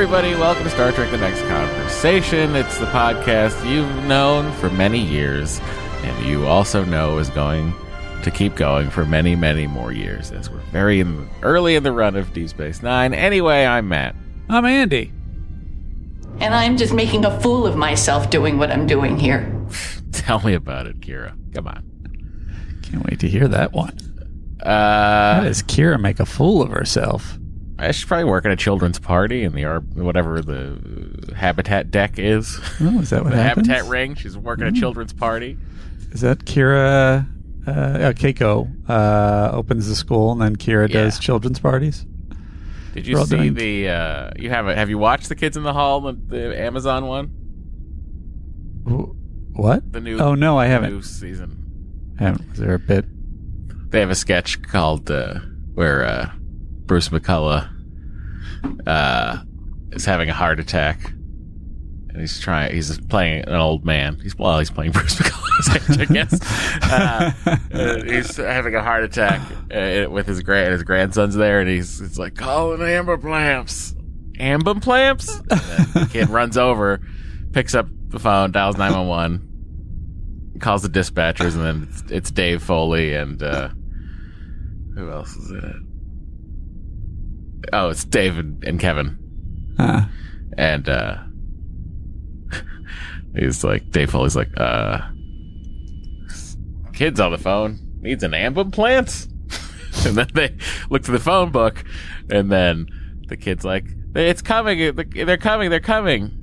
Everybody, welcome to Star Trek The Next Conversation. It's the podcast you've known for many years, and you also know is going to keep going for many, many more years as we're very in, early in the run of Deep Space Nine. Anyway, I'm Matt. I'm Andy. And I'm just making a fool of myself doing what I'm doing here. Tell me about it, Kira. Come on. Can't wait to hear that one. Uh, How does Kira make a fool of herself? I should probably work at a children's party in the whatever the habitat deck is. Oh, is that what the happens? habitat ring. She's working a children's party. Is that Kira? Uh, Keiko uh, opens the school, and then Kira Yeah. does children's parties. Did you see doing- the? Uh, you have Have you watched the Kids in the Hall, the, the Amazon one, What? the new? Oh no, I haven't. season. I haven't. Is there a bit? They have a sketch called uh, where uh, Bruce McCulloch uh, is having a heart attack, and he's trying. He's playing an old man. He's well, he's playing Bruce McCulloch, I guess. Uh, uh, he's having a heart attack uh, with his grand. His grandson's there, and he's it's like call an ambulance, ambulance. And the kid runs over, picks up the phone, dials nine one one, calls the dispatchers, and then it's, it's Dave Foley and uh, who else is in it? Oh, it's Dave and, Kevin, Uh, and uh, he's like Dave Foley's like, uh, kid's on the phone needs an ambulance, plant? and then they look to the phone book, and then the kid's like, it's coming, they're coming, they're coming.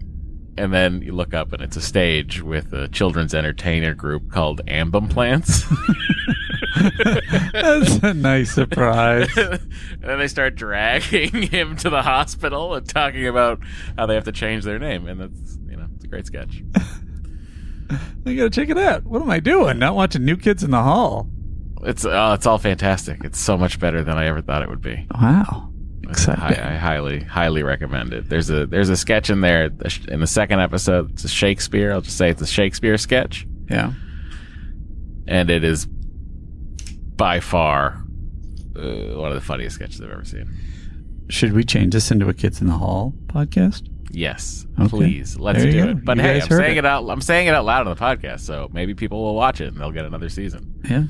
And then you look up and it's a stage with a children's entertainer group called Ambumplants. that's a nice surprise. and then they start dragging him to the hospital and talking about how they have to change their name. And that's, you know, it's a great sketch. I gotta check it out. What am I doing? Not watching New Kids in the Hall. It's, oh, it's all fantastic. It's so much better than I ever thought it would be. Wow. I, I highly, highly recommend it. There's a, there's a sketch in there in the second episode. It's a Shakespeare. I'll just say it's a Shakespeare sketch. Yeah. And it is by far uh, one of the funniest sketches I've ever seen. Should we change this into a Kids in the Hall podcast? Yes, Okay. please. Let's do go. it. But You hey, I'm saying it. it. out. I'm saying it out loud on the podcast, so maybe people will watch it and they'll get another season. Yeah.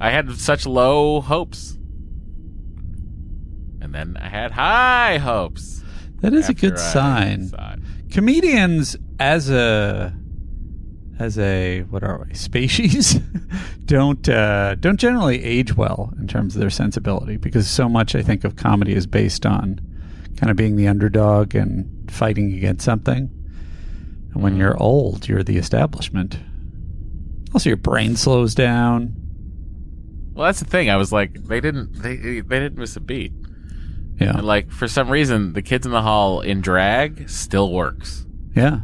I had such low hopes, and then I had high hopes. That is a good I sign. comedians as a as a what are we species don't uh, don't generally age well in terms of their sensibility because so much I think of comedy is based on kind of being the underdog and fighting against something. And when you're old, you're the establishment. Also, your brain slows down. Well, that's the thing. I was like, they didn't. They they didn't miss a beat. Yeah, And like for some reason, the kids in the hall in drag still works. yeah.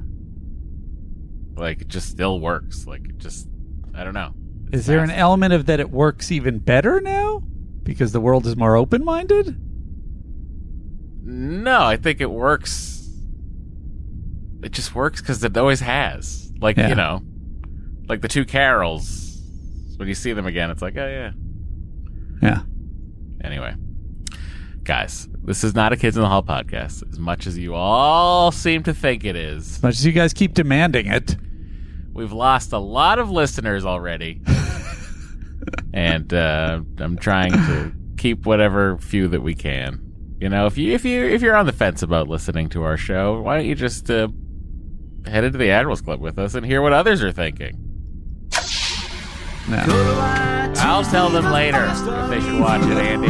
Like it just still works. Like it just, I don't know. Is there an element of that it works even better now because the world is more open minded? No, I think it works. It just works because it always has. Like Yeah. you know, like the two carols. When you see them again, it's like, oh yeah. Yeah. Anyway, guys, this is not a Kids in the Hall podcast. As much as you all seem to think it is, As much as you guys keep demanding it. We've lost a lot of listeners already, and uh, I'm trying to keep whatever few that we can. You know, if you if you if you're on the fence about listening to our show, why don't you just uh, head into the Admirals Club with us and hear what others are thinking? No. I'll tell them later if they should watch it, Andy.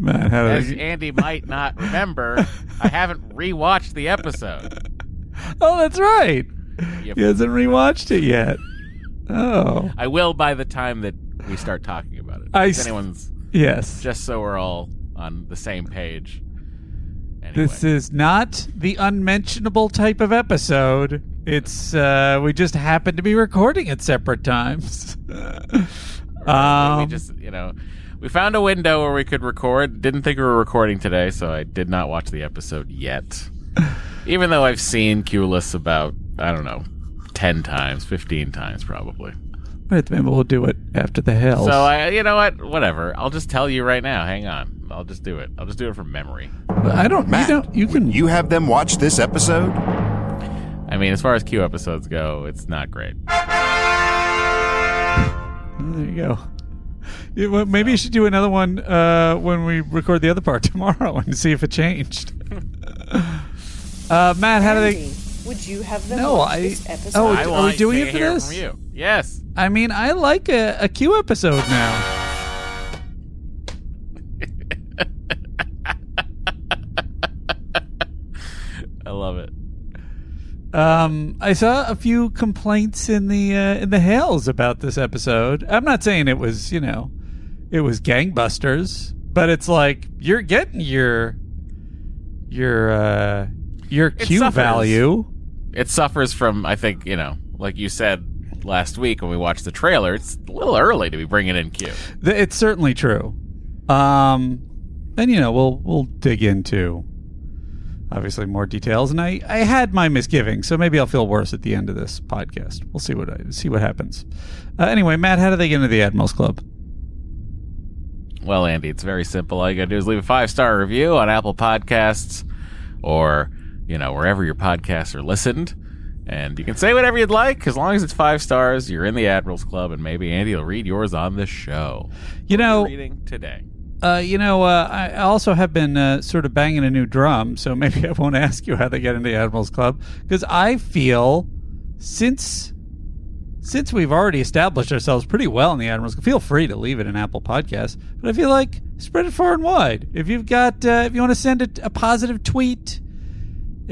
Man, how As Andy might not remember, I haven't rewatched the episode. Oh, that's right. You- He hasn't rewatched it yet. Oh. I will by the time that we start talking about it. I if anyone's Yes. just so we're all on the same page. Anyway. This is not the unmentionable type of episode. It's uh we just happen to be recording at separate times. Right, we um, just, you know, we found a window where we could record. Didn't think we were recording today, so I did not watch the episode yet. Even though I've seen Q Less about, I don't know, 10 times, 15 times probably. Wait, maybe we'll do it after the hell. So, I, you know what? Whatever. I'll just tell you right now. Hang on. I'll just do it. I'll just do it from memory. I don't. Matt, you don't. You can. you have them watch this episode? I mean, as far as Q episodes go, it's not great. There you go. Yeah, well, maybe you should do another one uh, when we record the other part tomorrow and see if it changed. uh, Matt, how do they? Would you have them No, watch I- this episode? oh, I are we doing to it for hear this? from you. Yes. I mean, I like a, a Q episode now. I love it. Um, I saw a few complaints in the uh, in the hails about this episode. I'm not saying it was, you know, it was gangbusters, but it's like you're getting your your uh, your Q suffers. value. It suffers from, I think, you know, like you said last week when we watched the trailer, it's a little early to be bringing in Q. It's certainly true. Um, and you know, we'll we'll dig into obviously more details. And I I had my misgivings, so maybe I'll feel worse at the end of this podcast. We'll see what I see what happens. Uh, anyway, Matt, how do they get into the Admirals Club? Well, Andy, it's very simple. All you gotta do is leave a five star review on Apple Podcasts or, you know, wherever your podcasts are listened. And you can say whatever you'd like, as long as it's five stars, you're in the Admirals Club, and maybe Andy will read yours on the show. You know, reading today. Uh, you know, uh, I also have been uh, sort of banging a new drum, so maybe I won't ask you how they get into the Admirals Club because I feel since since we've already established ourselves pretty well in the Admirals, Club, feel free to leave it in Apple Podcasts. But I feel like spread it far and wide. If you've got, uh, if you want to send a, a positive tweet.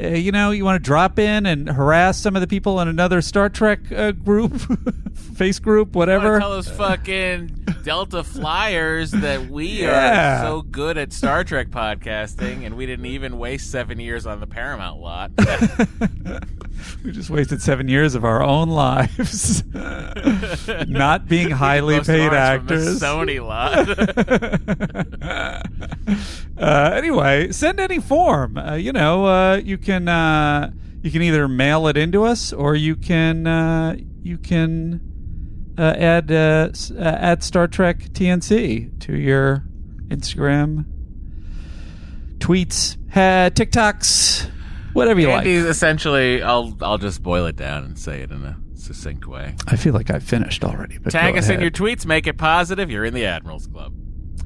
Uh, you know, you want to drop in and harass some of the people in another Star Trek uh, group, face group, whatever. Tell those fucking Delta Flyers that we Yeah. are so good at Star Trek podcasting, and we didn't even waste seven years on the Paramount lot. we just wasted seven years of our own lives not being highly paid ours from the actors. Sony lot. Uh, anyway, send any form. Uh, you know, uh, you can uh, you can either mail it into us or you can uh, you can uh, add add Star Trek TNC to your Instagram tweets, ha- TikToks, whatever you Andy's like. essentially, I'll I'll just boil it down and say it in a succinct way. I feel like I've finished already. But Tag us in your tweets, make it positive. You're in the Admirals Club.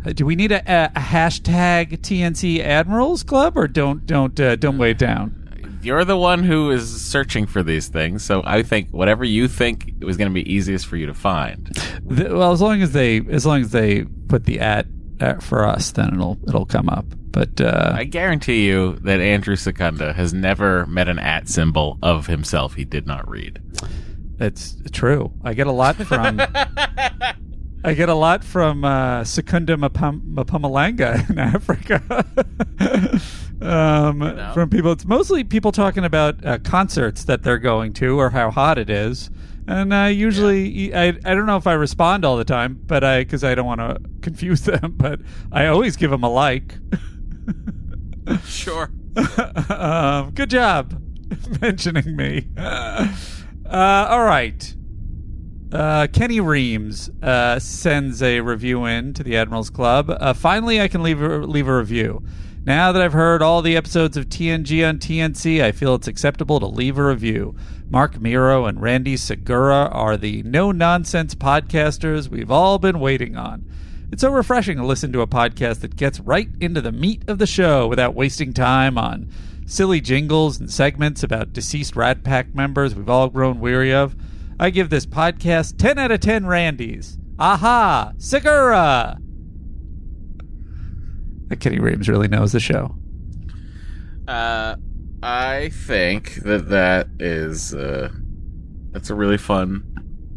Uh, Do we need a, a, a hashtag TNC Admirals Club or don't don't uh, don't weigh it down? You're the one who is searching for these things, so I think whatever you think was going to be easiest for you to find. The, well, as long as they as long as they put the at uh, for us, then it'll it'll come up. But uh, I guarantee you that Andrew Secunda has never met an at symbol of himself he did not read. it's true. I get a lot from I get a lot from uh, Secunda Mpumalanga in Africa. um, know. From people, it's mostly people talking about uh, concerts that they're going to or how hot it is. And uh, usually, I, I don't know if I respond all the time, but I because I don't want to confuse them. But I always give them a like. Sure. um, good job mentioning me. Uh, all right. Uh, Kenny Reams uh, sends a review in to the Admirals Club. Uh, finally, I can leave a, leave a review. Now that I've heard all the episodes of TNG on TNC, I feel it's acceptable to leave a review. Mark Miro and Randy Segura are the no nonsense podcasters we've all been waiting on. It's so refreshing to listen to a podcast that gets right into the meat of the show without wasting time on silly jingles and segments about deceased Rat Pack members we've all grown weary of. I give this podcast 10 out of 10 Randys. Aha! Segura! That Kenny Reeves really knows the show. Uh, I think that that is uh, that's a really fun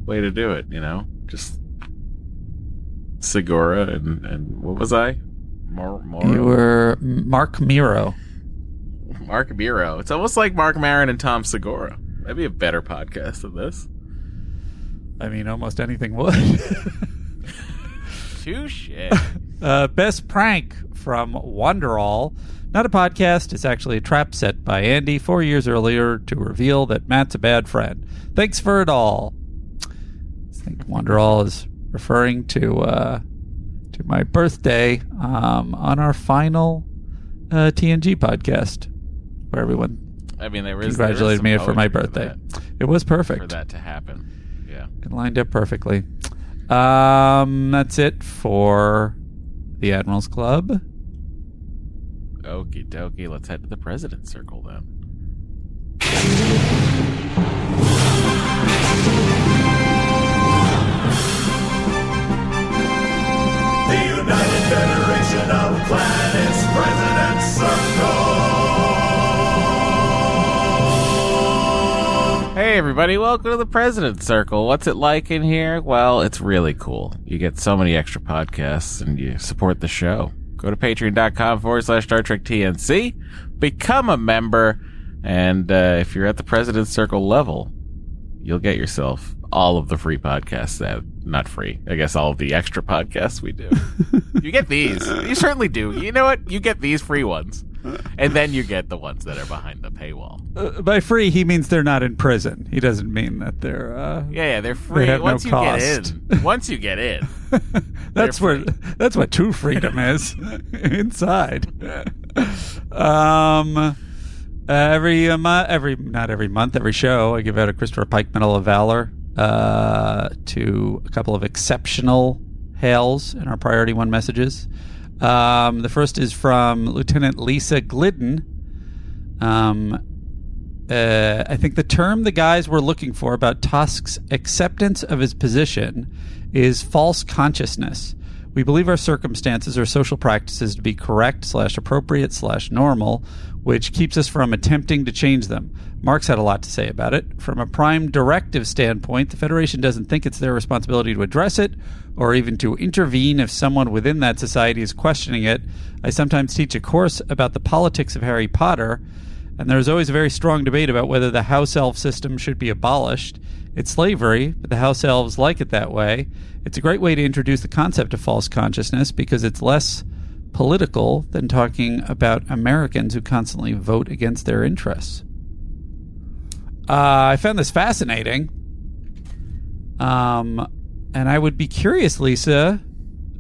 way to do it. You know, just Segura, and and what was I? More, more. You were Mark Miro. Mark Miro. It's almost like Mark Maron and Tom Segura. That'd be a better podcast than this. I mean, almost anything would. Touche. uh, best prank from Wonderall. Not a podcast. It's actually a trap set by Andy four years earlier to reveal that Matt's a bad friend. Thanks for it all. I think Wonderall is referring to uh, to my birthday um, on our final uh, TNG podcast, where everyone I mean, there was congratulated there me for my birthday. that- It was perfect for that to happen. Yeah. It lined up perfectly. Um, that's it for the Admirals Club. Okie dokie. Let's head to the President's Circle then. The United Federation of Planets President Hey everybody, welcome to the President's Circle. What's it like in here? Well, it's really cool. You get so many extra podcasts and you support the show. Go to patreon.com forward slash Star Trek TNC, become a member, and uh, if you're at the President's Circle level, you'll get yourself all of the free podcasts that not free. I guess all of the extra podcasts we do. you get these. You certainly do. You know what? You get these free ones. And then you get the ones that are behind the paywall. Uh, by free, he means they're not in prison. He doesn't mean that they're. Uh, Yeah, yeah, they're free no once you cost. get in. Once you get in. that's where that's what true freedom is inside. Um, uh, every uh, mo- every not every month, every show, I give out a Christopher Pike Medal of Valor uh, to a couple of exceptional hails in our Priority One messages. Um, the first is from Lieutenant Lisa Glidden. Um, uh, I think the term the guys were looking for about Tosk's acceptance of his position is false consciousness. We believe our circumstances or social practices to be correct slash appropriate slash normal, which keeps us from attempting to change them. Marx had a lot to say about it. From a prime directive standpoint, the Federation doesn't think it's their responsibility to address it or even to intervene if someone within that society is questioning it. I sometimes teach a course about the politics of Harry Potter, and there's always a very strong debate about whether the house elf system should be abolished. It's slavery, but the house elves like it that way. It's a great way to introduce the concept of false consciousness because it's less political than talking about Americans who constantly vote against their interests. Uh, I found this fascinating. Um, and I would be curious, Lisa,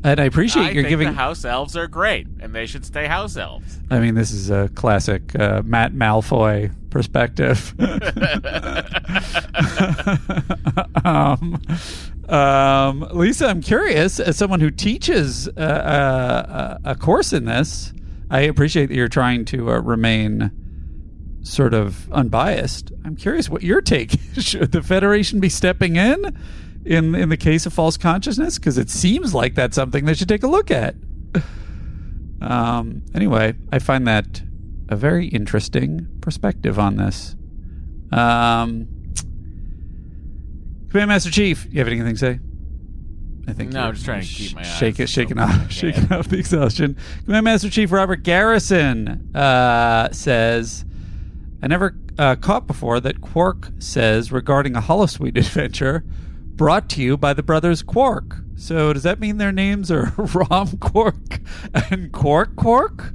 and I appreciate I you're giving. the house elves are great, and they should stay house elves. I mean, this is a classic uh, Matt Malfoy perspective. um, um, Lisa, I'm curious, as someone who teaches uh, uh, a course in this, I appreciate that you're trying to uh, remain sort of unbiased. I'm curious what your take. Should the Federation be stepping in in, in the case of false consciousness? Because it seems like that's something they should take a look at. Um, anyway, I find that a very interesting perspective on this. Um, Command Master Chief, you have anything to say? I think No, I'm just trying to keep my eyes shake it, shaking open. off, shaking off the exhaustion. Command Master Chief Robert Garrison uh, says, "I never uh, caught before that Quark says regarding a Holosuite adventure brought to you by the brothers Quark. So does that mean their names are Rom Quark and Quark Quark?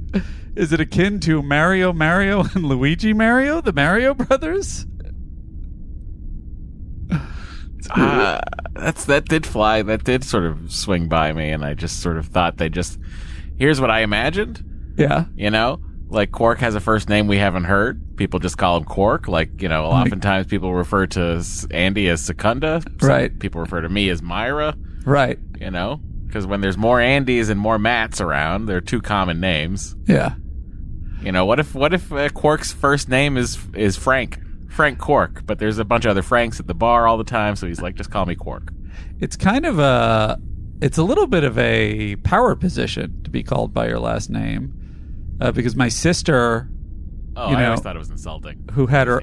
Is it akin to Mario Mario and Luigi Mario, the Mario brothers?" Uh, that's that did fly. That did sort of swing by me, and I just sort of thought they just. Here's what I imagined. Yeah. You know, like Quark has a first name we haven't heard. People just call him Quark. Like you know, oftentimes people refer to Andy as Secunda. Some Right. People refer to me as Mira. Right. You know, because when there's more Andys and more Matts around, they're two common names. Yeah. You know, what if what if uh, Quark's first name is is Frank? Frank Quark, but there's a bunch of other Franks at the bar all the time, so he's like, just call me Quark. It's kind of a it's a little bit of a power position to be called by your last name. Uh, because my sister Oh, You I know, always thought it was insulting. who had her.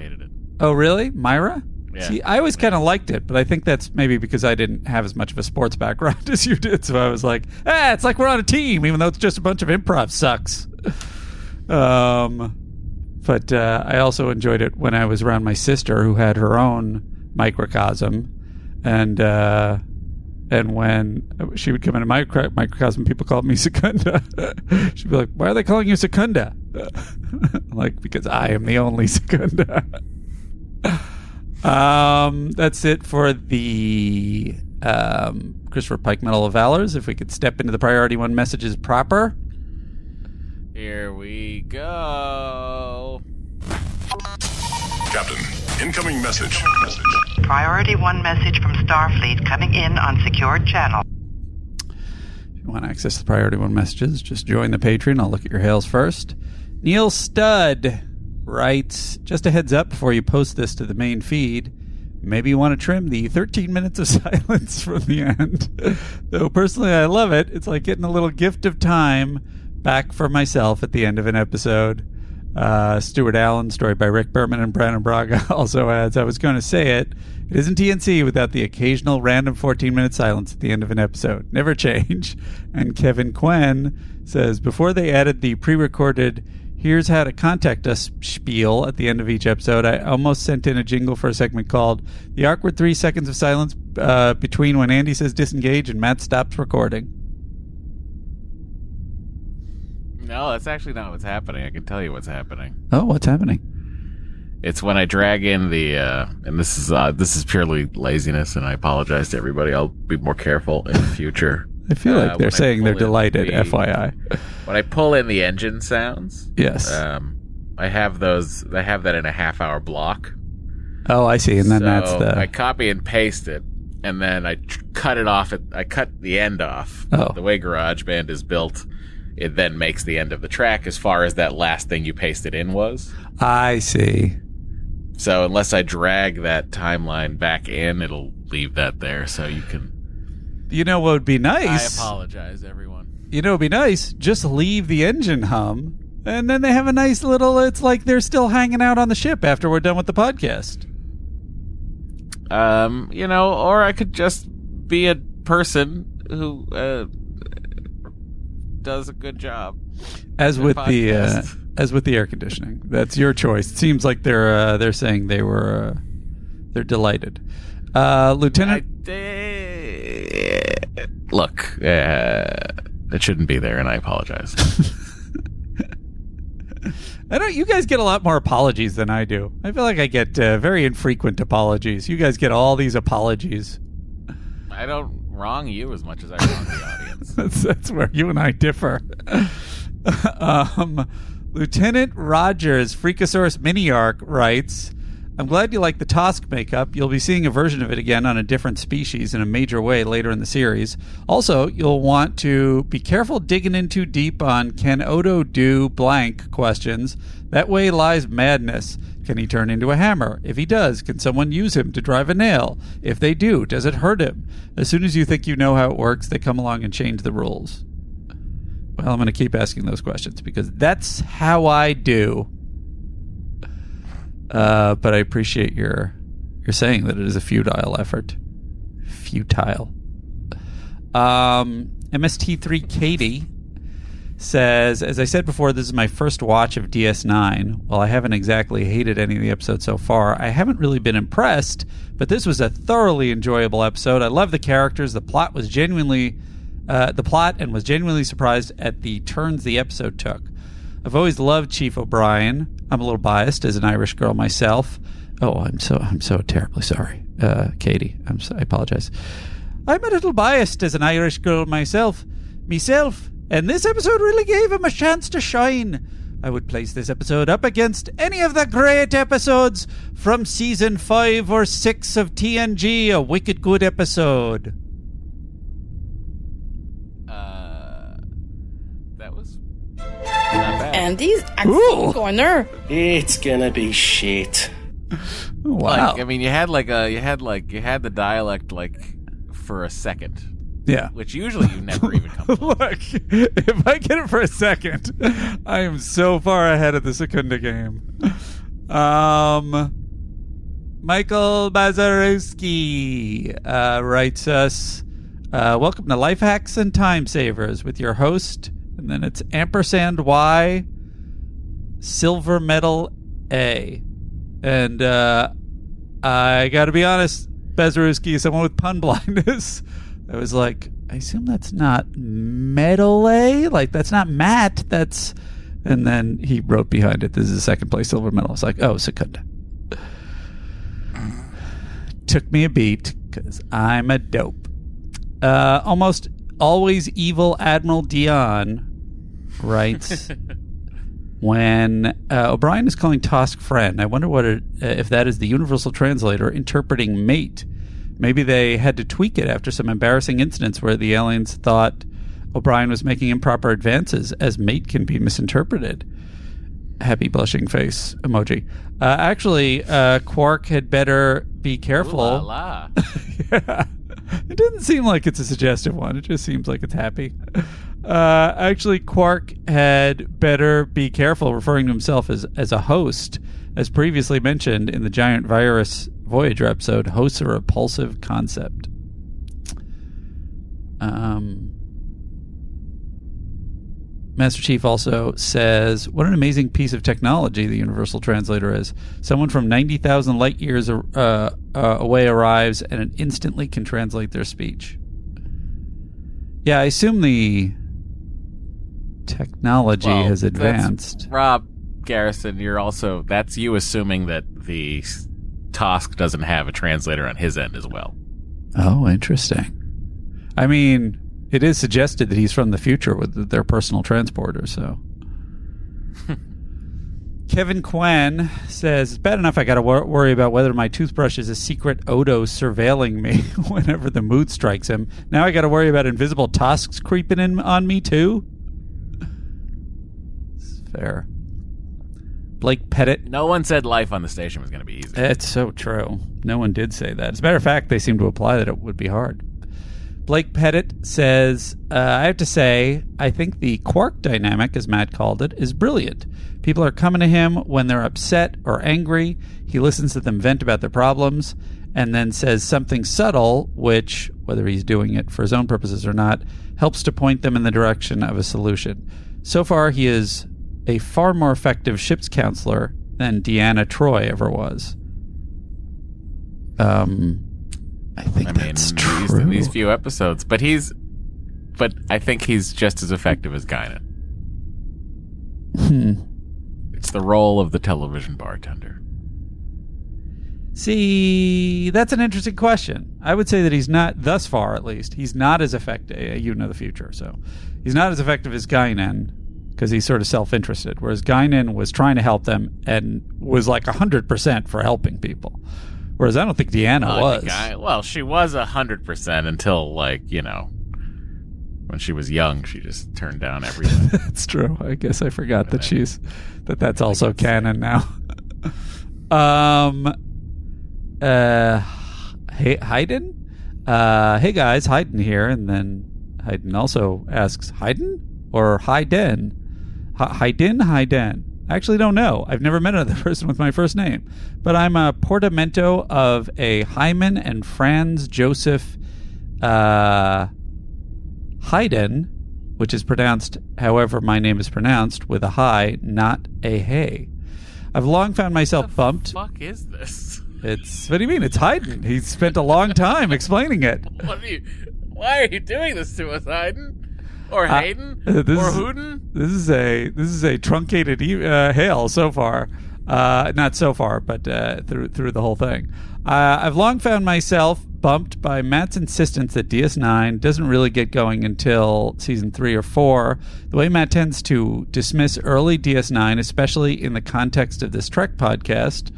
Oh really? Mira? Yeah. See, I always kind of liked it, but I think that's maybe because I didn't have as much of a sports background as you did. So I was like, ah, it's like we're on a team, even though it's just a bunch of improv sucks. Um, but uh, I also enjoyed it when I was around my sister, who had her own microcosm, and uh, and when she would come into my micro- microcosm, people called me Secunda. She'd be like, "Why are they calling you Secunda?" Like, because I am the only Secunda. um, that's it for the um, Christopher Pike Medal of Valors. If we could step into the priority one messages proper. Here we go. Captain, incoming message. Message. Priority 1 message from Starfleet coming in on secured channel. If you want to access the priority one messages, just join the Patreon. I'll look at your hails first. Neil Stud writes Just a heads up before you post this to the main feed. Maybe you want to trim the 13 minutes of silence from the end. Though personally, I love it. It's like getting a little gift of time back for myself at the end of an episode. Uh, Stuart Allen, story by Rick Berman and Brannon Braga, also adds I was going to say it. It isn't TNC without the occasional random 14 minute silence at the end of an episode. Never change. And Kevin Quinn says Before they added the pre recorded here's how to contact us spiel at the end of each episode, I almost sent in a jingle for a segment called The Awkward Three Seconds of Silence uh, Between When Andy Says Disengage and Matt Stops Recording. No, that's actually not what's happening. I can tell you what's happening. Oh, what's happening? It's when I drag in the, uh, and this is uh, this is purely laziness, and I apologize to everybody. I'll be more careful in the future. I feel Uh, like they're saying they're delighted, the- FYI. When I pull in the engine sounds, Yes. um, I have those. I have that in a half hour block. oh, I see. And then so that's the. I copy and paste it, and then I tr- cut it off. At, I cut the end off. Oh. The way GarageBand is built, it then makes the end of the track as far as that last thing you pasted in was. I see. So unless I drag that timeline back in, it'll leave that there. So you can. You know what would be nice? I apologize, everyone. you know, it'd be nice. Just leave the engine hum, and then they have a nice little. It's like they're still hanging out on the ship after we're done with the podcast. Um, you know, or I could just be a person who uh, does a good job. As Good with the uh, as with the air conditioning, that's your choice. It seems like they're uh, they're saying they were uh, they're delighted. Uh, Lieutenant, I, eh, look, uh, it shouldn't be there, and I apologize. I don't. You guys get a lot more apologies than I do. I feel like I get uh, very infrequent apologies. You guys get all these apologies. I don't wrong you as much as I wrong the audience. that's, that's where you and I differ. um, Lieutenant Rogers, Freakosaurus Mini Arc writes, I'm glad you like the Tosk makeup. You'll be seeing a version of it again on a different species in a major way later in the series. Also, you'll want to be careful digging in too deep on can Odo do blank questions. That way lies madness. Can he turn into a hammer? If he does, can someone use him to drive a nail? If they do, does it hurt him? As soon as you think you know how it works, they come along and change the rules. Well, I'm going to keep asking those questions because that's how I do. Uh, but I appreciate your your saying that it is a futile effort. Futile. Um, MST3 Katie says, as I said before, this is my first watch of DS9. While I haven't exactly hated any of the episodes so far, I haven't really been impressed, but this was a thoroughly enjoyable episode. I love the characters. The plot was genuinely uh, the plot and was genuinely surprised at the turns the episode took. I've always loved Chief O'Brien. I'm a little biased as an Irish girl myself. Oh, I'm so I'm so terribly sorry, uh, Katie. I'm so, I apologize. I'm a little biased as an Irish girl myself, myself, and this episode really gave him a chance to shine. I would place this episode up against any of the great episodes from season five or six of TNG. A wicked good episode. Uh, that was not bad. Andy's I'm corner. It's gonna be shit. Wow. Like, I mean, you had like a, you had like, you had the dialect like for a second, yeah. which usually you never even come. close. Look, if I get it for a second, I am so far ahead of the Secunda game. Um, Michael Bazarowski uh, writes us uh, Welcome to Life Hacks and Time Savers with your host, and then it's ampersand Y silver medal A. And uh, I got to be honest, Bezarowski is someone with pun blindness. I was like, I assume that's not medal A. Like that's not Matt. That's and then he wrote behind it. This is a second place silver medal. I was like, oh, Secunda. Took me a beat because I'm a dope. Uh, almost always evil Admiral Dion writes when uh, O'Brien is calling Tosk friend. I wonder what it, uh, if that is the universal translator interpreting mate. Maybe they had to tweak it after some embarrassing incidents where the aliens thought O'Brien was making improper advances, as mate can be misinterpreted. Happy blushing face emoji. Uh, actually, uh, Quark had better be careful. Ooh la la. yeah. It doesn't seem like it's a suggestive one. It just seems like it's happy. Uh, actually, Quark had better be careful referring to himself as, as a host. As previously mentioned in the Giant Virus Voyager episode, hosts a repulsive concept. Um, Master Chief also says, What an amazing piece of technology the Universal Translator is. Someone from 90,000 light years uh, uh, away arrives and it instantly can translate their speech. Yeah, I assume the technology Well, has advanced. Rob Garrison, you're also that's you assuming that the Tosk doesn't have a translator on his end as well. Oh, interesting. I mean, it is suggested that he's from the future with their personal transporter, so. Kevin Quinn says, It's bad enough I got to wor- worry about whether my toothbrush is a secret Odo surveilling me whenever the mood strikes him. Now I got to worry about invisible Tosks creeping in on me, too? It's fair. Blake Pettit No one said life on the station was going to be easy. it's so true. No one did say that. As a matter of fact, they seem to imply that it would be hard. Blake Pettit says, uh, I have to say, I think the quark dynamic, as Matt called it, is brilliant. People are coming to him when they're upset or angry. He listens to them vent about their problems and then says something subtle, which, whether he's doing it for his own purposes or not, helps to point them in the direction of a solution. So far, he is a far more effective ship's counselor than Deanna Troi ever was. Um, I think I mean, that's these, true. these few episodes, but he's, but I think he's just as effective as Guinan. Hmm. It's the role of the television bartender. See, that's an interesting question. I would say that he's not, thus far at least, he's not as effective. You know the future, so he's not as effective as Guinan because he's sort of self-interested. Whereas Guinan was trying to help them and was like hundred percent for helping people. Whereas I don't think Deanna I was. I- well, she was a hundred percent until like you know, when she was young, she just turned down everything. that's true. I guess I forgot that she's that that's also canon now. um, uh, hey, Hayden. Uh, hey guys, Hayden here, and then Hayden also asks Hayden or Hayden. H- Hayden, Hayden. I actually don't know. I've never met another person with my first name, but I'm a portmanteau of a Hyman and Franz Joseph uh, Haydn, which is pronounced however my name is pronounced, with a high, not a hey. I've long found myself bumped. fuck is this? It's what do you mean? It's Haydn. He spent a long time explaining it. What are you? Why are you doing this to us, Hayden? Or Hayden? uh, this or is- Hooden? This is a this is a truncated e- uh, hail so far. Uh, not so far, but uh, through through the whole thing. Uh, I've long found myself bumped by Matt's insistence that DS9 doesn't really get going until season three or four. The way Matt tends to dismiss early DS9, especially in the context of this Trek podcast,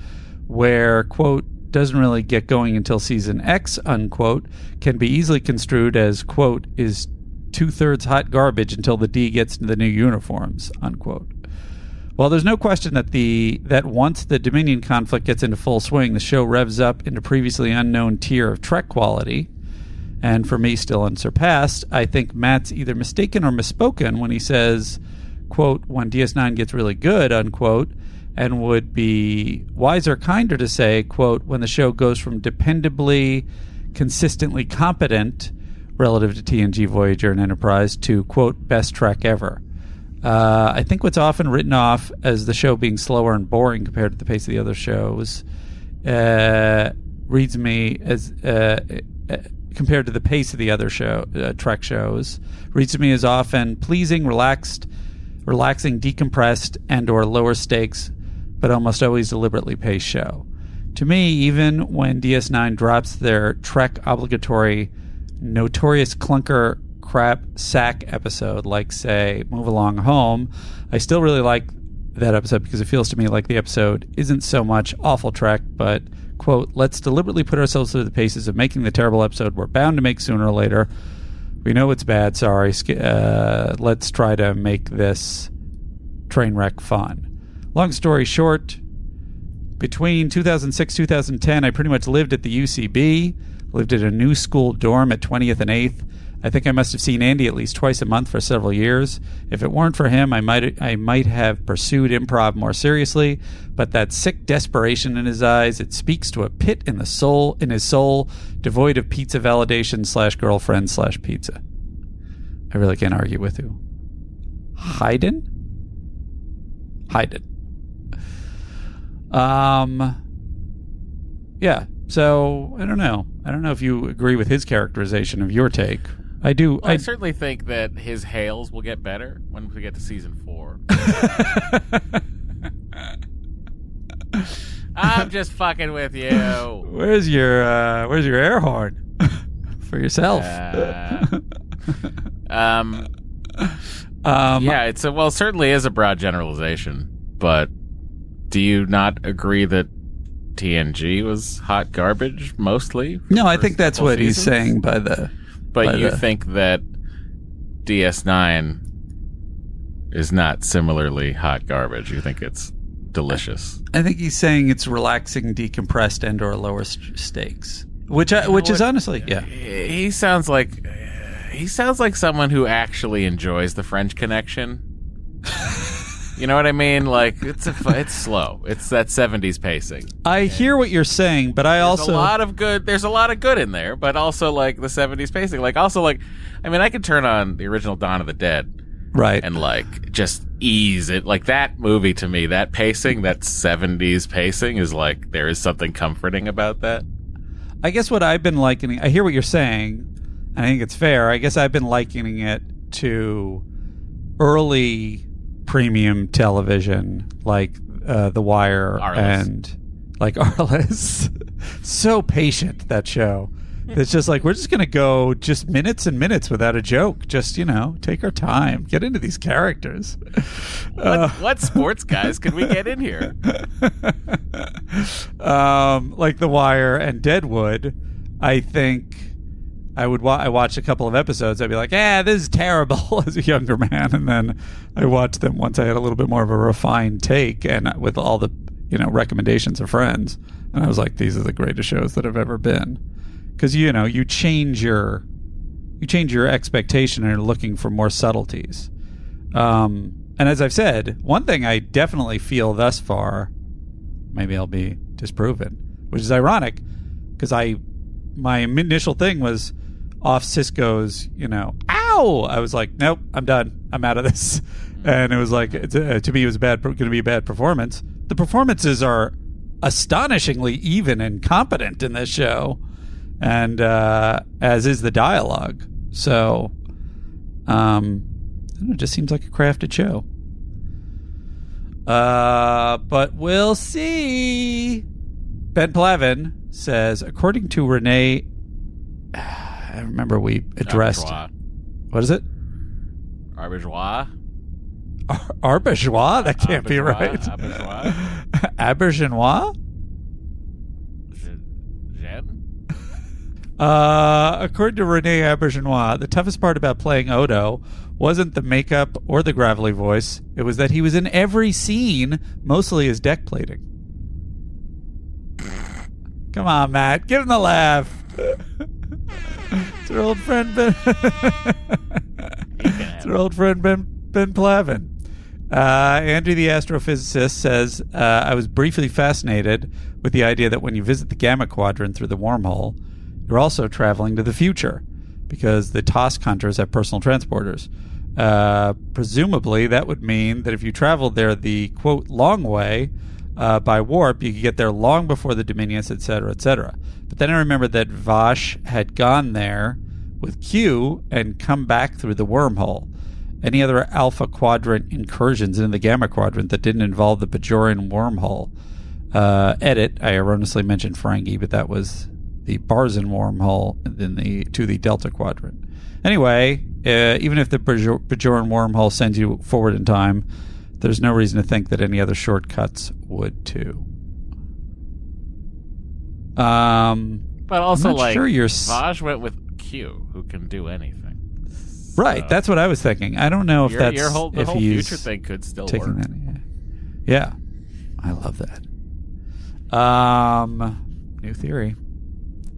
where quote doesn't really get going until season X unquote can be easily construed as quote is two thirds hot garbage until the D gets into the new uniforms unquote. Well, there's no question that the that once the Dominion conflict gets into full swing, the show revs up into previously unknown tier of Trek quality, and for me, still unsurpassed. I think Matt's either mistaken or misspoken when he says, "quote When DS9 gets really good," unquote. and would be wiser, kinder to say, quote, when the show goes from dependably, consistently competent relative to TNG, Voyager, and Enterprise to, quote, best Trek ever. Uh, I think what's often written off as the show being slower and boring compared to the pace of the other shows uh, reads me as uh, uh, compared to the pace of the other show uh, Trek shows reads me as often pleasing, relaxed, relaxing, decompressed, and or lower stakes, but almost always deliberately paced show. To me, even when DS9 drops their Trek obligatory notorious clunker crap sack episode, like say Move Along Home, I still really like that episode because it feels to me like the episode isn't so much awful Trek, but quote, let's deliberately put ourselves through the paces of making the terrible episode we're bound to make sooner or later. We know it's bad. Sorry. Uh, let's try to make this train wreck fun. Long story short, between 2006 2010, I pretty much lived at the UCB, lived at a new school dorm at 20th and 8th. I think I must have seen Andy at least twice a month for several years. If it weren't for him, I might I might have pursued improv more seriously. But that sick desperation in his eyes, it speaks to a pit in the soul in his soul, devoid of pizza validation slash girlfriend slash pizza. I really can't argue with you. Haydn? Haydn. Um Yeah. So I don't know. I don't know if you agree with his characterization of your take. I do. Well, I, I, certainly think that his hails will get better when we get to season four. I'm just fucking with you. where's your uh, Where's your air horn for yourself? Uh, um, um, yeah, it's a well, it certainly is a broad generalization, but do you not agree that TNG was hot garbage mostly? No, I think that's what he's saying by the. But by you the- think that DS9 is not similarly hot garbage? You think it's delicious? I think he's saying it's relaxing, decompressed, and or lower st- stakes, which I, which is honestly, yeah. He sounds like he sounds like someone who actually enjoys the French Connection. you know what I mean? Like it's a, it's slow. It's that '70s pacing. I hear what you're saying, but I There's also a lot of good. There's a lot of good in there, but also like the '70s pacing. Like also like, I mean, I could turn on the original Dawn of the Dead right. and like just ease it. Like that movie to me, that pacing, that '70s pacing is like there is something comforting about that. I guess what I've been likening, I hear what you're saying, and I think it's fair. I guess I've been likening it to early premium television, like uh, The Wire Arliss. and like Arliss. so patient that show. It's just like we're just gonna go just minutes and minutes without a joke. Just you know, take our time, get into these characters. What, what sports guys can we get in here? um, like The Wire and Deadwood, I think I would. Wa- I watched a couple of episodes. I'd be like, "Yeah, this is terrible" as a younger man, and then I watched them once I had a little bit more of a refined take, and with all the you know recommendations of friends, and I was like, "These are the greatest shows that have ever been," because you know you change your you change your expectation and are looking for more subtleties. Um, and as I've said, one thing I definitely feel thus far maybe I'll be disproven, which is ironic because I my initial thing was off Sisko's, you know, ow. I was like, nope, I'm done. I'm out of this. And it was like it's, uh, to me, it was bad. Going to be a bad performance. The performances are astonishingly even and competent in this show, and uh, as is the dialogue. So, um, know, it just seems like a crafted show. Uh, but we'll see. Ben Plavin says, according to Renee, I remember we addressed. What is it? Arbourgeois. Ar-? That can't be right. Arbourgeois. Auberginois? Uh, according to Renee Auberginois, the toughest part about playing Odo wasn't the makeup or the gravelly voice. It was that he was in every scene, mostly as deck plating. Come on, Matt. Give him the laugh. it's our old friend Ben. it's our old friend Ben Ben Plavin. Uh, Andrew, the astrophysicist, says uh, I was briefly fascinated with the idea that when you visit the Gamma Quadrant through the wormhole, you're also traveling to the future because the Tosk hunters have personal transporters. Uh, presumably, that would mean that if you traveled there the quote long way uh, by warp, you could get there long before the Dominions, etc., etc. But then I remembered that Vash had gone there with Q and come back through the wormhole. Any other Alpha Quadrant incursions into the Gamma Quadrant that didn't involve the Bajorian wormhole? Uh, edit. I erroneously mentioned Ferengi, but that was the Barzan wormhole in the to the Delta Quadrant. Anyway, uh, even if the Bajor- Bajoran wormhole sends you forward in time, there's no reason to think that any other shortcuts would too. Um, But also, not like, sure you're s- Vash went with Q, who can do anything. right. That's what I was thinking. I don't know if Your, that's your whole, the if whole he's future thing could still taking work. that. Yeah. yeah, I love that. Um, new theory.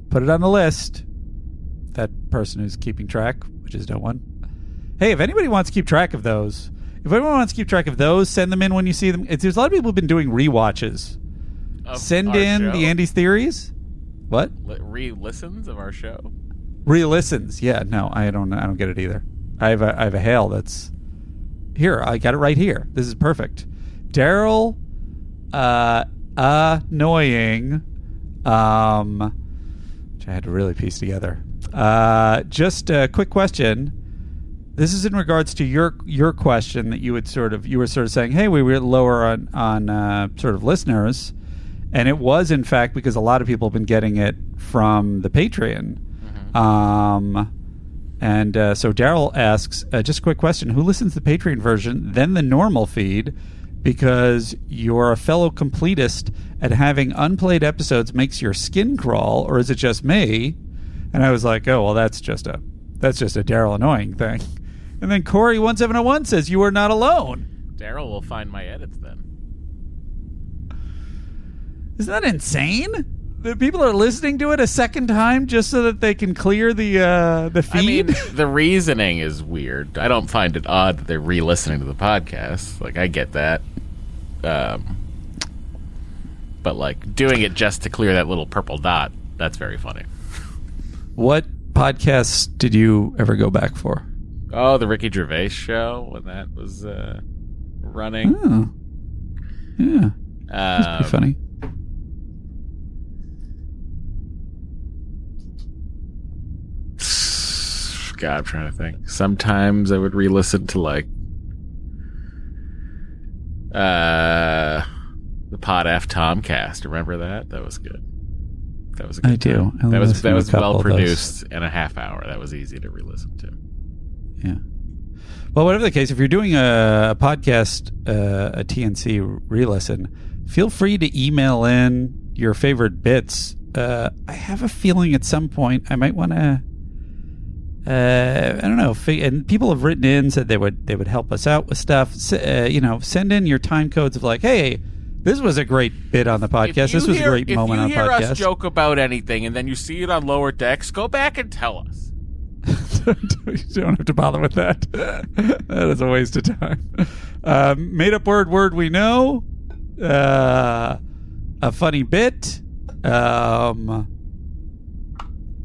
Put it on the list. That person who's keeping track, which is no one. Hey, if anybody wants to keep track of those, if anyone wants to keep track of those, send them in when you see them. It's, there's a lot of people who've been doing rewatches. Of Send in show. the Andy's theories. What? Re-listens of our show. Re-listens. Yeah, no, I don't. I don't get it either. I have a I have a hail that's here. I got it right here. This is perfect. Daryl, uh, annoying, um, which I had to really piece together. Uh, just a quick question. This is in regards to your your question that you would sort of you were sort of saying, hey, we were lower on on uh, sort of listeners, and it was in fact because a lot of people have been getting it from the Patreon. Um, and uh, so Daryl asks, uh, just a quick question: Who listens to the Patreon version, then the normal feed? Because you're a fellow completist, and having unplayed episodes makes your skin crawl, or is it just me? And I was like, oh well, that's just a that's just a Daryl annoying thing. And then Corey one seven zero one says you are not alone. Daryl will find my edits then. Isn't that insane? The people are listening to it a second time just so that they can clear the uh, the feed. I mean, the reasoning is weird. I don't find it odd that they're re-listening to the podcast. Like, I get that. Um, but like doing it just to clear that little purple dot, that's very funny. what podcasts did you ever go back for? Oh, the Ricky Gervais show when that was uh, running. Oh, yeah, that's Um, pretty funny. God, I'm trying to think. Sometimes I would re-listen to like uh the Pod F Tomcast. Remember that? That was good. That was a good I do. I that was that was well produced in a half hour. That was easy to re-listen to. Yeah. Well, whatever the case, if you're doing a, a podcast, uh, a TNC re-listen, feel free to email in your favorite bits. Uh, I have a feeling at some point I might want to. Uh, I don't know. And people have written in said they would they would help us out with stuff. Uh, you know, send in your time codes of like, hey, this was a great bit on the podcast. This was hear- a great if moment you on hear podcast. us joke about anything and then you see it on lower decks, go back and tell us. you don't have to bother with that. that is a waste of time. Um, made up word, word we know. Uh, a funny bit. Um,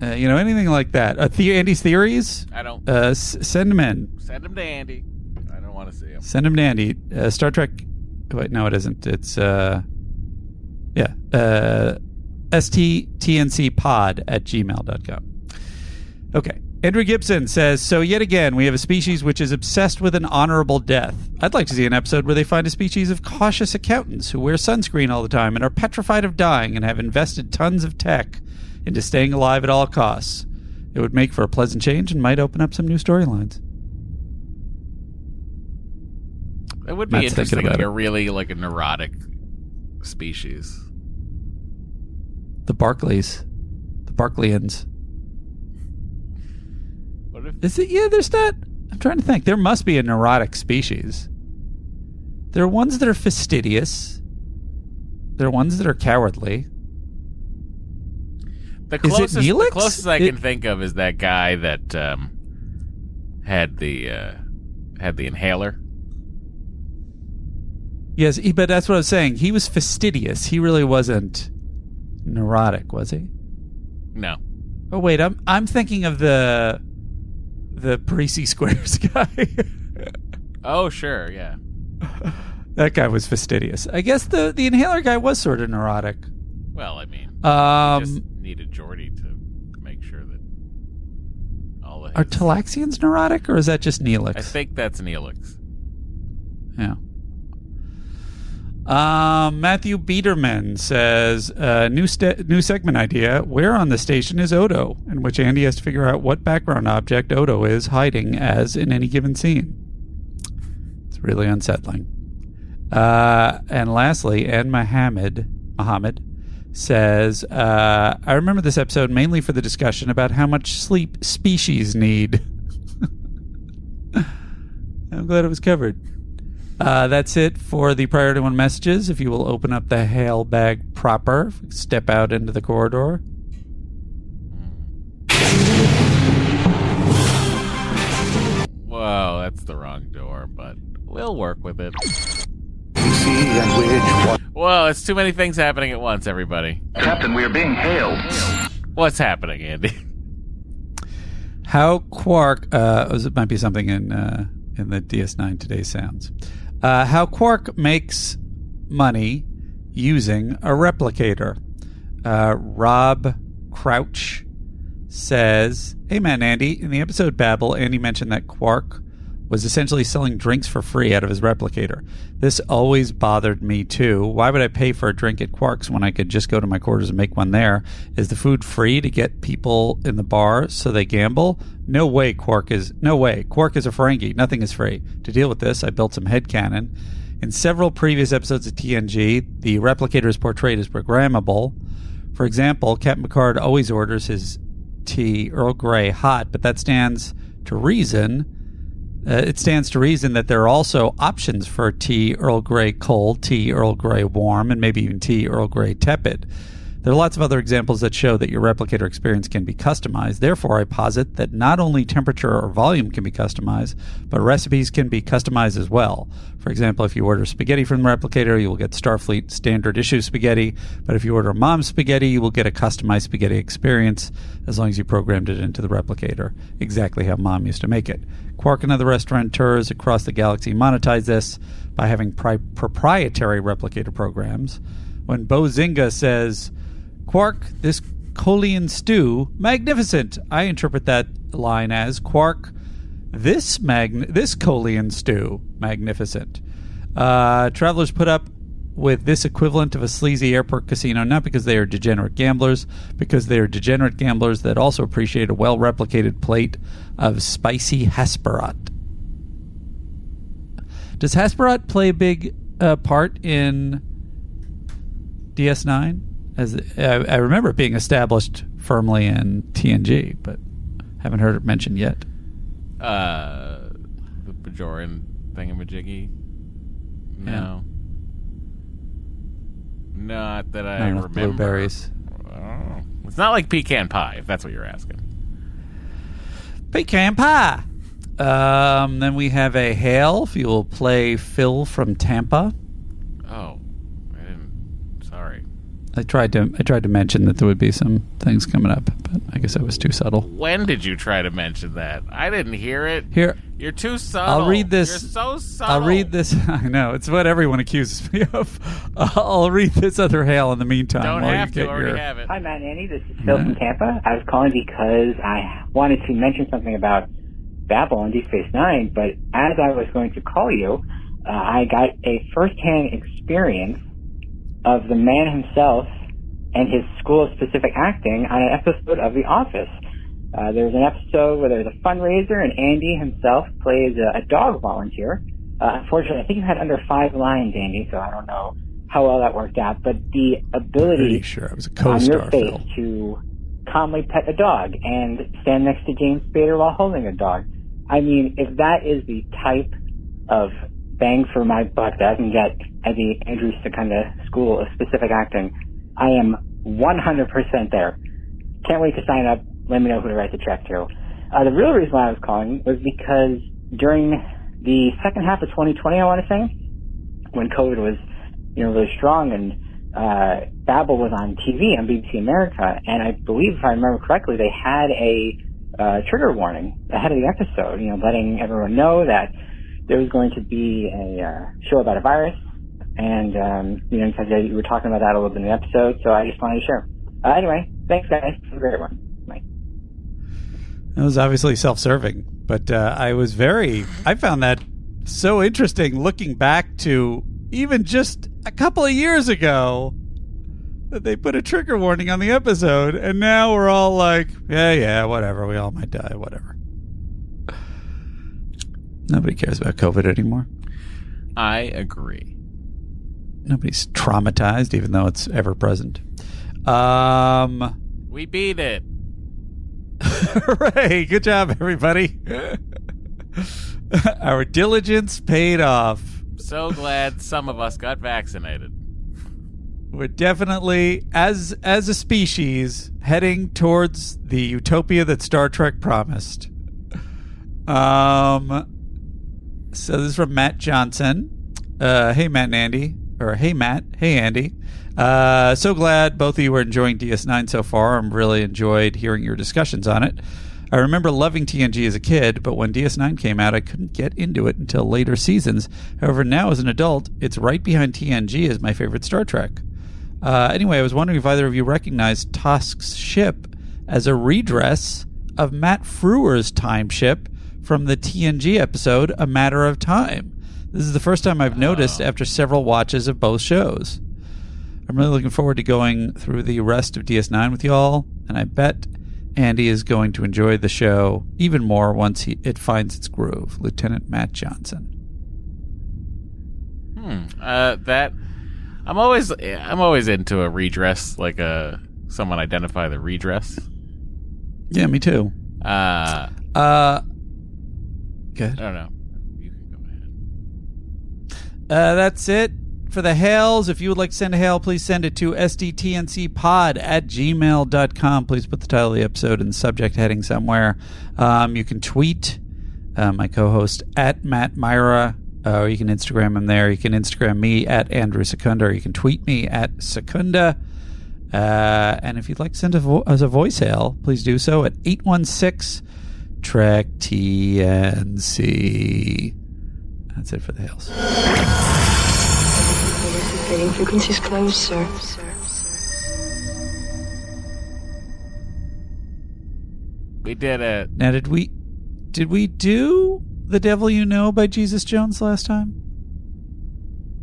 uh, you know, anything like that. Uh, the- Andy's theories. I don't Uh, s- send them in. send them to Andy. I don't want to see him. Send them to Andy. Uh, Star Trek. Wait, no, it isn't. It's uh, yeah. Uh, sttncpod at gmail.com. Okay. Andrew Gibson says, So, yet again, we have a species which is obsessed with an honorable death. I'd like to see an episode where they find a species of cautious accountants who wear sunscreen all the time and are petrified of dying and have invested tons of tech into staying alive at all costs. It would make for a pleasant change and might open up some new storylines. It would be Matt's interesting, like it. a really like a neurotic species. The Barclays. The Barclayans. Is it? Yeah, there's not. I'm trying to think. There must be a neurotic species. There are ones that are fastidious. There are ones that are cowardly. the Is it closest the closest I It- can think of is that guy that um, had the uh, had the inhaler. Yes, he, but that's what I was saying. He was fastidious. He really wasn't neurotic, was he? No. Oh wait, I'm I'm thinking of the the Parrises Squares guy. Oh, sure. Yeah. that guy was fastidious. I guess the the inhaler guy was sort of neurotic. Well, I mean, Um, just needed Geordi to make sure that all the. are Talaxians neurotic, or is that just Neelix? I think that's Neelix. Yeah. Um, Matthew Biederman says, uh, new st- new segment idea. Where on the station is Odo? In which Andy has to figure out what background object Odo is hiding as in any given scene. It's really unsettling. Uh, and lastly, Ann Mohammed, Muhammad says, uh, I remember this episode mainly for the discussion about how much sleep species need. I'm glad it was covered. Uh, that's it for the priority one messages. If you will open up the hail bag proper, step out into the corridor. Whoa, that's the wrong door, but we'll work with it. Whoa, it's too many things happening at once, everybody. Captain, we are being hailed. What's happening, Andy? How Quark, uh, it might be something in uh, in the DS9 Today Sounds. Uh, how Quark makes money using a replicator. Uh, Rob Crouch says, Hey man, Andy, in the episode Babel, Andy mentioned that Quark was essentially selling drinks for free out of his replicator. This always bothered me too. Why would I pay for a drink at Quark's when I could just go to my quarters and make one there? Is the food free to get people in the bar so they gamble? No way Quark is no way. Quark is a Ferengi. Nothing is free. To deal with this, I built some headcanon. In several previous episodes of TNG, the replicator is portrayed as programmable. For example, Captain Picard always orders his tea Earl Grey hot, but that stands to reason uh, it stands to reason that there are also options for tea Earl Grey cold, tea Earl Grey warm, and maybe even tea Earl Grey tepid. There are lots of other examples that show that your replicator experience can be customized. Therefore, I posit that not only temperature or volume can be customized, but recipes can be customized as well. For example, if you order spaghetti from the replicator, you will get Starfleet standard issue spaghetti, but if you order mom's spaghetti, you will get a customized spaghetti experience as long as you programmed it into the replicator, exactly how mom used to make it. Quark and other restaurateurs across the galaxy monetize this by having pri- proprietary replicator programs. When Bo Zinga says, Quark, this Colian stew, magnificent. I interpret that line as Quark, this mag- this Colian stew, magnificent. Uh, travelers put up with this equivalent of a sleazy airport casino not because they are degenerate gamblers, because they are degenerate gamblers that also appreciate a well replicated plate of spicy Hasperat. Does Hasperat play a big uh, part in DS9? As I, I remember it being established firmly in TNG, but haven't heard it mentioned yet. Uh, the Bajoran thingamajiggy. No. Not that I Not remember. blueberries. Oh. It's not like pecan pie, if that's what you're asking. Pecan pie. Um, then we have a hail. If you will play Phil from Tampa. Oh, I didn't. Sorry. I tried to I tried to mention that there would be some things coming up, but I guess I was too subtle. When did you try to mention that? I didn't hear it. Here, You're too subtle. I'll read this. You're so subtle. I'll read this. I know it's what everyone accuses me of. I'll read this other hail in the meantime. Don't have you to. get Already your- have it. Hi, Matt and Andy. This is Phil from Tampa. I was calling because I wanted to mention something about Babel and Deep Space Nine, but as I was going to call you, uh, I got a first-hand experience of the man himself and his school of specific acting on an episode of The Office. Uh, there's an episode where there's a fundraiser and Andy himself plays a, a dog volunteer. Uh, unfortunately, I think you had under five lines, Andy, so I don't know how well that worked out, but the ability sure I was a on your co-star. face Phil. to calmly pet a dog and stand next to James Spader while holding a dog. I mean, if that is the type of bang for my buck that I can get at the Andrew Secunda School of Specific Acting, I am 100% there. Can't wait to sign up. Let me know who to write the check to. Uh, the real reason why I was calling was because during the second half of 2020, I want to say, when COVID was, you know, really strong and uh, Babel was on TV on BBC America, and I believe, if I remember correctly, they had a uh, trigger warning ahead of the episode, you know, letting everyone know that there was going to be a uh, show about a virus, and um, you know, because you were talking about that a little bit in the episode, so I just wanted to share. Uh, anyway, thanks guys, have a great one. Bye. It was obviously self-serving, but uh, I was very. I found that so interesting looking back to even just a couple of years ago that they put a trigger warning on the episode, and now we're all like, yeah, yeah, whatever. We all might die, whatever. Nobody cares about COVID anymore. I agree. Nobody's traumatized, even though it's ever present. Um, We beat it. hooray! Good job, everybody. Our diligence paid off. So glad some of us got vaccinated. We're definitely, as as a species, heading towards the utopia that Star Trek promised. Um. So this is from Matt Johnson. Uh, hey Matt and Andy, or hey Matt, hey Andy. Uh, so glad both of you are enjoying DS9 so far. I'm really enjoyed hearing your discussions on it. I remember loving TNG as a kid, but when DS9 came out, I couldn't get into it until later seasons. However, now as an adult, it's right behind TNG as my favorite Star Trek. Uh, anyway, I was wondering if either of you recognize Tosk's ship as a redress of Matt Frewer's time ship from the TNG episode A Matter of Time. This is the first time I've noticed after several watches of both shows. I'm really looking forward to going through the rest of DS9 with y'all, and I bet Andy is going to enjoy the show even more once he, it finds its groove. Lieutenant Matt Johnson. Hmm. Uh, that I'm always I'm always into a redress, like a someone identify the redress. Yeah, me too. Uh, Uh, I don't know. You can go ahead. Uh, that's it for the hails. If you would like to send a hail, please send it to sttncpod at gmail.com. Please put the title of the episode in the subject heading somewhere. Um, you can tweet uh, my co host at Matt Mira, uh, or you can Instagram him there. You can Instagram me at Andrew Secunda, or you can tweet me at Secunda. Uh, and if you'd like to send a vo- us a voice hail, please do so at 816 Trek TNC. That's it for the hails. Trading frequencies closed, sir. We did it. Now, did we did we do "The Devil You Know" by Jesus Jones last time?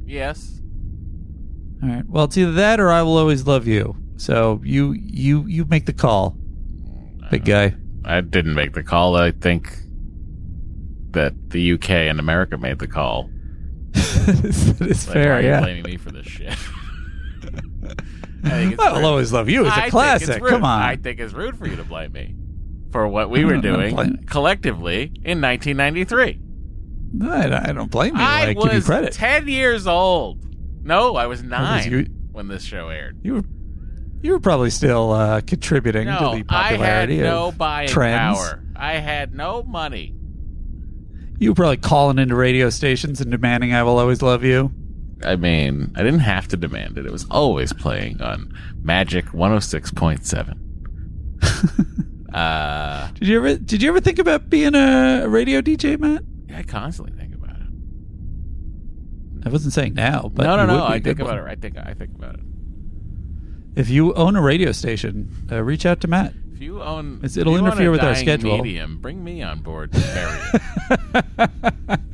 Yes. All right. Well, it's either that or "I Will Always Love You." So you you you make the call, big uh-huh. guy. I didn't make the call. I think that the UK and America made the call. it's Like, fair, why are you yeah. blaming me for this shit? I it's I Will. Always Love You is I a think classic. it's. Come on. I think it's rude for you to blame me for what we were not- I'm not doing collectively in 1993. I, I don't blame you. I I, give you was credit. 10 years old. No, I was nine you- when this show aired. you were you were probably still uh, contributing No, to the I had popularity no of buying trends. power. I had no money. You were probably calling into radio stations and demanding "I Will Always Love You." I mean, I didn't have to demand it. It was always playing on Magic 106.7. uh, Did you ever did you ever think about being a radio DJ, Matt? I constantly think about it. I wasn't saying now, but no, no, no. would be a I think about it. I think I think about it. If you own a radio station, uh, reach out to Matt. If you own, It's- it'll you own interfere a with our dying schedule. Medium, bring me on board to bury it.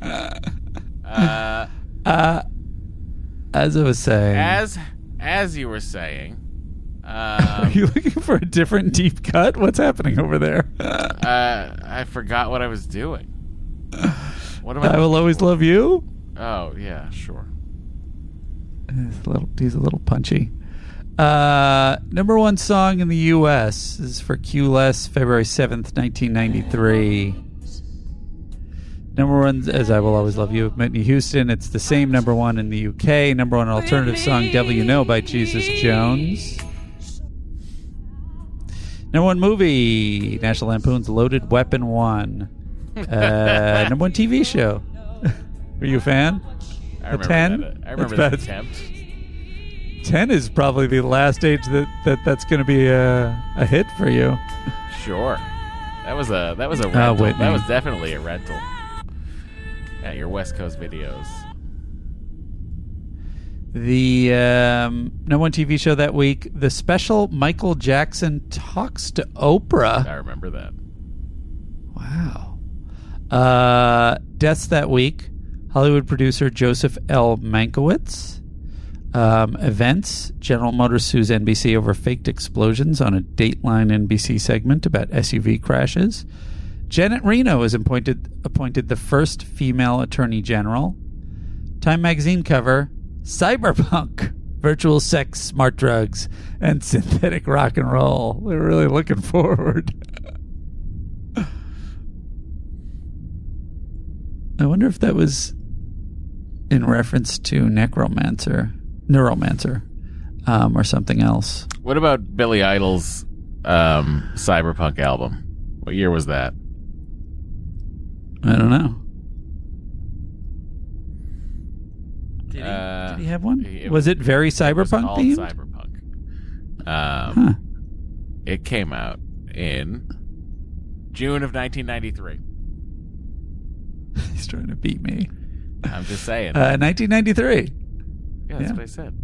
uh, Uh, as I was saying, as as you were saying, are um, you looking for a different deep cut? What's happening over there? uh, I forgot what I was doing. What am I? I will always love you. Oh yeah, sure. He's a little, he's a little punchy. Uh, number one song in the U.S. Is for Q Less, February seventh, nineteen ninety three. Number one, as I will always love you, Whitney Houston. It's the same number one in the UK. Number one alternative song, "Devil You Know" by Jesus Jones. Number one movie, National Lampoon's Loaded Weapon One. Uh, number one TV show. Are you a fan? I remember 10? that. I remember that attempt. Ten is probably the last age that, that that's going to be a, a hit for you. Sure. That was a that was a Ah, rental. Whitney. that was definitely a rental. At your West Coast videos. The um, no one TV show that week, the special Michael Jackson talks to Oprah. I remember that. Wow. Uh, deaths that week. Hollywood producer Joseph L. Mankiewicz. Um, events. General Motors sues NBC over faked explosions on a Dateline NBC segment about SUV crashes. Janet Reno is appointed appointed the first female attorney general. Time magazine cover: Cyberpunk, virtual sex, smart drugs, and synthetic rock and roll. We're really looking forward. I wonder if that was in reference to Necromancer, Neuromancer, um, or something else. What about Billy Idol's um, Cyberpunk album? What year was that? I don't know. Did he, Did he have one? was it very cyberpunk called themed? Cyberpunk. Um, Huh. It came out in June of 1993. He's trying to beat me. I'm just saying. Uh, 1993. Yeah, that's yeah. what I said.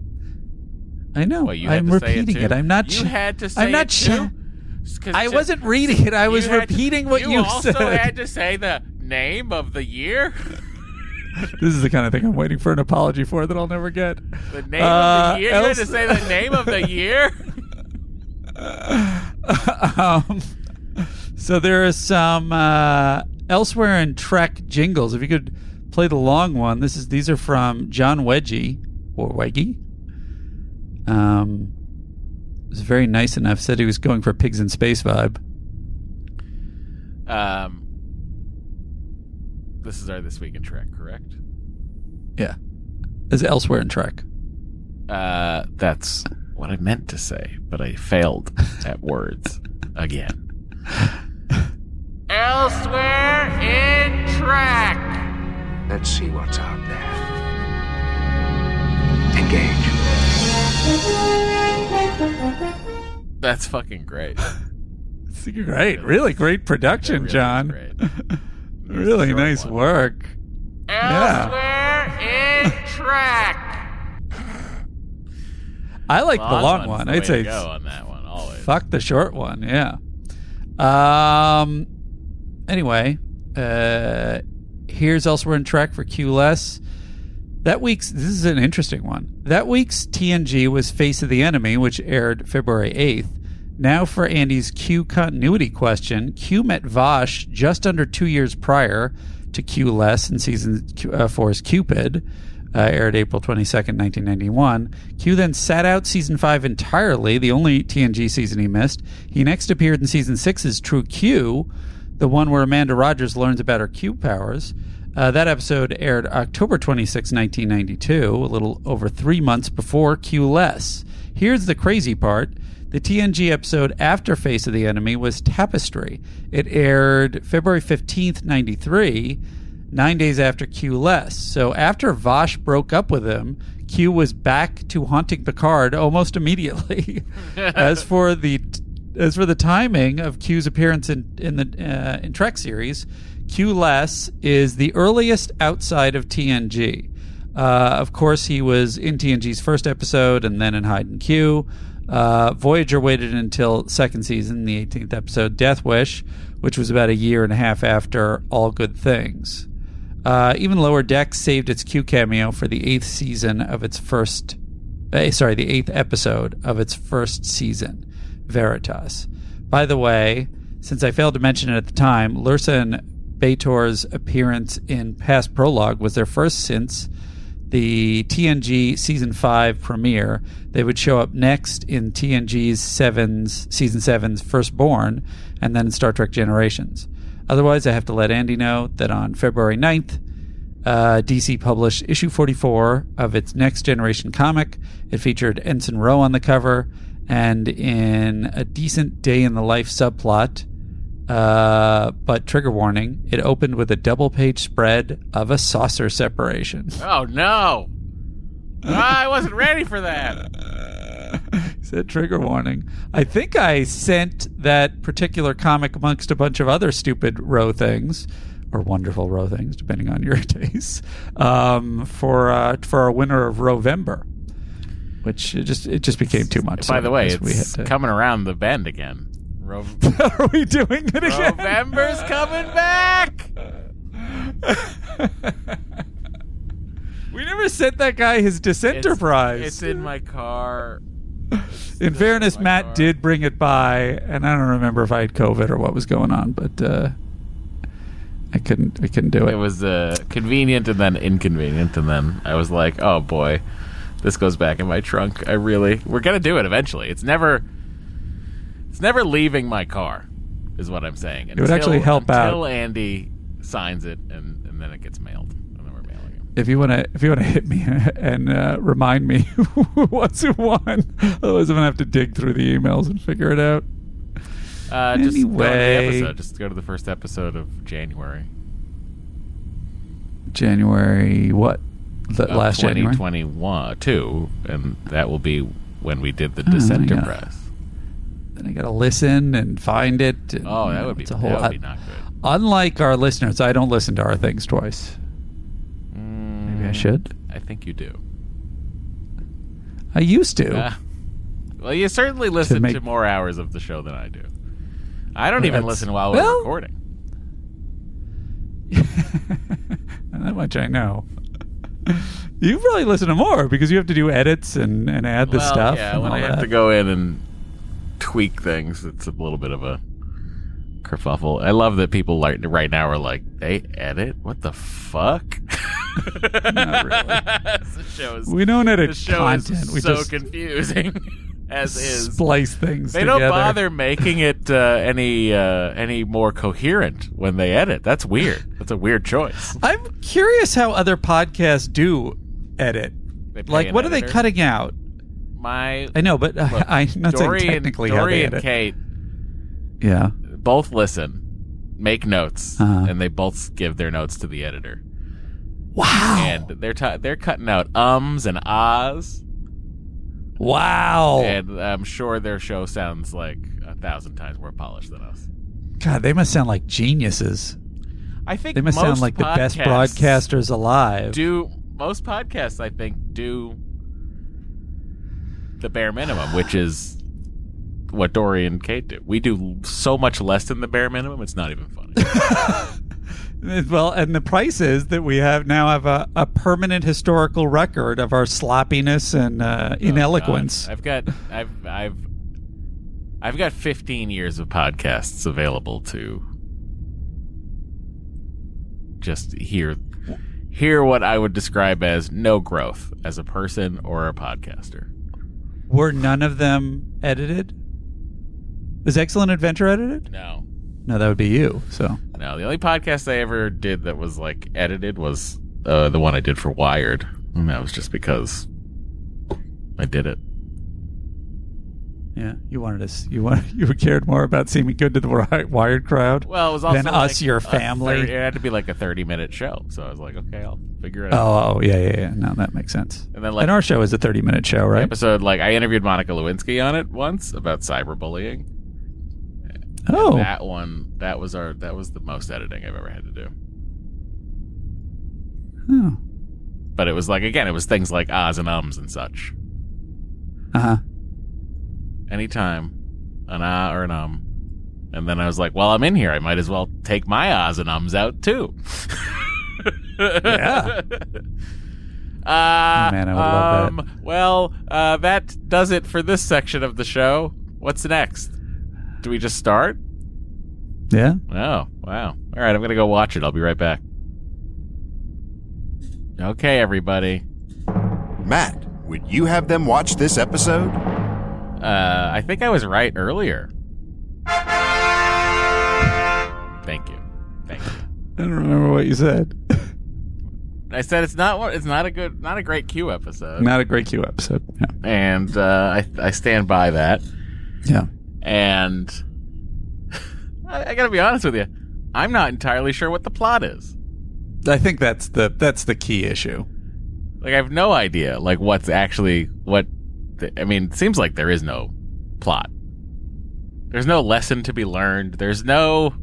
I know. What, you I'm repeating it, it. I'm not. You ch- had to say I'm not. it ch- too? 'Cause I wasn't reading it. I was you had to- repeating what you, said. you also said. had to say the name of the year. This is the kind of thing I'm waiting for an apology for that I'll never get. The name Uh, of the year. You had to say the name of the year. um, so there are some uh, elsewhere in Trek jingles. If you could play the long one, this is these are from John Wedgie or Weggy. Um, it was very nice enough. Said he was going for pigs in space vibe. Um, this is our this week in Trek, correct? Yeah, is elsewhere in Trek. Uh, that's what I meant to say, but I failed at words again. Elsewhere in Trek. Let's see what's out there. Engage. That's fucking great. It's great, really great production, really John. great. really nice one. work. Yeah. Elsewhere in Trek. I like the long one's one. the I'd say go on that one always. Fuck the short one, yeah. Um. Anyway, uh, here's elsewhere in Trek for Q less. That week's this is an interesting one. That week's TNG was Face of the Enemy, which aired February eighth. Now for Andy's Q continuity question. Q met Vash just under two years prior to Q less in season uh, four's Qpid uh, aired April 22nd, 1991. Q then sat out season 5 entirely, the only TNG season he missed. He next appeared in season 6's True Q, the one where Amanda Rogers learns about her Q powers. Uh, that episode aired October 26, 1992, a little over three months before Q Less. Here's the crazy part. The TNG episode after Face of the Enemy was Tapestry. It aired February 15th, 93, nine days after Q less. So after Vash broke up with him, Q was back to haunting Picard almost immediately. as for the as for the timing of Q's appearance in in the uh, in Trek series, Q less is the earliest outside of TNG. Uh, of course, he was in TNG's first episode and then in Hide and Q. Uh, Voyager waited until second season, the 18th episode, Death Wish, which was about a year and a half after All Good Things. Uh, even Lower Decks saved its Q cameo for the eighth season of its first, eh, sorry, the eighth episode of its first season, Veritas. By the way, since I failed to mention it at the time, Lursa and Bator's appearance in past prologue was their first since the TNG season five premiere. They would show up next in TNG's seven's season seven's Firstborn, and then in Star Trek Generations. Otherwise, I have to let Andy know that on February 9th, uh, DC published issue 44 of its Next Generation comic. It featured Ensign Ro on the cover, and in a decent day in the life subplot, Uh, but trigger warning: it opened with a double-page spread of a saucer separation. Oh no! I wasn't ready for that. Said trigger warning. I think I sent that particular comic amongst a bunch of other stupid Ro things, or wonderful Ro things, depending on your taste, um, for uh, for our winner of Rovember, which it just it just became too much. By so the way, it's we had to- coming around the bend again. Ro- Are we doing it again? November's coming back. We never sent that guy his Descent It's- Prize. It's in my car. In fairness, my Matt car. did bring it by, and I don't remember if I had COVID or what was going on, but uh, I couldn't. I couldn't do it. It was uh, convenient and then inconvenient, and then I was like, "Oh boy, this goes back in my trunk." I really, we're gonna do it eventually. It's never, it's never leaving my car, is what I'm saying. It would actually help out. until Andy signs it, and, and then it gets mailed, and then we're mailing it. if you want to, if you want to hit me and uh, remind me what's who won, otherwise I'm gonna have to dig through the emails and figure it out. Uh, just go to the episode. Just go to the first episode of January. January what? The of last January. 2021, two, and that will be when we did the Oh, Dissenter press. Then I got to listen and find it. and, Oh, that would be it's a that whole- would be not good. Unlike our listeners, I don't listen to our things twice. Mm, Maybe I should. I think you do. I used to. Ah. well, you certainly listen to, make- more hours of the show than I do. I don't even listen while we're well- recording. That much I know. You probably listen to more because you have to do edits and, and add the well, stuff. yeah, and when I have that. to go in and tweak things, it's a little bit of a kerfuffle. I love that people like right now are like, "They edit? What the fuck?" Not really. is We don't edit the show content. We so just confusing as is. splice things They together. don't bother making it uh, any uh, any more coherent when they edit. That's weird. That's a weird choice. I'm curious how other podcasts do edit. Like, what are they cutting out? My I know, but uh, look, I'm not Dory saying and, technically how Dory and. Kate Yeah. both listen, make notes, Uh-huh. and they both give their notes to the editor. Wow. And they're t- they're cutting out ums and ahs, wow. and I'm sure their show sounds like a thousand times more polished than us. God, they must sound like geniuses. I think They must sound like the best broadcasters alive. Do most podcasts? I think do the bare minimum, which is what Dory and Kate do. We do so much less than the bare minimum; it's not even funny. Well, and the price is that we have now have a, a permanent historical record of our sloppiness and uh, ineloquence. God. I've got I've I've I've got 15 years of podcasts available to just hear hear what I would describe as no growth as a person or a podcaster. Were none of them edited? Was Excellent Adventure edited? No. No, that would be you. So No, the only podcast I ever did that was like edited was uh, the one I did for Wired, and that was just because I did it. Yeah, you wanted us. You want you cared more about seeming good to the wi- Wired crowd. Well, it was also than us, your family. thir- it had to be like a thirty-minute show, so I was like, okay, I'll figure it out. Oh, oh, yeah, yeah, yeah. No, that makes sense. And then, like- and our show is a thirty-minute show, right? episode, like I interviewed Monica Lewinsky on it once about cyberbullying. Oh, And that one, that was our, that was the most editing I've ever had to do. oh. But it was like again, it was things like ahs and ums and such. uh huh. Anytime an ah or an um, and then I was like, well, I'm in here. I might as well take my ahs and ums out too. Yeah. Uh, Oh, man, I would love that. um, Well, uh, that does it for this section of the show. What's next? Do we just start? Yeah. Oh, wow. All right, I'm going to go watch it. I'll be right back. Okay, everybody. Matt, would you have them watch this episode? Uh, I think I was right earlier. Thank you. Thank you. I don't remember what you said. I said it's not it's not a good not a great Q episode. Not a great Q episode. Yeah. And uh, I I stand by that. Yeah. And I, I gotta be honest with you. I'm not entirely sure what the plot is. I think that's the that's the key issue. Like I have no idea. Like what's actually what. I mean, it seems like there is no plot. There's no lesson to be learned. There's no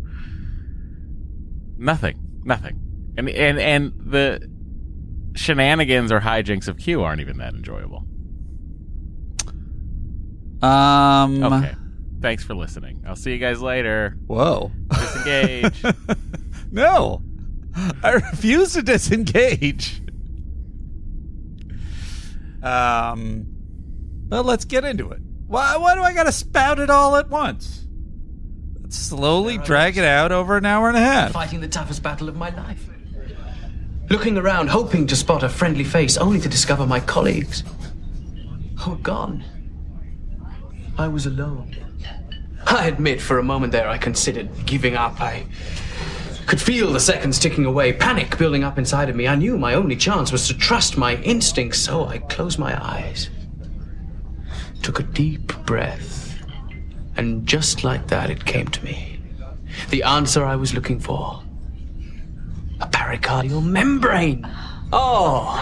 nothing, nothing, and and and the shenanigans or hijinks of Q aren't even that enjoyable. Um. Okay. Thanks for listening. I'll see you guys later. Whoa. Disengage. no. I refuse to disengage. Um. Well, let's get into it. Why? Why do I got to spout it all at once? Let's slowly drag it out over an hour and a half. Fighting the toughest battle of my life. Looking around, hoping to spot a friendly face, only to discover my colleagues oh, were gone. I was alone. I admit, for a moment there, I considered giving up. I could feel the seconds ticking away, panic building up inside of me. I knew my only chance was to trust my instincts, so I closed my eyes, took a deep breath, and just like that, it came to me. The answer I was looking for a pericardial membrane. Oh!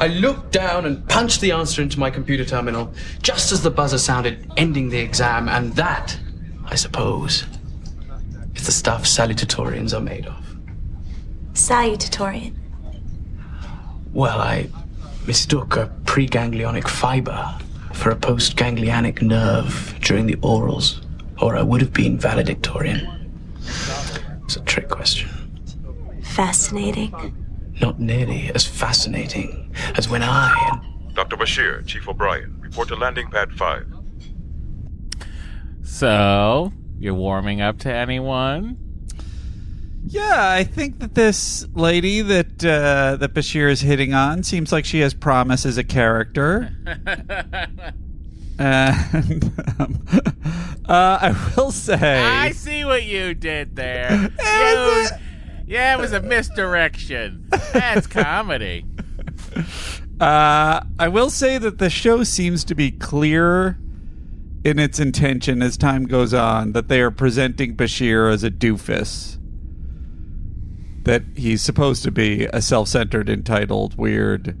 I looked down and punched the answer into my computer terminal just as the buzzer sounded, ending the exam, and that, I suppose, is the stuff salutatorians are made of. Salutatorian. Well, I mistook a preganglionic fiber for a postganglionic nerve during the orals, or I would have been valedictorian. It's a trick question. Fascinating. Not nearly as fascinating as when I and Dr. Bashir, Chief O'Brien, report to landing pad 5. So, you're warming up to anyone? Yeah, I think that this lady that uh, that Bashir is hitting on seems like she has promise as a character. and um, uh, I will say, I see what you did there. You, yeah, it was a misdirection. That's comedy. Uh, I will say that the show seems to be clear in its intention as time goes on that they are presenting Bashir as a doofus. That he's supposed to be a self centered, entitled, weird,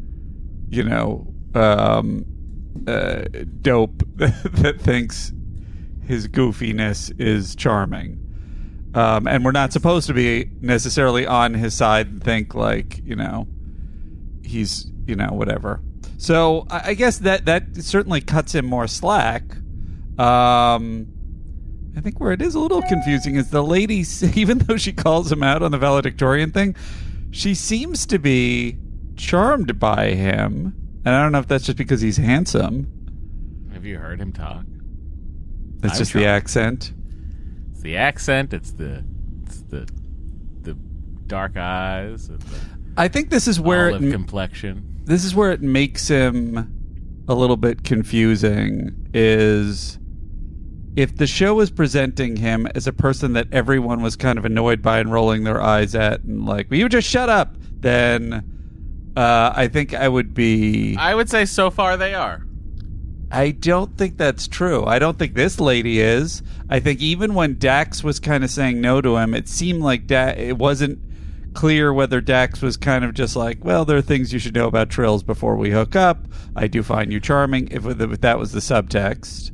you know, um, uh, dope that thinks his goofiness is charming. Um, and we're not supposed to be necessarily on his side and think like, you know, he's you know whatever. So I, I guess that that certainly cuts him more slack. Um, I think where it is a little confusing is the lady, even though she calls him out on the valedictorian thing, she seems to be charmed by him, and I don't know if that's just because he's handsome. Have you heard him talk? It's I'm just the accent. It's the accent. It's the it's the the dark eyes. And the I think this is where it, complexion. this is where it makes him a little bit confusing is if the show was presenting him as a person that everyone was kind of annoyed by and rolling their eyes at and like will you just shut up then uh, i think i would be I would say so far they are. I don't think that's true. I don't think this lady is. I think even when Dax was kind of saying no to him, it seemed like da- it wasn't clear whether Dax was kind of just like, well, there are things you should know about Trills before we hook up. I do find you charming. If, if that was the subtext.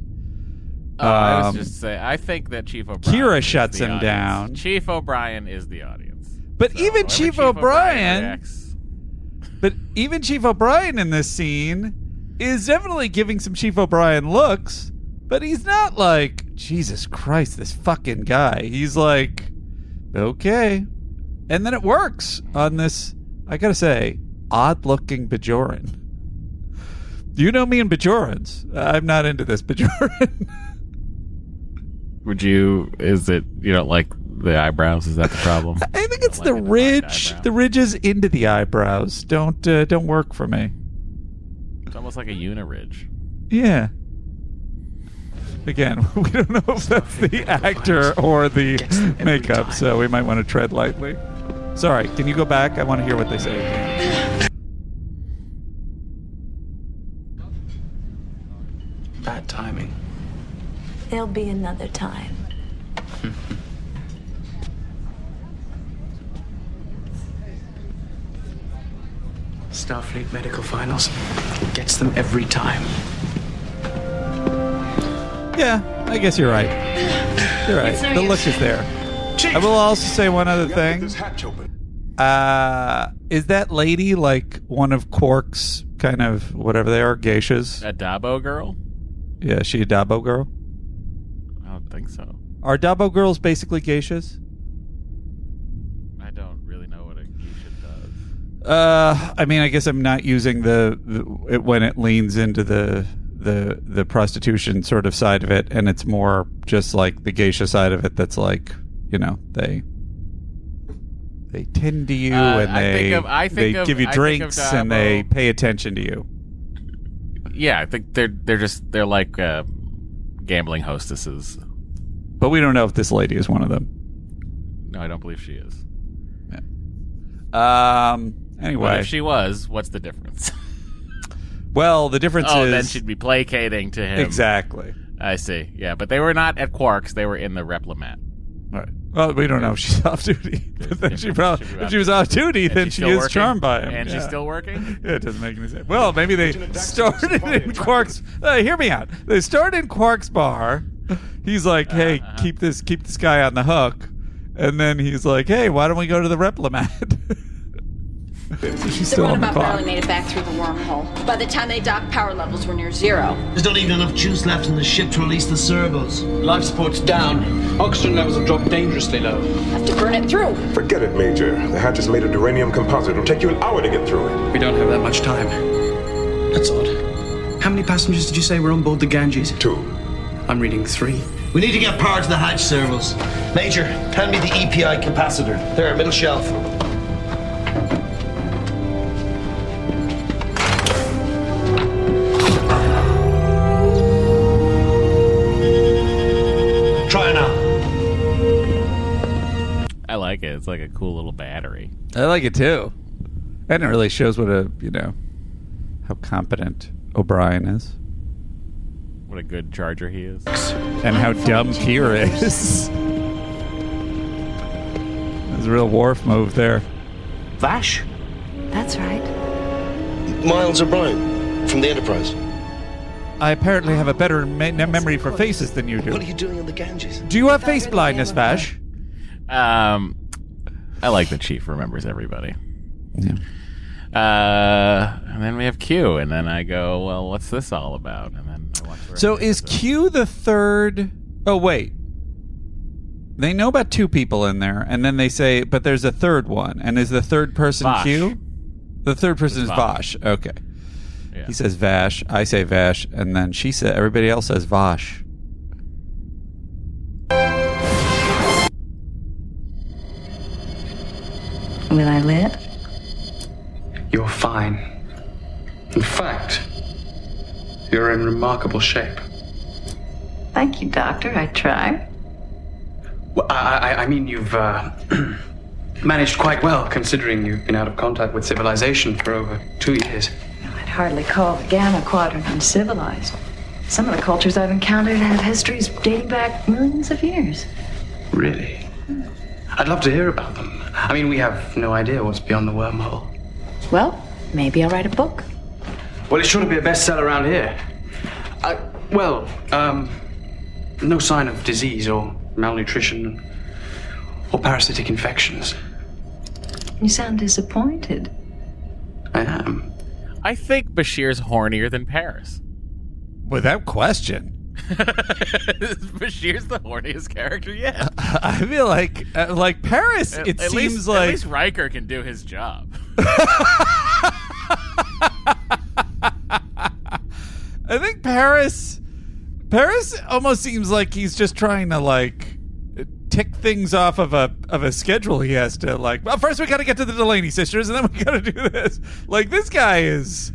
Oh, I was Um, just saying. I think that Chief O'Brien. Kira is shuts the him audience. down. Chief O'Brien is the audience. But even Whenever Chief, O'Brien O'Brien, but even Chief O'Brien in this scene is definitely giving some Chief O'Brien looks, but he's not like Jesus Christ, this fucking guy. He's like, okay, and then it works on this. I gotta say, odd-looking Bajoran. You know me and Bajorans. I'm not into this Bajoran. Would you? Is it you don't like the eyebrows? Is that the problem? I think it's the ridge. The ridges into the eyebrows don't uh, don't work for me. It's almost like a uniridge. Yeah. Again, we don't know if that's the actor or the makeup, so we might want to tread lightly. Sorry, can you go back? I want to hear what they say. again. bad timing. There'll be another time. Starfleet Medical Finals gets them every time. Yeah, I guess you're right. You're right. The look is there. Chief, I will also say one other thing. Uh, is that lady like one of Quark's kind of whatever they are geishas? A Dabo girl? Yeah, she a Dabo girl? Don't think so. Are Dabo girls basically geishas? I don't really know what a geisha does. Uh, I mean, I guess I'm not using the, the it, when it leans into the the the prostitution sort of side of it, and it's more just like the geisha side of it. That's like you know they they tend to you Uh, and they of- they of- give you drinks and they pay attention to you. Yeah, I think they're they're just they're like uh, gambling hostesses. But we don't know if this lady is one of them. No, I don't believe she is. Um. But Anyway, if she was, what's the difference? well, the difference oh, is then she'd be placating to him. exactly. I see. Yeah, but they were not at Quarks. They were in the Replimat. Right. Well, we don't know if she's off duty. But then she probably, Should be if she was off duty, And then she is working? charmed by him. And she's still working? Yeah, it doesn't make any sense. Well, maybe they started in Quark's. Uh, hear me out. They started in Quark's bar. He's like, "Hey, Uh-huh. keep this, keep this guy on the hook," and then he's like, "Hey, why don't we go to the Replimat?" so she's The still on the runabout clock. barely made it back through the wormhole. By the time they docked, power levels were near zero. There's not even enough juice left in the ship to release the servos. Life support's down. Oxygen levels have dropped dangerously low. Have to burn it through. Forget it, Major. The hatch is made of duranium composite. It'll take you an hour to get through it. We don't have that much time. That's odd. How many passengers did you say were on board the Ganges? Two. I'm reading three. We need to get power to the hatch servos. Major, hand me the EPI capacitor. There, middle shelf. Try it now. I like it. It's like a cool little battery. I like it too. And it really shows what a you know how competent O'Brien is, What a good charger he is. and how dumb Kira is. There's a real Worf move there. Vash? That's right. Miles O'Brien from the Enterprise. I apparently have a better me- memory for faces than you do. What are you doing on the Ganges? Do you have face blindness, Vash? Um, I like the chief remembers everybody. Yeah. Uh, and then we have Q, and then I go, well, what's this all about? And then I watch the rest So is. Q the third? Oh wait, they know about two people in there, and then they say, but there's a third one, and is the third person Vash. Q? The third person is It's Vash. Vash. Okay. Yeah. He says Vash. I say Vash, and then she said everybody else says Vash. Will I live? You're fine. In fact, you're in remarkable shape. Thank you, Doctor. I try. Well, I, I, I mean, you've uh, managed quite well, considering you've been out of contact with civilization for over two years. I'd hardly call the Gamma Quadrant uncivilized. Some of the cultures I've encountered have histories dating back millions of years. Really? I'd love to hear about them. I mean, we have no idea what's beyond the wormhole. Well, maybe I'll write a book. Well, it's sure to be a bestseller around here. Uh, well, um, no sign of disease or malnutrition or parasitic infections. You sound disappointed. I am. I think Bashir's hornier than Paris. Without question. Bashir's the horniest character yet. I feel like, uh, like Paris. At- it at seems least, like at least Riker can do his job. I think Paris Paris almost seems like he's just trying to like tick things off of a of a schedule he has to like well first we got to get to the Delaney sisters and then we got to do this. Like this guy is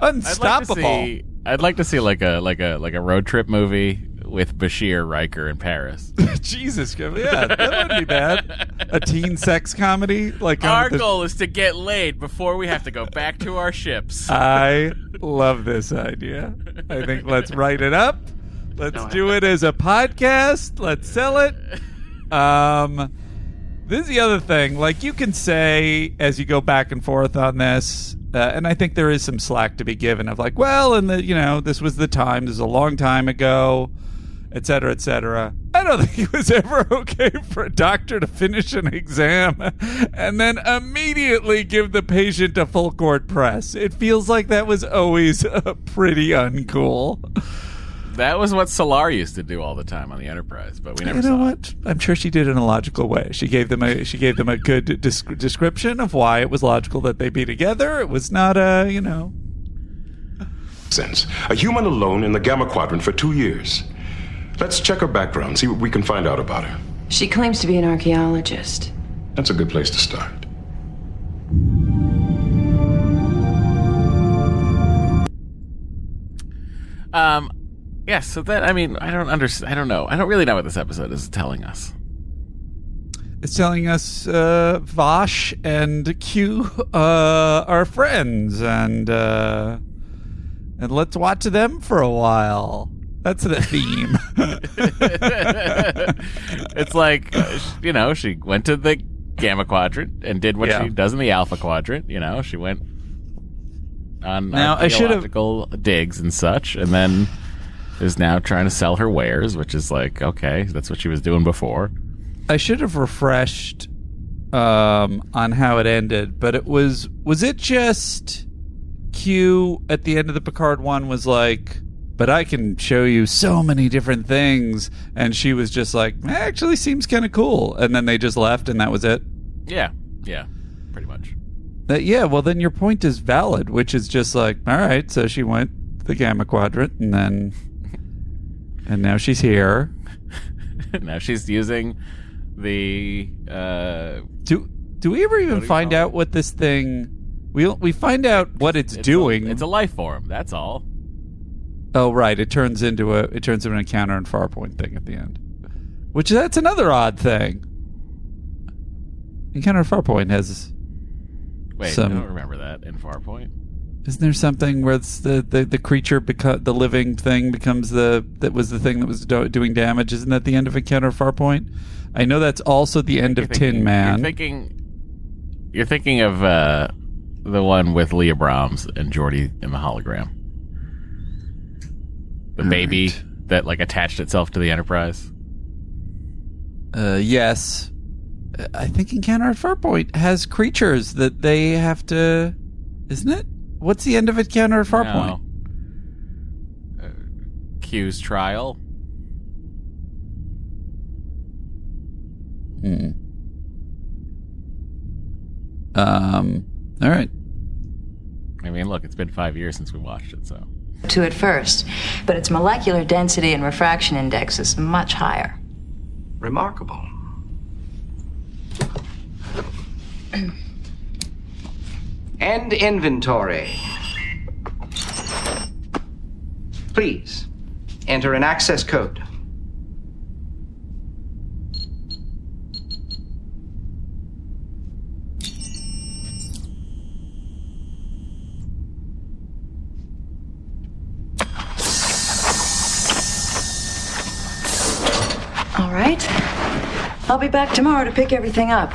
unstoppable. I'd like to see, I'd like to see like a like a like a road trip movie with Bashir, Riker, and Paris. Jesus, yeah, that wouldn't be bad. A teen sex comedy like on Our the- goal is to get laid before we have to go back to our ships. I love this idea. I think let's write it up. Let's do it as a podcast. Let's sell it. Um, this is the other thing. Like you can say as you go back and forth on this, Uh, and I think there is some slack to be given of like, well, and the you know this was the time, this is a long time ago, et cetera, et cetera. I don't think it was ever okay for a doctor to finish an exam and then immediately give the patient a full court press. It feels like that was always uh, pretty uncool. That was what Selar used to do all the time on the Enterprise, but we never you saw know it. what? I'm sure she did it in a logical way. She gave them a she gave them a good desc- description of why it was logical that they be together. It was not a you know. Sense. A human alone in the Gamma Quadrant for two years. Let's check her background, see what we can find out about her. She claims to be an archaeologist. That's a good place to start. Um, yeah. So that I mean, I don't understand. I don't know. I don't really know what this episode is telling us. It's telling us uh, Vosh and Q uh, are friends, and uh, and let's watch them for a while. That's the theme. it's like you know, she went to the Gamma Quadrant and did what Yeah. she does in the Alpha Quadrant. You know, she went on Now, I should've- archaeological digs and such, and then is now trying to sell her wares, which is like okay, that's what she was doing before. I should have refreshed um, on how it ended, but it was was it just Q at the end of the Picard one was like, but I can show you so many different things, and she was just like, "Eh, actually seems kind of cool, and then they just left, and that was it. Yeah, yeah, pretty much. That yeah, well then your point is valid, which is just like, all right, so she went the Gamma Quadrant, and then and now she's here. now she's using the uh, Do do we ever even What do you find out what this thing? We we find out what it's, doing. it's a life form. That's all. Oh right, it turns into a it turns into an encounter and Farpoint thing at the end, which that's another odd thing. Encounter and Farpoint has Wait, Some- I don't remember that in Farpoint. Isn't there something where it's the, the, the creature, beco- the living thing, becomes the that was the thing that was do- doing damage? Isn't that the end of Encounter Farpoint? I know that's also the end of Tin Man. You're thinking, you're thinking of uh, the one with Leah Brahms and Geordi in the hologram. The baby that like attached itself to the Enterprise. Uh, yes, Uh, I think Encounter at Farpoint has creatures that they have to. Isn't it? What's the end of Encounter at Farpoint? No. Uh, Q's trial. Hmm. Um. All right. I mean, look, it's been five years since we watched it, so To it first, but its molecular density and refraction index is much higher. Remarkable. End inventory. Please enter an access code. All right. I'll be back tomorrow to pick everything up.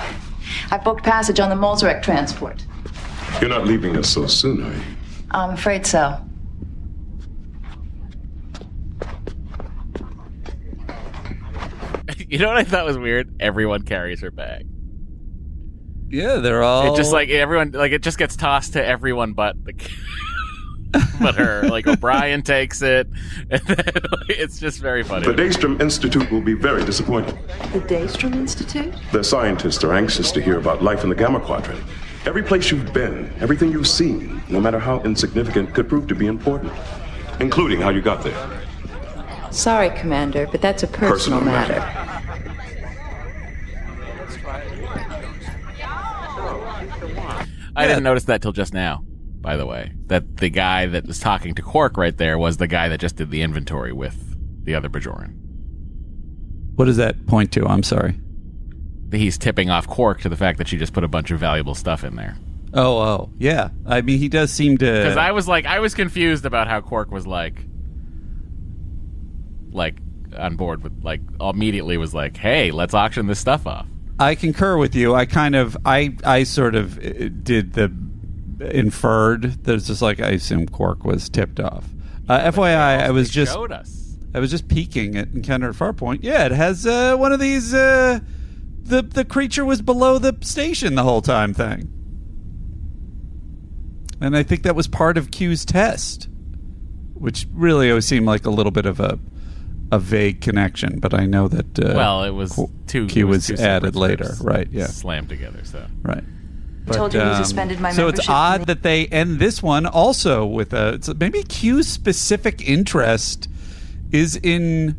I booked passage on the Molzarek transport. You're not leaving us so soon, are you? I'm afraid so. you know what I thought was weird? Everyone carries her bag. Yeah, they're all. It just like everyone, like it just gets tossed to everyone but the, but her. Like O'Brien takes it, and then, like, it's just very funny. The Daystrom Institute will be very disappointed. The Daystrom Institute? The scientists are anxious to hear about life in the Gamma Quadrant. Every place you've been, everything you've seen, no matter how insignificant, could prove to be important, including how you got there. Sorry, Commander, but that's a personal, Personal matter. I didn't notice that till just now. By the way, that the guy that was talking to Quark right there was the guy that just did the inventory with the other Bajoran. What does that point to? I'm sorry. He's tipping off Quark to the fact that she just put a bunch of valuable stuff in there. Oh, oh, yeah. I mean, he does seem to. Because I was like, I was confused about how Quark was like, like on board with, like, immediately was like, hey, let's auction this stuff off. I concur with you. I kind of, I, I sort of uh, did the inferred. There's just like I assume Quark was tipped off. Uh, FYI, I was just showed us. I was just peeking at Encounter at Farpoint. Yeah, it has uh, one of these. Uh, the the creature was below the station the whole time thing, and I think that was part of Q's test, which really always seemed like a little bit of a a vague connection. But I know that uh, well, it was Qu- two. Q it was, two added later, right? Yeah, slammed together. So right. Told you he um, suspended my so it's odd from- that they end this one also with a it's maybe Q's specific interest is in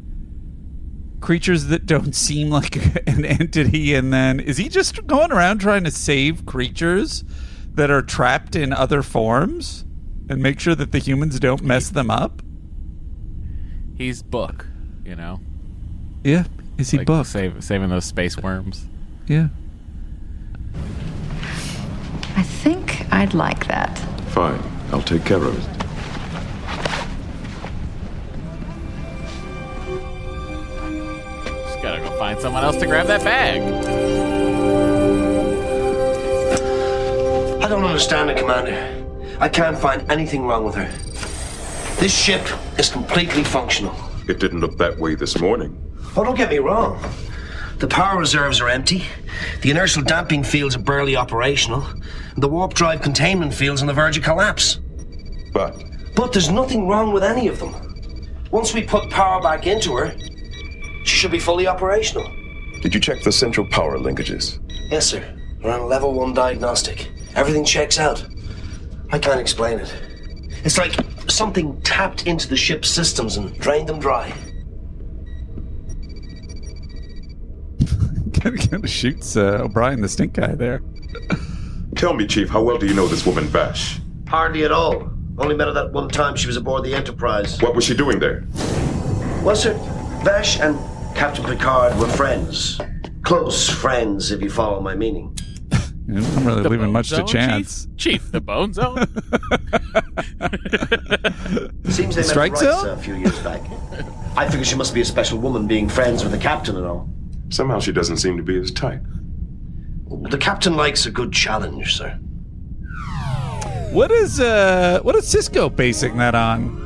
creatures that don't seem like an entity. And then is he just going around trying to save creatures that are trapped in other forms and make sure that the humans don't mess them up? He's book. You know, yeah. Is he like book? save, saving those space worms. yeah I think I'd like that. Fine, I'll take care of it. Just gotta go find someone else to grab that bag. I don't understand it, Commander. I can't find anything wrong with her. This ship is completely functional. It didn't look that way this morning. Oh, don't get me wrong. The power reserves are empty. The inertial damping fields are barely operational. And the warp drive containment fields on the verge of collapse. But But there's nothing wrong with any of them. Once we put power back into her, she should be fully operational. did you check the central power linkages? Yes, sir. We're on a level one diagnostic. Everything checks out. I can't explain it. It's like something tapped into the ship's systems and drained them dry. kind of shoots uh, O'Brien the stink guy there Tell me, Chief, how well do you know this woman Vash? Hardly at all. Only met her that one time she was aboard the Enterprise. What was she doing there? Well, sir, Vash and Captain Picard were friends. Close friends, if you follow my meaning. I'm not really The leaving bone much to chance Chief? Chief, the bone zone. Seems they met Strike right zone? a few years back. I figure she must be a special woman being friends with the captain and all. Somehow she doesn't seem to be his type. The captain likes a good challenge, sir. What is uh what is Sisko basing that on?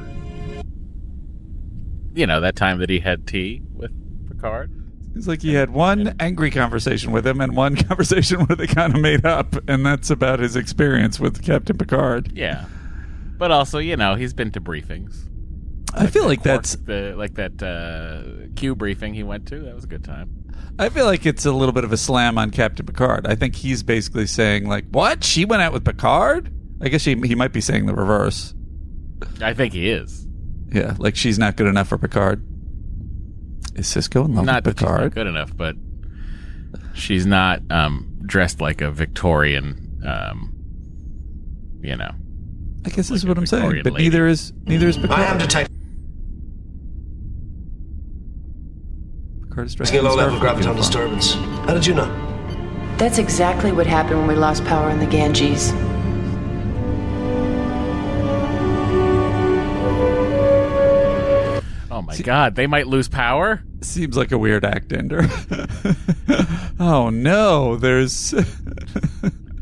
you know that time that he had tea with Picard. It's like he had one angry conversation with him and one conversation where they kind of made up, and that's about his experience with Captain Picard. Yeah, but also you know he's been to briefings. I feel like Quark, that's the like that uh, Q briefing he went to. That was a good time. I feel like it's a little bit of a slam on Captain Picard. I think he's basically saying like, "What? She went out with Picard?" I guess he he might be saying the reverse. I think he is. Yeah, like she's not good enough for Picard. Is Sisko in love not with that she's not Picard? good enough, but she's not um, dressed like a Victorian. Um, you know, I guess this is what I'm saying. Victorian But neither is neither is Picard. I am detecting Picard is dressed a in a low level graviton disturbance. How did you know? That's exactly what happened when we lost power in the Ganges. oh my God, they might lose power. Seems like a weird act ender. oh no, there's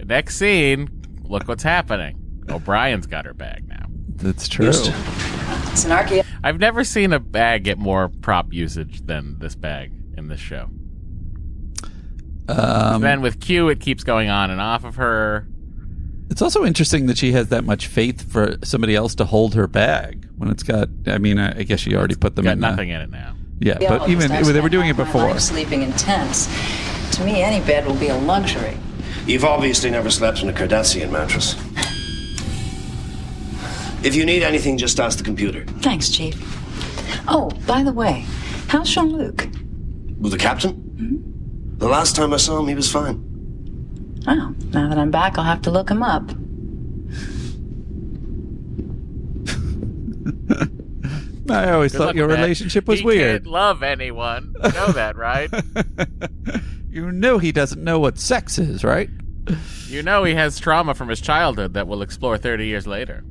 Next scene, look what's happening. O'Brien's got her bag now. That's true. It's an archae. I've never seen a bag get more prop usage than this bag in this show. Um, then with Q, it keeps going on and off of her. It's also interesting that she has that much faith for somebody else to hold her bag when it's got. I mean, I, I guess she already put them Got in. the- nothing in it now. yeah, Yeah, but even they were doing it spend my before. life sleeping in tents. To me, any bed will be a luxury. You've obviously never slept in a Cardassian mattress. If you need anything, just ask the computer. Thanks, Chief. Oh, by the way, how's Jean Luc? With the captain? Hmm? The last time I saw him, he was fine. Oh, now that I'm back, I'll have to look him up. I always Good thought your relationship was He weird. Can't love anyone. You know that, right? You know he doesn't know what sex is, right? you know he has trauma from his childhood that we'll explore 30 years later.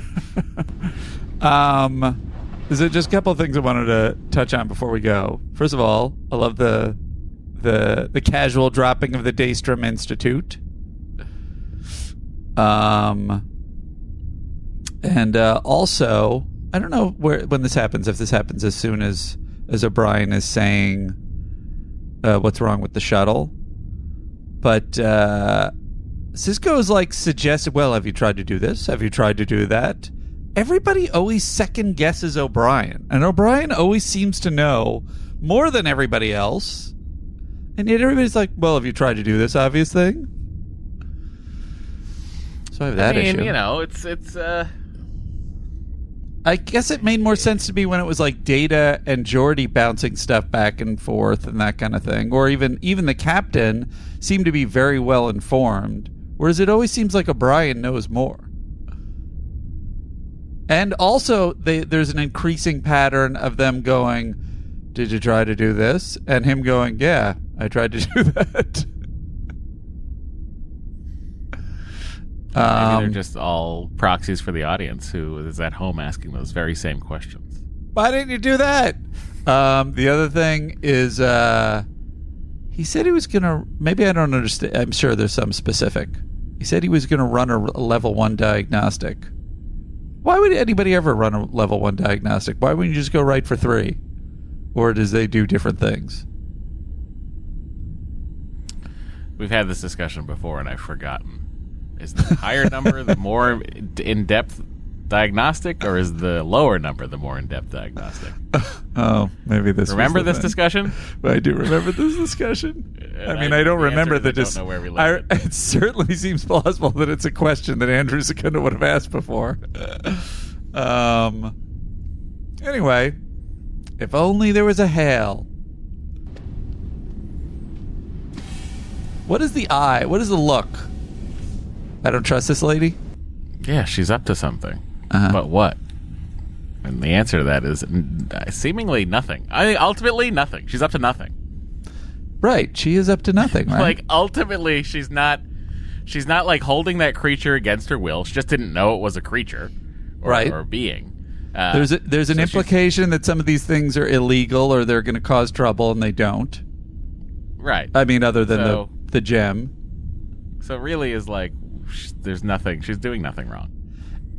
Um, it just a couple of things I wanted to touch on before we go? First of all, I love the the the casual dropping of the Daystrom Institute. Um, and uh, also, I don't know where when this happens. If this happens as soon as as O'Brien is saying uh, what's wrong with the shuttle, but uh, Sisko's like suggested. Well, have you tried to do this? Have you tried to do that? Everybody always second guesses O'Brien, and O'Brien always seems to know more than everybody else. And yet everybody's like, "Well, have you tried to do this obvious thing?" So I have that I mean, issue. you know, it's it's uh I guess it made more sense to me when it was like Data and Geordi bouncing stuff back and forth and that kind of thing, or even even the captain seemed to be very well informed, whereas it always seems like O'Brien knows more. And also, they, there's an increasing pattern of them going, "Did you try to do this?" and him going, "Yeah, I tried to do that." maybe Um, they're just all proxies for the audience who is at home asking those very same questions. Why didn't you do that? Um, the other thing is, uh, he said he was gonna. Maybe I don't understand. I'm sure there's some specific. He said he was gonna run a, level one diagnostic. Why would anybody ever run a level one diagnostic? Why wouldn't you just go right for three? Or does they do different things? We've had this discussion before, and I've forgotten. Is the higher number the more in-depth diagnostic, or is the lower number the more in-depth diagnostic? Oh, maybe this. Remember this thing. discussion? I do remember this discussion. And I mean, I- I, don't the remember the don't know where we I, it certainly seems plausible that it's a question that Andrew Secunda would have asked before. Um. Anyway, if only there was a hail. What is the eye? What is the look? I don't trust this lady. Yeah, she's up to something. Uh-huh. But what? And the answer to that is seemingly nothing. I think ultimately nothing. She's up to nothing. Right, she is up to nothing. Right? Like ultimately, she's not. She's not like holding that creature against her will. She just didn't know it was a creature, or, Right. or a being. Uh, there's a, there's an so implication that some of these things are illegal or they're going to cause trouble, and they don't. right. I mean, other than So- the the gem. So really, is like there's nothing. She's doing nothing wrong.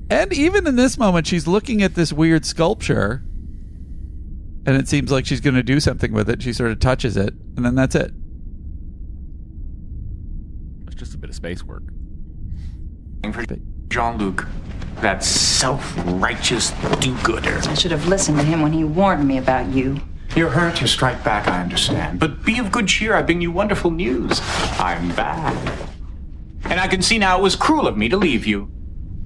And even in this moment, she's looking at this weird sculpture, and it seems like she's going to do something with it. She sort of touches it, and then that's it. It's just a bit of space work. For Jean Luc, that self righteous do gooder. I should have listened to him when he warned me about you. You're hurt, you strike back, I understand. But be of good cheer, I bring you wonderful news. I'm back. And I can see now it was cruel of me to leave you.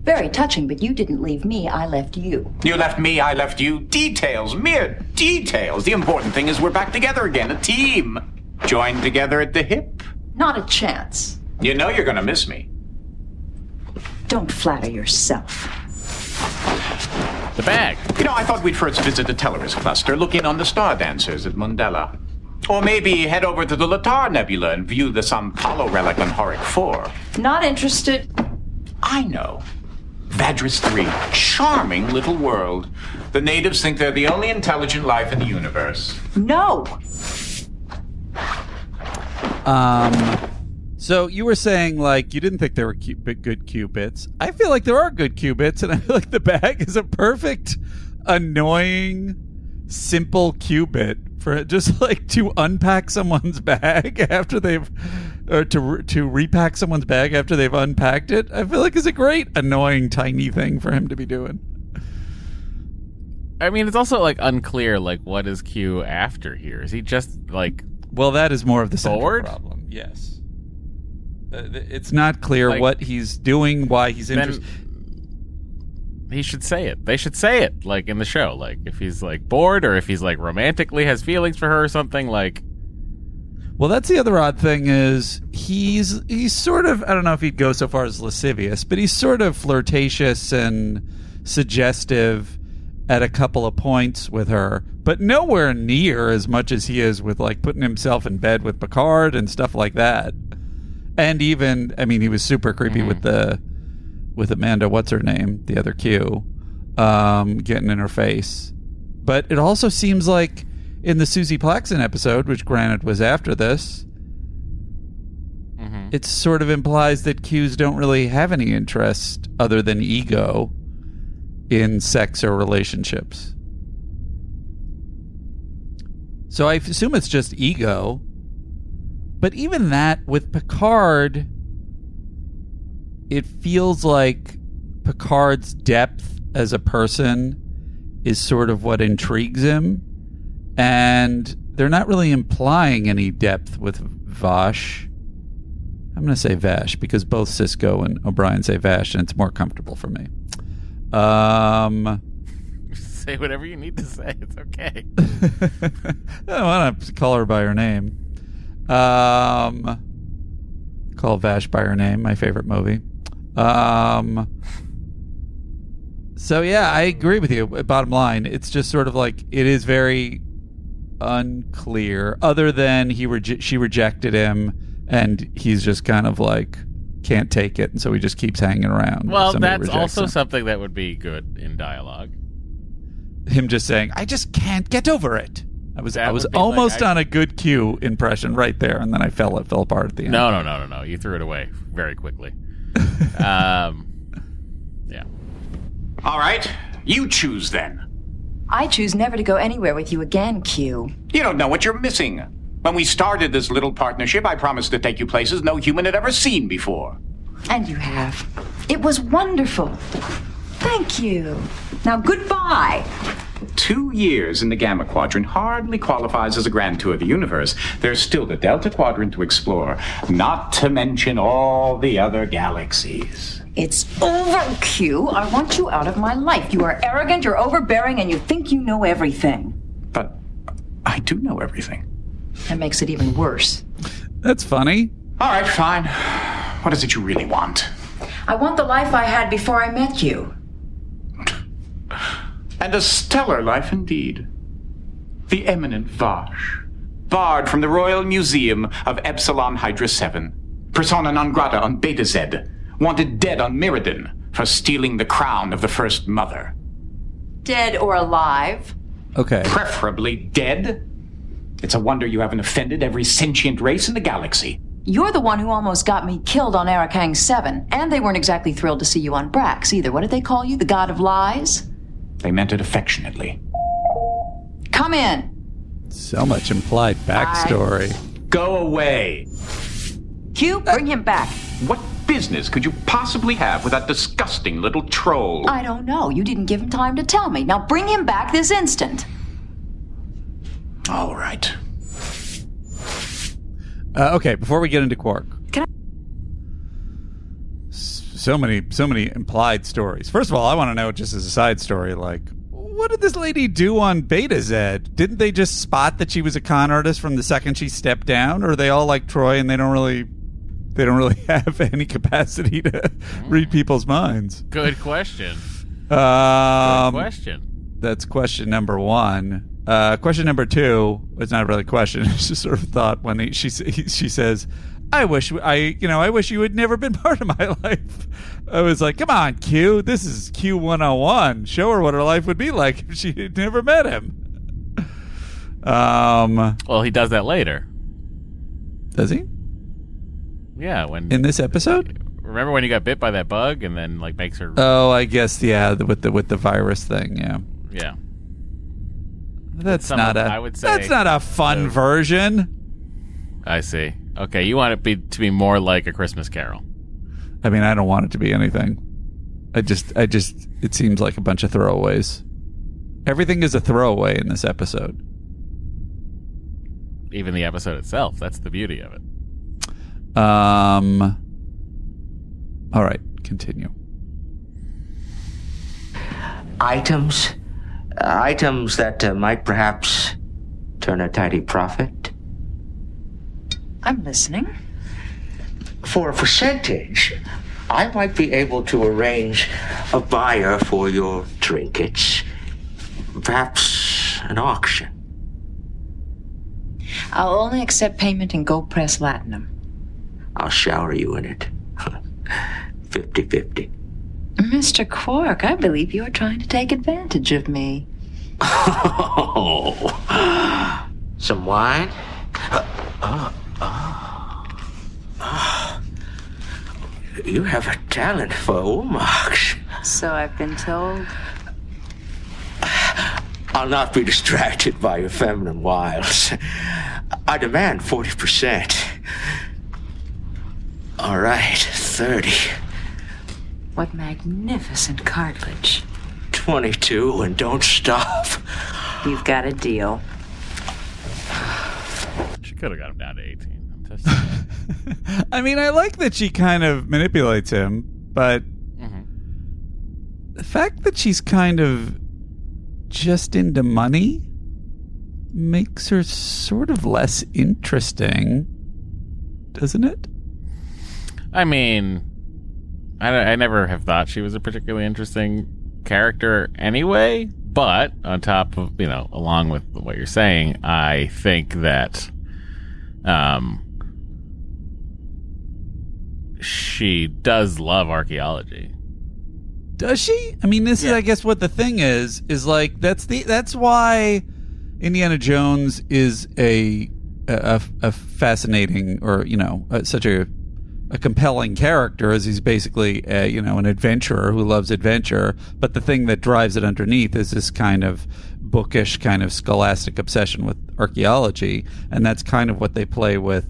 Very touching, but you didn't leave me, I left you. You left me, I left you. Details, mere details. The important thing is we're back together again, a team. Joined together at the hip. Not a chance. You know you're gonna miss me. Don't flatter yourself. The bag. You know, I thought we'd first visit the Teleris cluster, look in on the star dancers at Mundella. Or maybe head over to the Lantar Nebula and view the San Paulo relic on Horic 4. Not interested. I know. Vadris 3. Charming little world. The natives think they're the only intelligent life in the universe. No! Um, so you were saying like you didn't think there were cu- good Q bits. I feel like there are good Q bits, and I feel like the bag is a perfect, annoying, simple Q bit for just like to unpack someone's bag after they've, or to to repack someone's bag after they've unpacked it. I feel like is a great annoying tiny thing for him to be doing. I mean, it's also like unclear. Like, what is Q after here? Is he just like? Well, that is more of the central Bored? problem. Yes. Uh, th- it's not clear Like- what he's doing, why he's interested. he should say it. They should say it, like in the show. Like if he's like bored, or if he's like romantically has feelings for her or something. Like, Well, that's the other odd thing is he's he's sort of I don't know if he'd go so far as lascivious, but he's sort of flirtatious and suggestive at a couple of points with her, but nowhere near as much as he is with like putting himself in bed with Picard and stuff like that. And even I mean he was super creepy with the with Amanda what's her name, the other Q, um, getting in her face. But it also seems like in the Susie Plaxton episode, which granted was after this, Mm-hmm. it sort of implies that Qs don't really have any interest other than ego in sex or relationships. So I assume it's just ego. But even that with Picard, it feels like Picard's depth as a person is sort of what intrigues him. And they're not really implying any depth with Vash. I'm going to say Vash because both Sisko and O'Brien say Vash, and it's more comfortable for me. Um, say whatever you need to say. It's okay. I want to call her by her name. Um, call Vash by her name. My favorite movie. Um, so yeah, I agree with you. Bottom line, it's just sort of like it is very unclear. Other than he reje- she rejected him, and he's just kind of like can't take it, and so he just keeps hanging around. Well, that's also him. something that would be good in dialogue. him just saying, "I just can't get over it." I was That I was would be like, almost I- on a good cue impression right there, and then I fell it fell apart at the end. No, no, no, no, no. You threw it away very quickly. um, yeah. All right, you choose then. I choose never to go anywhere with you again, Q. You don't know what you're missing. When we started this little partnership, I promised to take you places no human had ever seen before. And you have. It was wonderful. Thank you. Now, goodbye. Two years in the Gamma Quadrant hardly qualifies as a grand tour of the universe. There's still the Delta Quadrant to explore, not to mention all the other galaxies. It's over, Q. I want you out of my life. You are arrogant, you're overbearing, and you think you know everything. But I do know everything. That makes it even worse. That's funny. All right, fine. What is it you really want? I want the life I had before I met you. And a stellar life indeed. The eminent Vash, barred from the Royal Museum of Epsilon Hydra 7, persona non grata on Betazed, wanted dead on Myrmidon for stealing the crown of the First Mother. Dead or alive. Okay. Preferably dead. It's a wonder you haven't offended every sentient race in the galaxy. You're the one who almost got me killed on Arakang 7, and they weren't exactly thrilled to see you on Brax either. What did they call you? The God of Lies? They meant it affectionately. Come in. So much implied backstory. Go away. Q, bring him back. What business could you possibly have with that disgusting little troll? I don't know. You didn't give him time to tell me. Now bring him back this instant. All right. Uh, okay, before we get into Quark, Can S- so many, so many implied stories. First of all, I want to know, just as a side story, like, what did this lady do on Betazed? Didn't they just spot that she was a con artist from the second she stepped down, or are they all like Troi and they don't really, they don't really have any capacity to read people's minds? Good question. Um, Good question. That's question number one. Uh, question number two was not really a question. It's just sort of thought when he, she she says, "I wish I you know I wish you had never been part of my life." I was like, "Come on, Q. This is Q one hundred and one. Show her what her life would be like if she had never met him." Um, Well, he does that later. does he Yeah, when in this episode? remember when he got bit by that bug and then like makes her Oh, I guess yeah, with the with the virus thing. Yeah, yeah. that's Some not of- a I would say that's not a fun version. I see. Okay, you want it be to be more like a Christmas Carol. I mean, I don't want it to be anything. I just, I just, it seems like a bunch of throwaways. Everything is a throwaway in this episode. Even the episode itself. That's the beauty of it. Um. All right, continue. Items? Uh, items that uh, might perhaps turn a tidy profit? I'm listening. For a percentage, I might be able to arrange a buyer for your trinkets. Perhaps an auction. I'll only accept payment in Gold Press Latinum. I'll shower you in it. 50 50. Mr. Quark, I believe you are trying to take advantage of me. Oh, some wine? You have a talent for oo-mox. So I've been told. I'll not be distracted by your feminine wiles. I demand 40%. All right, 30. What magnificent cartilage. 22 and don't stop. You've got a deal. She could have got him down to 18. I mean, I like that she kind of manipulates him, but mm-hmm. the fact that she's kind of just into money makes her sort of less interesting, doesn't it? I mean, I, I never have thought she was a particularly interesting character anyway. But on top of you know, along with what you're saying, I think that um, she does love archaeology. Does she? I mean, this is, I guess, what the thing is. Is like that's the that's why Indiana Jones is a a, a fascinating or you know uh, such a a compelling character as he's basically a, you know an adventurer who loves adventure. But the thing that drives it underneath is this kind of bookish, kind of scholastic obsession with archaeology, and that's kind of what they play with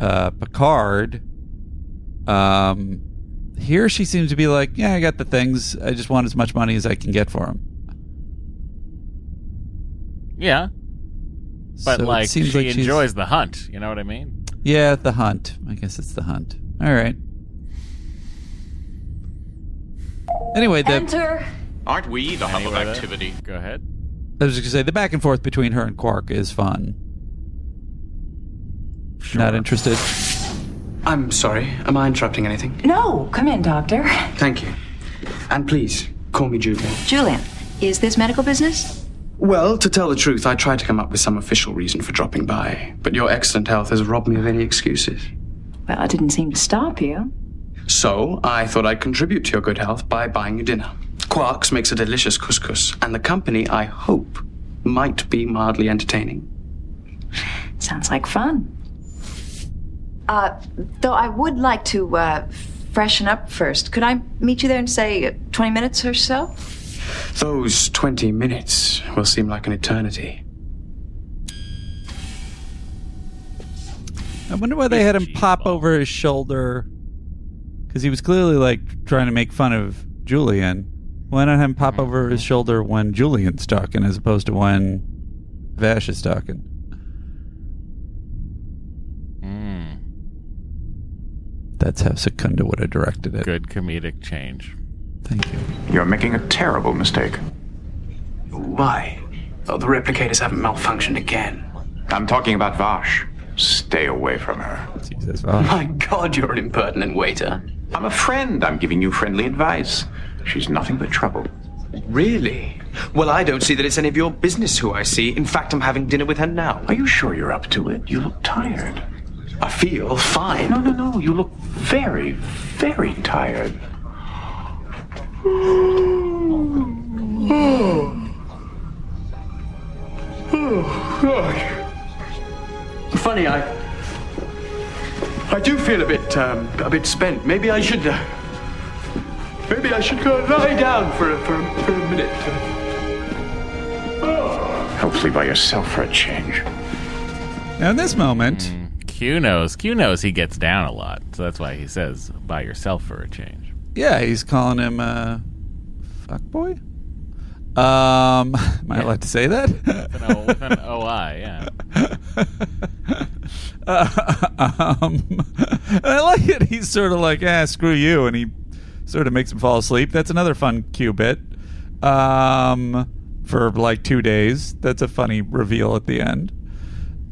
uh, Picard. Um, here she seems to be like, yeah, I got the things. I just want as much money as I can get for them. Yeah, but So like she like enjoys the hunt. You know what I mean? Yeah, the hunt. I guess it's the hunt. All right. Anyway, the Enter. Aren't we the hub of Anyway, that- activity? Go ahead. I was just gonna say the back and forth between her and Quark is fun. Not interested. I'm sorry. Am I interrupting anything? No, come in, Doctor. Thank you. And please, call me Julian. Julian, is this medical business? Well, to tell the truth, I tried to come up with some official reason for dropping by, but your excellent health has robbed me of any excuses. Well, I didn't seem to stop you. So, I thought I'd contribute to your good health by buying you dinner. Quarks makes a delicious couscous, and the company, I hope, might be mildly entertaining. Sounds like fun. Uh, though I would like to uh, freshen up first. Could I meet you there in, say, uh, 20 minutes or so? Those 20 minutes will seem like an eternity. I wonder why they had him pop over his shoulder because he was clearly like trying to make fun of Julian. Why not have him pop over his shoulder when Julian's talking as opposed to when Vash is talking? Hmm. That's how Secunda would have directed it. Good comedic change. Thank you. You're making a terrible mistake. Why? Oh, the replicators haven't malfunctioned again. I'm talking about Vash. Stay away from her. Jesus, My God, you're an impertinent waiter. I'm a friend. I'm giving you friendly advice. She's nothing but trouble. Really? Well, I don't see that it's any of your business who I see. In fact, I'm having dinner with her now. Are you sure you're up to it? You look tired. I feel fine. No, no, no. You look very, very tired. Oh, gosh. Funny, I. I do feel a bit, um, a bit spent. Maybe I should. Uh, maybe I should go lie down for a, for a, for a minute. Hopefully by yourself for a change. Now, in this moment, Q knows. Q knows he gets down a lot, so that's why he says by yourself for a change. Yeah, he's calling him uh, fuck boy. Um, am I allowed to say that? With an, o, with an OI, yeah. Uh, um, I like it. He's sort of like, ah, screw you, and he sort of makes him fall asleep. That's another fun Q bit. Um, for like two days. That's a funny reveal at the end.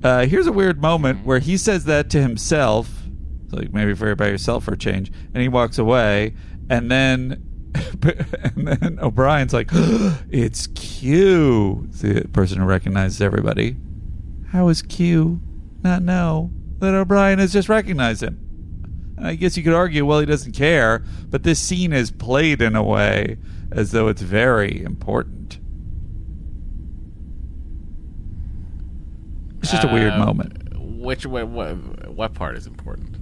Uh, here's a weird moment where he says that to himself, like maybe for by yourself for a change, and he walks away, and then. and then O'Brien's like, "It's Q," the person who recognizes everybody. How is Q not know that O'Brien has just recognized him? I guess you could argue, well, he doesn't care, but this scene is played in a way as though it's very important. It's just a weird Uh, moment. Which what, what what part is important?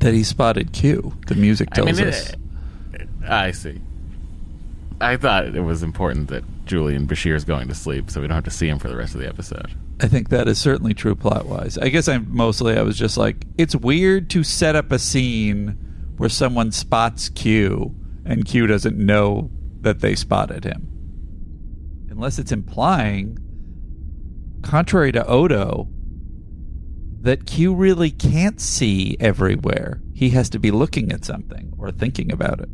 That he spotted Q. The music I tells mean, us. it, I see. I thought it was important that Julian Bashir is going to sleep, so we don't have to see him for the rest of the episode. I think that is certainly true plot wise. I guess I'm mostly I was just like, it's weird to set up a scene where someone spots Q and Q doesn't know that they spotted him. Unless it's implying, contrary to Odo, that Q really can't see everywhere. He has to be looking at something or thinking about it.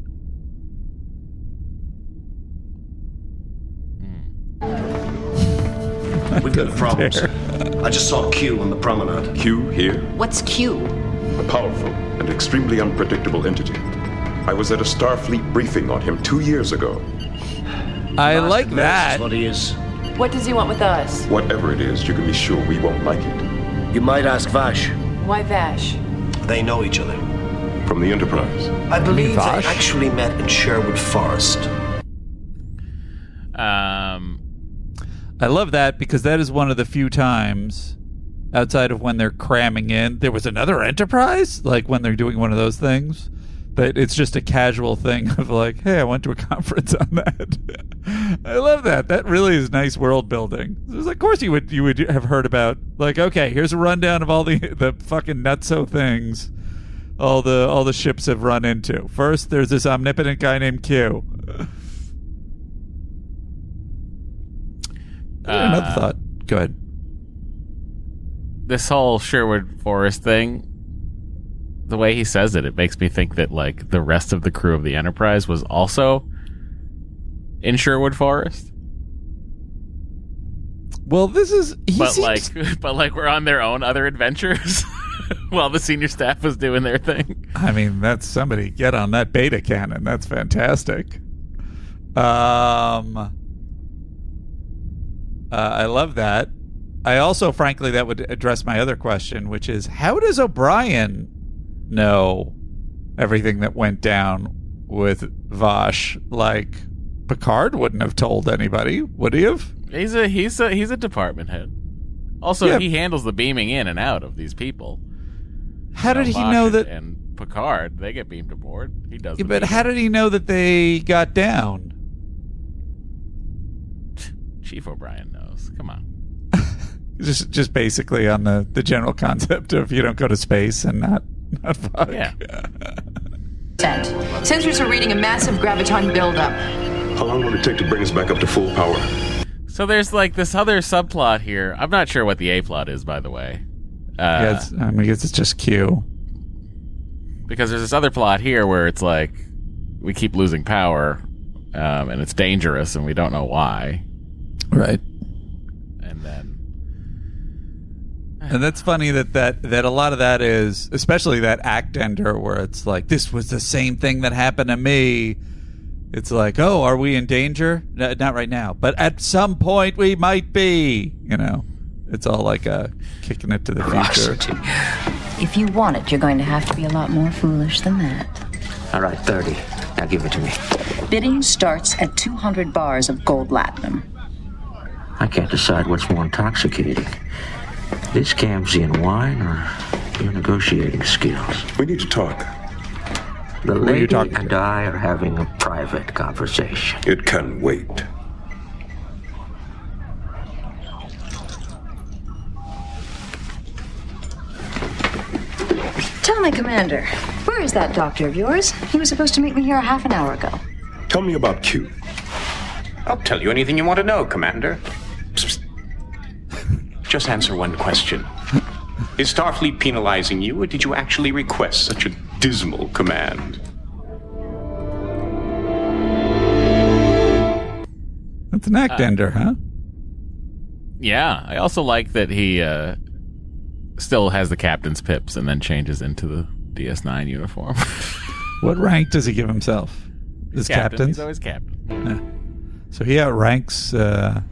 Hmm. We've got problems. I just saw Q on the promenade. Q here? What's Q? A powerful and extremely unpredictable entity. I was at a Starfleet briefing on him two years ago. I like that. What he is. What does he want with us? Whatever it is, you can be sure we won't like it. You might ask Vash. Why Vash? They know each other. From the Enterprise. I believe they actually met in Sherwood Forest. Um, I love that because that is one of the few times outside of when they're cramming in. There was another Enterprise, like when they're doing one of those things. But it's just a casual thing of like, hey, I went to a conference on that. I love that. That really is nice world building. Like, of course, you would you would have heard about like, okay, here's a rundown of all the the fucking nutso things, all the all the ships have run into. First, there's this omnipotent guy named Q. Another Uh, thought. Go ahead. this whole Sherwood Forest thing, the way he says it, it makes me think that like the rest of the crew of the Enterprise was also in Sherwood Forest. Well, this is but seems- like, but like we're on their own other adventures while the senior staff was doing their thing. I mean, that's somebody get on that beta canon. That's fantastic. Um, uh, I love that. I also, frankly, that would address my other question, which is how does O'Brien know everything that went down with Vash? Like, Picard wouldn't have told anybody, would he have? He's a he's a he's a department head. Also, Yeah. he handles the beaming in and out of these people. How did he know that? And Picard, they get beamed aboard. He does. Yeah, but how did he know that they got down? Chief O'Brien knows? Come on. Just, just basically on the the general concept of you don't go to space and not not fuck. Yeah. Sensors are reading a massive graviton buildup. How long will it take to bring us back up to full power? So there's like this other subplot here. I'm not sure what the A plot is, by the way. Uh, Yeah, it's, I mean, guess it's just Q. because there's this other plot here where it's like we keep losing power, um, and it's dangerous, and we don't know why. Right. And then And that's funny that, that that a lot of that is, especially that act ender, where it's like this was the same thing that happened to me. It's like, oh, are we in danger? No, not right now, but at some point we might be. You know, it's all like a kicking it to the future. If you want it, you're going to have to be a lot more foolish than that. All right, 30. Now give it to me. Bidding starts at 200 bars of gold latinum. I can't decide what's more intoxicating. This Camsian wine or your negotiating skills. We need to talk. The Who you lady talking and I are having a private conversation. It can wait. Tell me, Commander, where is that doctor of yours? He was supposed to meet me here a half an hour ago. Tell me about Q. I'll tell you anything you want to know, Commander. Just answer one question. Is Starfleet penalizing you, or did you actually request such a dismal command? That's an act Uh, ender, huh? yeah, I also like that he uh, still has the captain's pips and then changes into the DS9 uniform. What rank does he give himself? His captain. captain's. He's always captain. So he outranks. Uh,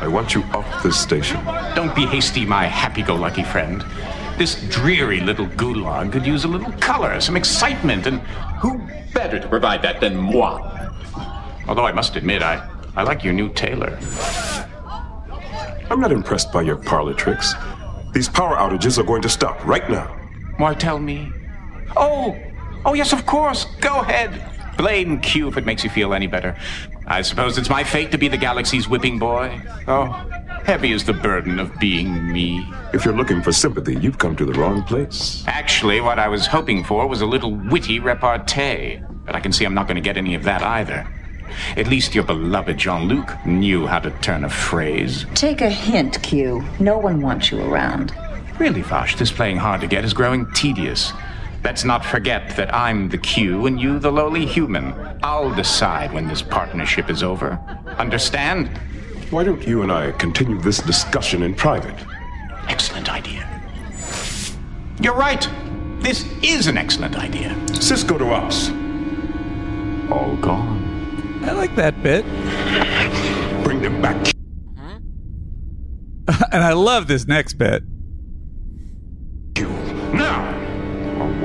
I want you off this station. Don't be hasty, my happy-go-lucky friend. This dreary little gulag could use a little color, some excitement, and who better to provide that than moi? Although I must admit, I, I like your new tailor. I'm not impressed by your parlor tricks. These power outages are going to stop right now. Why tell me? Oh, oh yes, of course. Go ahead. Blame Q if it makes you feel any better. I suppose it's my fate to be the galaxy's whipping boy. Oh, heavy is the burden of being me. If you're looking for sympathy, you've come to the wrong place. Actually, what I was hoping for was a little witty repartee, but I can see I'm not going to get any of that either. At least your beloved Jean Luc knew how to turn a phrase. Take a hint, Q. No one wants you around. Really, Vash, this playing hard to get is growing tedious. Let's not forget that I'm the Q and you the lowly human. I'll decide when this partnership is over. Understand? Why don't you and I continue this discussion in private? Excellent idea. You're right. This is an excellent idea. Sisko to ops. All gone. I like that bit. Bring them back. and I love this next bit. Now!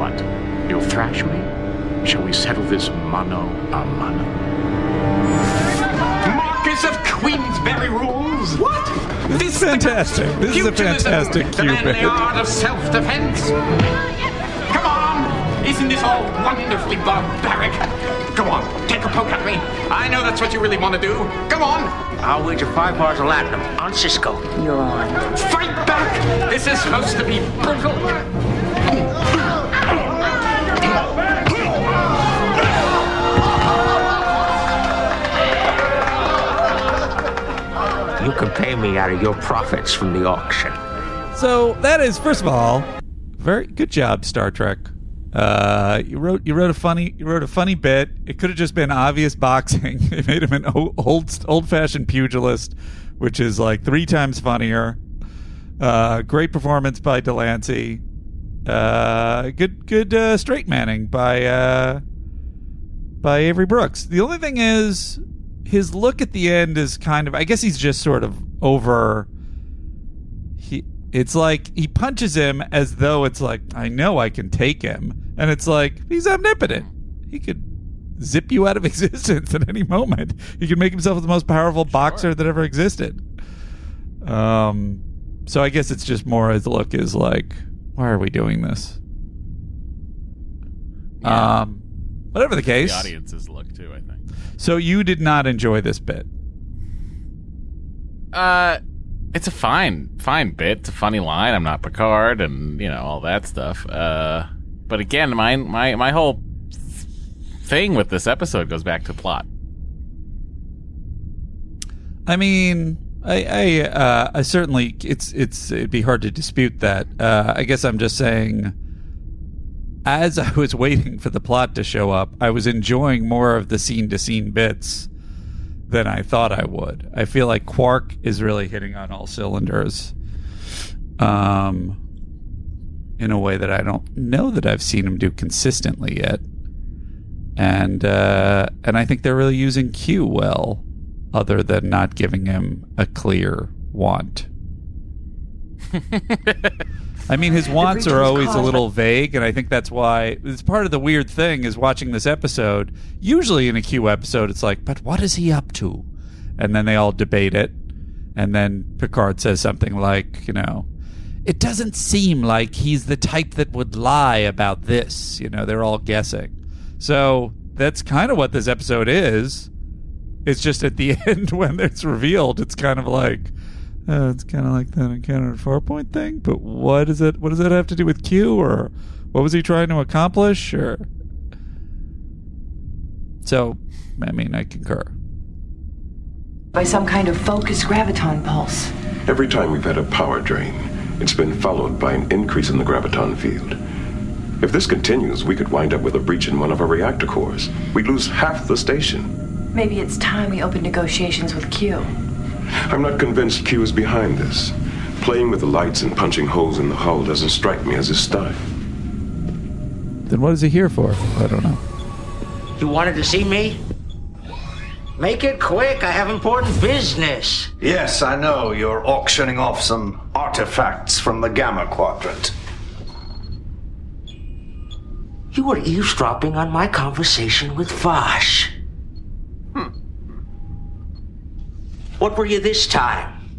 Or what? You'll thrash me? Shall we settle this mano a mano? Marquess of Queensberry rules? What? This is fantastic. This is a fantastic the Q manly bit. art of self-defense. Come on! Isn't this all wonderfully barbaric? Go on, take a poke at me. I know that's what you really want to do. Come on! I'll wager five bars of latinum on Sisko. You're on. Fight back! This is supposed to be brutal. You can pay me out of your profits from the auction. So that is, first of all, very good job, Star Trek. Uh, you wrote you wrote a funny you wrote a funny bit. It could have just been obvious boxing. they made him an old old fashioned pugilist, which is like three times funnier. Uh, great performance by de Lancie. Uh, good good uh, straight manning by uh, by Avery Brooks. The only thing is his look at the end is kind of I guess he's just sort of over he it's like he punches him as though it's like I know I can take him and it's like he's omnipotent. He could zip you out of existence at any moment. He could make himself the most powerful boxer that ever existed. Um so I guess it's just more his look is like why are we doing this? Um whatever the case. The audience's look too, I think. So you did not enjoy this bit. Uh, it's a fine, fine bit. It's a funny line. I'm not Picard, and you know all that stuff. Uh, but again, my my my whole thing with this episode goes back to plot. I mean, I I, uh, I certainly it's it's it'd be hard to dispute that. Uh, I guess I'm just saying. As I was waiting for the plot to show up, I was enjoying more of the scene to scene bits than I thought I would. I feel like Quark is really hitting on all cylinders, um, in a way that I don't know that I've seen him do consistently yet. And uh, and I think they're really using Q well, other than not giving him a clear want. I mean, his wants are always a little vague, and I think that's why it's part of the weird thing is watching this episode. Usually in a Q episode, it's like, but what is he up to? And then they all debate it, and then Picard says something like, you know, it doesn't seem like he's the type that would lie about this. You know, they're all guessing. So that's kind of what this episode is. It's just at the end when it's revealed, it's kind of like, uh, it's kind of like that encounter Farpoint thing. But what is it? What does that have to do with Q, or what was he trying to accomplish? Or so, I mean, I concur. By some kind of focused graviton pulse. Every time we've had a power drain, it's been followed by an increase in the graviton field. If this continues, we could wind up with a breach in one of our reactor cores. We'd lose half the station. Maybe it's time we open negotiations with Q. I'm not convinced Q is behind this. Playing with the lights and punching holes in the hull doesn't strike me as his style. Then what is he here for? I don't know. You wanted to see me? Make it quick. I have important business. Yes, I know. You're auctioning off some artifacts from the Gamma Quadrant. You were eavesdropping on my conversation with Vash. Hmm. What were you this time?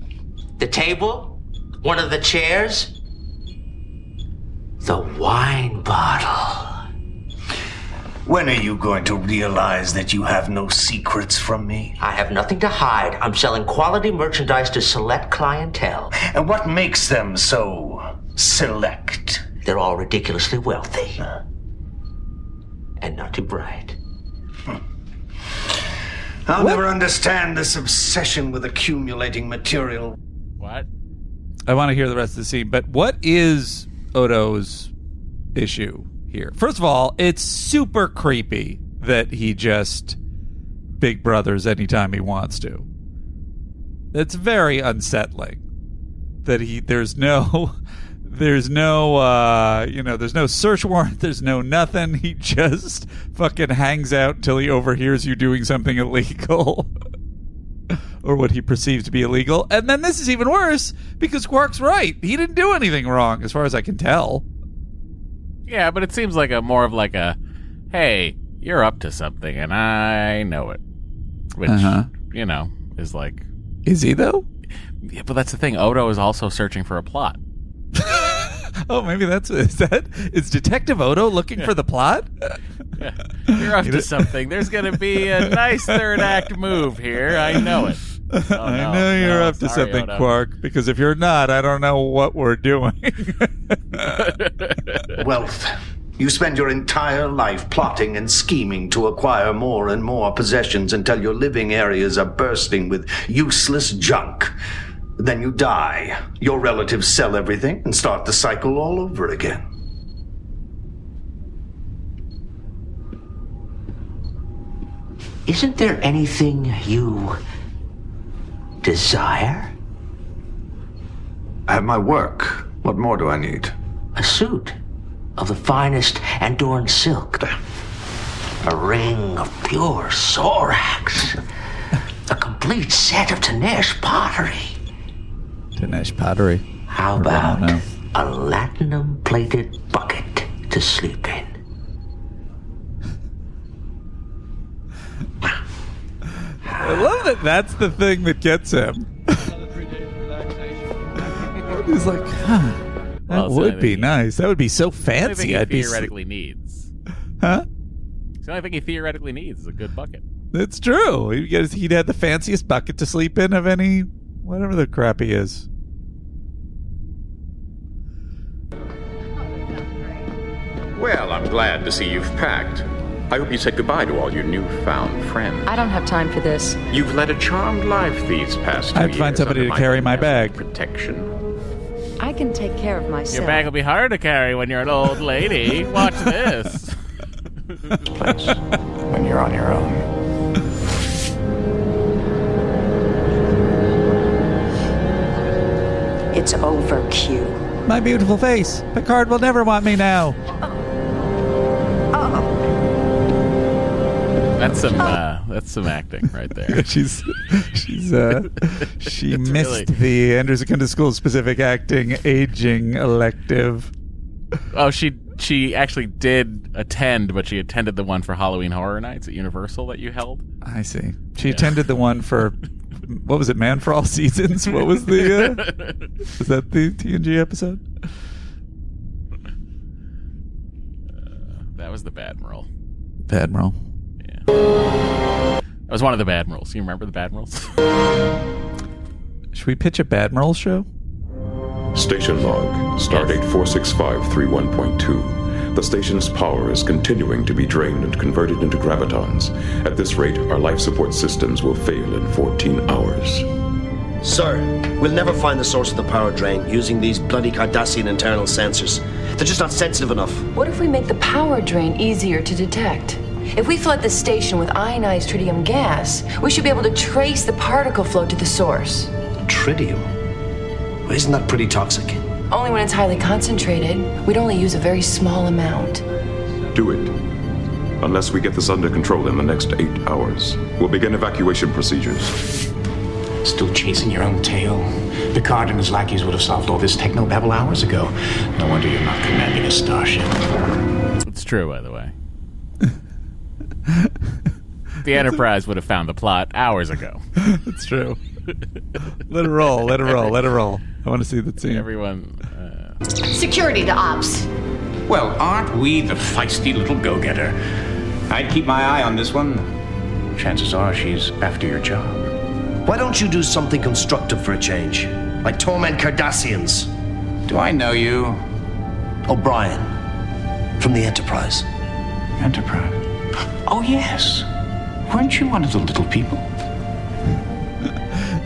The table? One of the chairs? The wine bottle. When are you going to realize that you have no secrets from me? I have nothing to hide. I'm selling quality merchandise to select clientele. And what makes them so select? They're all ridiculously wealthy. And not too bright. I'll never understand this obsession with accumulating material. What? I want to hear the rest of the scene. But what is Odo's issue here? First of all, it's super creepy that he just Big Brothers anytime he wants to. It's very unsettling that he there's no there's no uh you know there's no search warrant there's no nothing he just fucking hangs out until he overhears you doing something illegal or what he perceives to be illegal and then this is even worse because quark's right he didn't do anything wrong as far as i can tell Yeah, but it seems like a more of like a, hey, you're up to something, and I know it. Which Uh-huh. you know is like, is he though yeah, but that's the thing. Odo is also searching for a plot. Oh maybe that's is that is detective odo looking for the plot You're up to something. There's gonna be a nice third act move here. I know it. Oh, no, I know you're no, up to sorry, something, Odo. Quark, because if you're not, I don't know what we're doing. Wealth. You spend your entire life plotting and scheming to acquire more and more possessions until your living areas are bursting with useless junk. Then you die. Your relatives sell everything and start the cycle all over again. Isn't there anything you desire? I have my work. What more do I need? A suit of the finest Andorran silk. A ring of pure Sorax. A complete set of Tanesh pottery. Dinesh pottery. How Or I don't about a latinum plated bucket to sleep in? I love that that's the thing that gets him. He's like, huh, that Well, it's the would only be thing nice. That would be so It's the only thing fancy. he I'd be. theoretically needs. Huh? It's the only thing he theoretically needs is a good bucket. It's true. He'd, get, he'd had the fanciest bucket to sleep in of any, whatever the crap he is. Well, I'm glad to see you've packed. I hope you said goodbye to all your newfound friends. I don't have time for this. You've led a charmed life these past two I have to find years somebody under to carry my bag. protection. I can take care of myself. Your bag will be hard to carry when you're an old lady. Watch this. when you're on your own. It's over, Q. My beautiful face. Picard will never want me now. That's some uh, that's some acting right there. she's she's uh she It's missed really- the Andrews Secunda School specific acting aging elective. Oh, she she actually did attend, but she attended the one for Halloween Horror Nights at Universal that you held. I see. She attended the one for what was it, Man for All Seasons? What was the uh, was that the TNG episode? That was the Badmiral. Yeah. That was one of the Badmirals. You remember the Badmirals? Should we pitch a Badmiral show? Station log, stardate 46531.2. The station's power is continuing to be drained and converted into gravitons. At this rate, our life support systems will fail in 14 hours. Sir, we'll never find the source of the power drain using these bloody Cardassian internal sensors. They're just not sensitive enough. What if we make the power drain easier to detect? If we flood the station with ionized tritium gas, we should be able to trace the particle flow to the source. Tritium? Well, isn't that pretty toxic? Only when it's highly concentrated. We'd only use a very small amount. Do it. Unless we get this under control in the next eight hours, we'll begin evacuation procedures. Still chasing your own tail? Picard and his lackeys would have solved all this technobabble hours ago. No wonder you're not commanding a starship. It's true, by the way. the Enterprise would have found the plot hours ago. It's true. Let it roll. Let it roll. Let it roll. I want to see the team. Everyone. Uh, Security to ops. Well, aren't we the feisty little go-getter? I'd keep my eye on this one. Chances are she's after your job. Why don't you do something constructive for a change? Like torment Cardassians. Do I know you? O'Brien. From the Enterprise. Enterprise? Oh, yes. Weren't you one of the little people?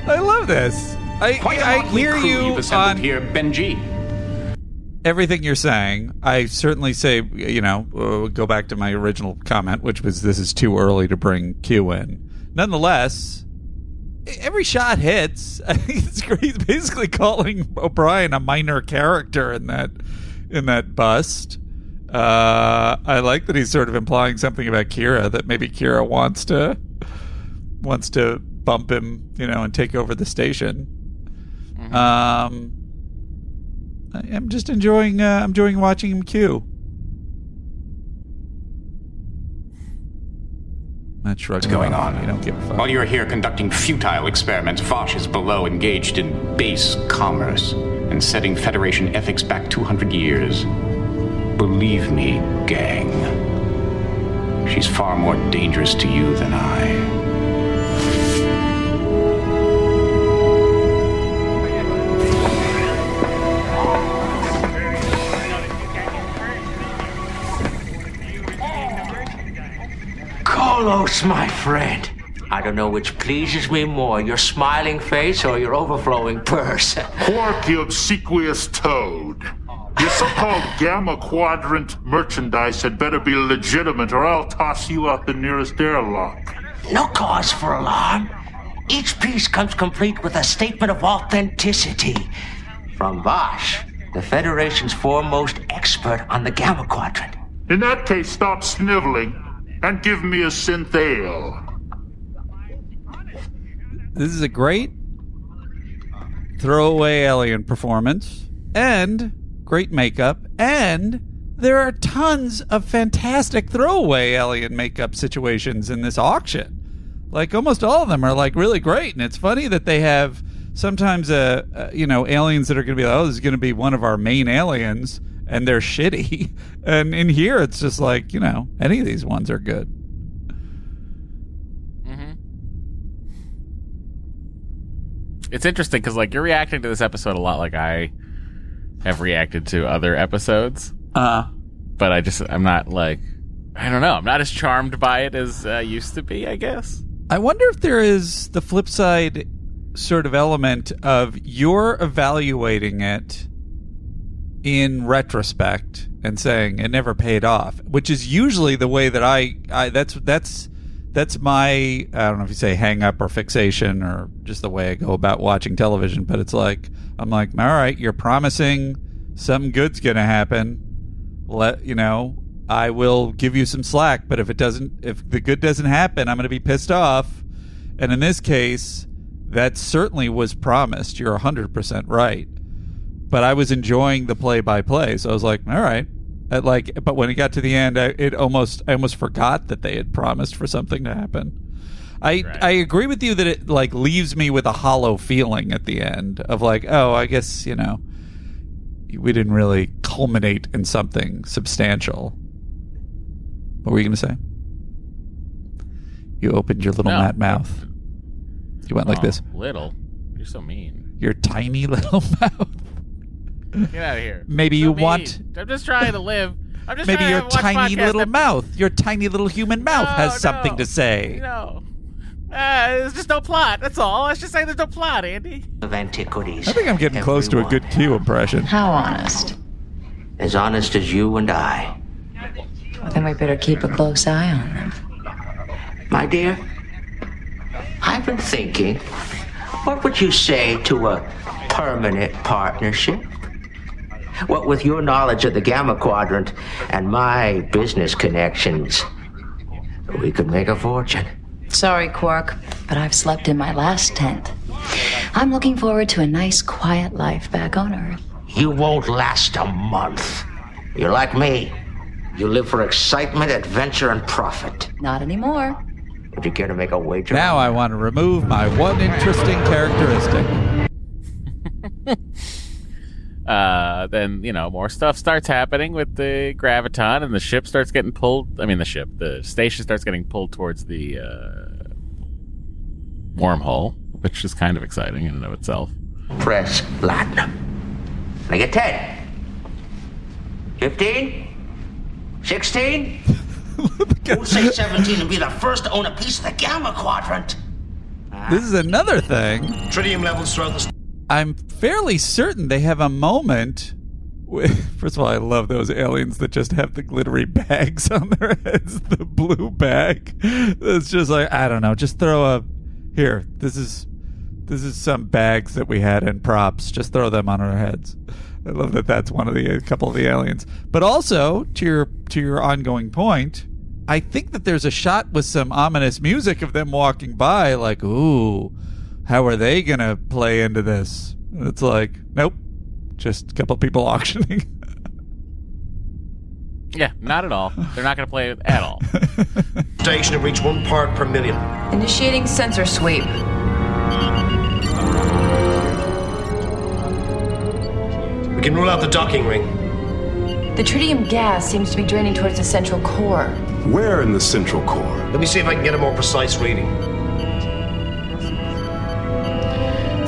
I love this. I, Quite I motley hear you you've assembled on here, Benji. everything you're saying. I certainly say, you know, uh, go back to my original comment, which was this is too early to bring Q in. Nonetheless, every shot hits. It's great. He's basically calling O'Brien a minor character in that in that bust. Uh, I like that he's sort of implying something about Kira that maybe Kira wants to wants to bump him, you know, and take over the station. Um, I- I'm just enjoying. Uh, I'm enjoying watching him Q. Not shrugging. What's going off. on? You don't give a fuck. While you're here conducting futile experiments, Vash is below engaged in base commerce and setting Federation ethics back 200 years. Believe me, gang. She's far more dangerous to you than I. Kolos, my friend. I don't know which pleases me more, your smiling face or your overflowing purse. Quark, you obsequious toad. Your so-called Gamma Quadrant merchandise had better be legitimate, or I'll toss you out the nearest airlock. No cause for alarm. Each piece comes complete with a statement of authenticity. From Vash, the Federation's foremost expert on the Gamma Quadrant. In that case, stop sniveling and give me a synth ale. This is a great throwaway alien performance and great makeup and there are tons of fantastic throwaway alien makeup situations in this auction. Like almost all of them are like really great and it's funny that they have sometimes uh, uh you know aliens that are going to be like oh this is going to be one of our main aliens and they're shitty. And in here it's just like, you know, any of these ones are good. It's interesting because like you're reacting to this episode a lot like I have reacted to other episodes. Uh but I just I'm not like I don't know. I'm not as charmed by it as I used to be. I guess. I wonder if there is the flip side sort of element of you're evaluating it in retrospect and saying it never paid off, which is usually the way that I, I that's that's that's my I don't know if you say hang up or fixation or just the way I go about watching television, but it's like I'm like, all right, you're promising something good's gonna happen. Let you know, I will give you some slack, but if it doesn't if the good doesn't happen, I'm gonna be pissed off. And in this case, that certainly was promised. You're 100% right. But I was enjoying the play by play, so I was like, all right. At like, but when it got to the end, I, it almost I almost forgot that they had promised for something to happen. I I agree with you that it like leaves me with a hollow feeling at the end of like, oh, I guess you know, we didn't really culminate in something substantial. What were you going to say? You opened your little No. mouth. You went like Oh, this. Little. You're so mean. Your tiny little mouth. Get out of here. Maybe So you want- I'm just trying to live. I'm just Maybe your to tiny little that- mouth, your tiny little human mouth has No, something no. to say. No. Uh, there's just no plot. That's all. I was just saying there's no plot, Andy. Of antiquities. I think I'm getting close to a good Q impression. How honest? As honest as you and I. Well, then we better keep a close eye on them. My dear, I've been thinking, what would you say to a permanent partnership? What with your knowledge of the Gamma Quadrant and my business connections, we could make a fortune. Sorry, Quark, but I've slept in my last tent. I'm looking forward to a nice, quiet life back on Earth. You won't last a month. You're like me. You live for excitement, adventure, and profit. Not anymore. Would you care to make a wager? Now I want to remove my one interesting characteristic. Uh, then you know more stuff starts happening with the graviton, and the ship starts getting pulled. I mean, the ship, the station starts getting pulled towards the uh, wormhole, which is kind of exciting in and of itself. Press latinum. Make it 10. 15? 16? Who'll say 17 and be the first to own a piece of the Gamma Quadrant? This is another thing. Tritium levels throughout the. I'm fairly certain they have a moment. First of all, I love those aliens that just have the glittery bags on their heads. The blue bag. It's just like I don't know. Just throw a here. This is this is some bags that we had in props. Just throw them on our heads. I love that. That's one of the a couple of the aliens. But also to your to your ongoing point, I think that there's a shot with some ominous music of them walking by. Like, ooh, how are they gonna play into this? And it's like, nope, just a couple people auctioning. Yeah, not at all. They're not going to play at all. Station to reach one part per million. Initiating sensor sweep. We can rule out the docking ring. The tritium gas seems to be draining towards the central core. Where in the central core? Let me see if I can get a more precise reading.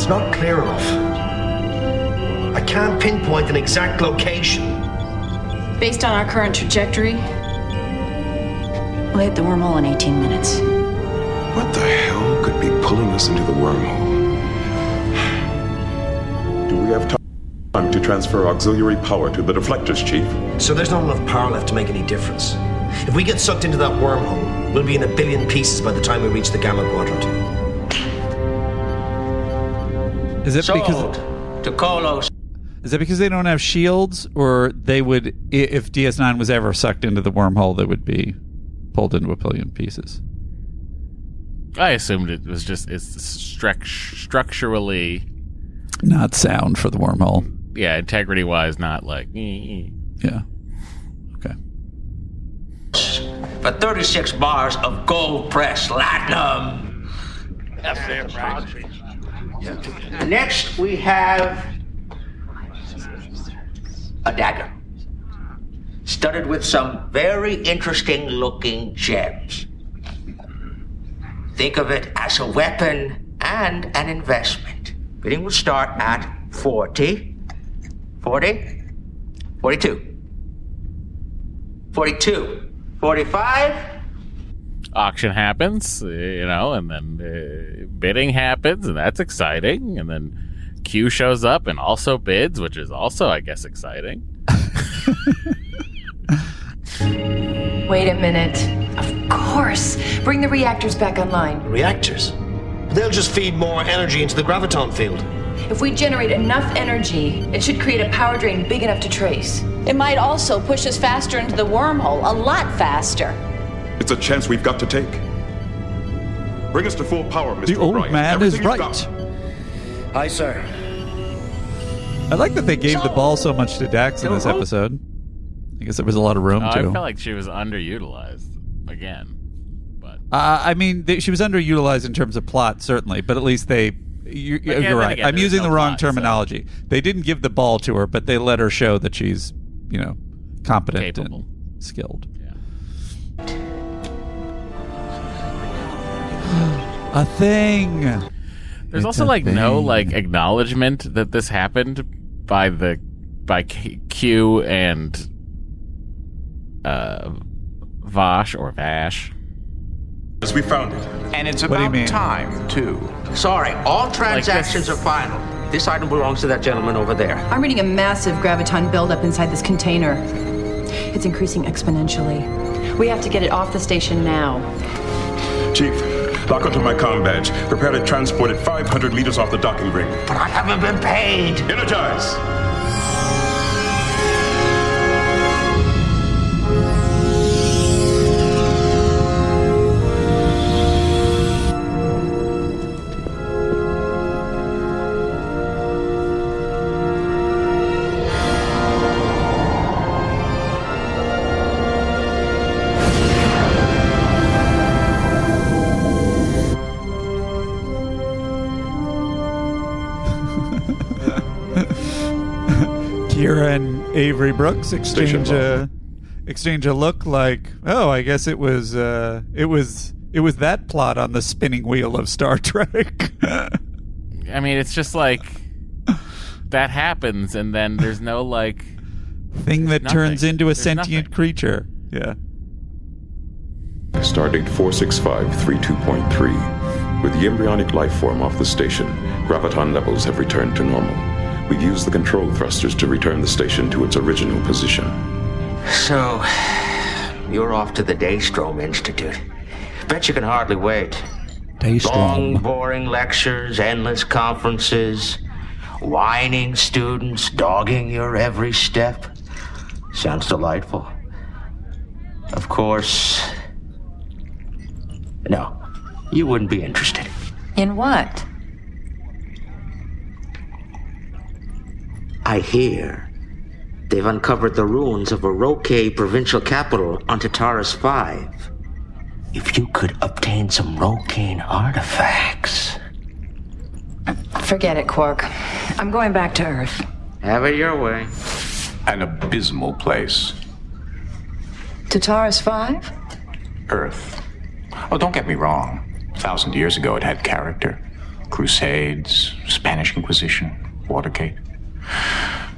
Not clear enough. I can't pinpoint an exact location. Based on our current trajectory, we'll hit the wormhole in 18 minutes. What the hell could be pulling us into the wormhole? Do we have time to transfer auxiliary power to the deflectors, Chief? So there's not enough power left to make any difference. If we get sucked into that wormhole, we'll be in a billion pieces by the time we reach the Gamma Quadrant. Is it Sold because to Kolos. is it because they don't have shields, or they would if DS9 was ever sucked into the wormhole, they would be pulled into a billion pieces. I assumed it was just it's struct- structurally, Not sound for the wormhole. yeah, integrity wise, not like. Eh, eh. yeah. Okay. For 36 bars of gold pressed latinum. Next, we have a dagger. Studded with some very interesting looking gems. Think of it as a weapon and an investment. Bidding will start at 40, 40, 42, 42, 45. Auction happens, uh, you know, and then uh, bidding happens, and that's exciting. And then Q shows up and also bids, which is also, I guess, exciting. Wait a minute. Of course. Bring the reactors back online. Reactors? They'll just feed more energy into the graviton field. If we generate enough energy, it should create a power drain big enough to trace. It might also push us faster into the wormhole, a lot faster. It's a chance we've got to take. Bring us to full power, Mr. The old O'Brien. man is Everything you've right. got. Aye, sir. I like that they gave the ball so much to Dax in this episode. I guess there was a lot of room Oh, I to. felt like she was underutilized again. Uh, I mean, they, she was underutilized in terms of plot, certainly, but at least they. You, But you're right. again, I'm there's using no the wrong plot, so- terminology. They didn't give the ball to her, but they let her show that she's, you know, competent Capable. and skilled. A thing. There's It's also a like no like acknowledgement that this happened by the by K- Q and uh Vash or Vash. As we found it. And it's What about time, too. Sorry, all transactions are final. This item belongs to that gentleman over there. I'm reading a massive graviton buildup inside this container. It's increasing exponentially. We have to get it off the station now. Chief, lock onto my comm badge. Prepare to transport it 500 meters off the docking ring. But I haven't been paid. Energize! Kira and Avery Brooks exchange a exchange a look like, oh, I guess it was uh, it was it was that plot on the spinning wheel of Star Trek. I mean, it's just like that happens, and then there's no like Thing that nothing. turns into a There's sentient creature. Yeah. Stardate 46532.3. With the embryonic life form off the station, graviton levels have returned to normal. We've used the control thrusters to return the station to its original position. So, you're off to the Daystrom Institute. Bet you can hardly wait. Daystrom. Long, boring lectures, endless conferences, whining students dogging your every step. Sounds delightful. Of course. No, you wouldn't be interested. In what? I hear they've uncovered the ruins of a Roque provincial capital on Tataris 5. If you could obtain some Rocaine artifacts. Forget it, Quark. I'm going back to Earth. Have it your way. An abysmal place. Tataris 5? Earth. Oh, don't get me wrong. A thousand years ago, it had character. Crusades, Spanish Inquisition, Watergate.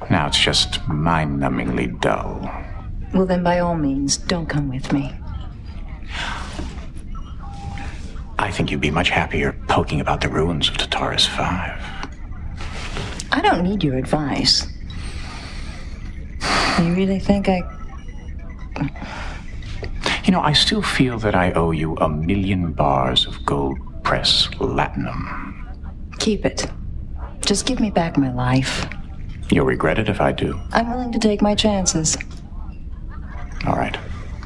Now it's just mind numbingly dull. Well, then, by all means, don't come with me. I think you'd be much happier poking about the ruins of Tataris 5. I don't need your advice. You really think I. You know, I still feel that I owe you a million bars of gold press latinum. Keep it. Just give me back my life. You'll regret it if I do. I'm willing to take my chances. All right,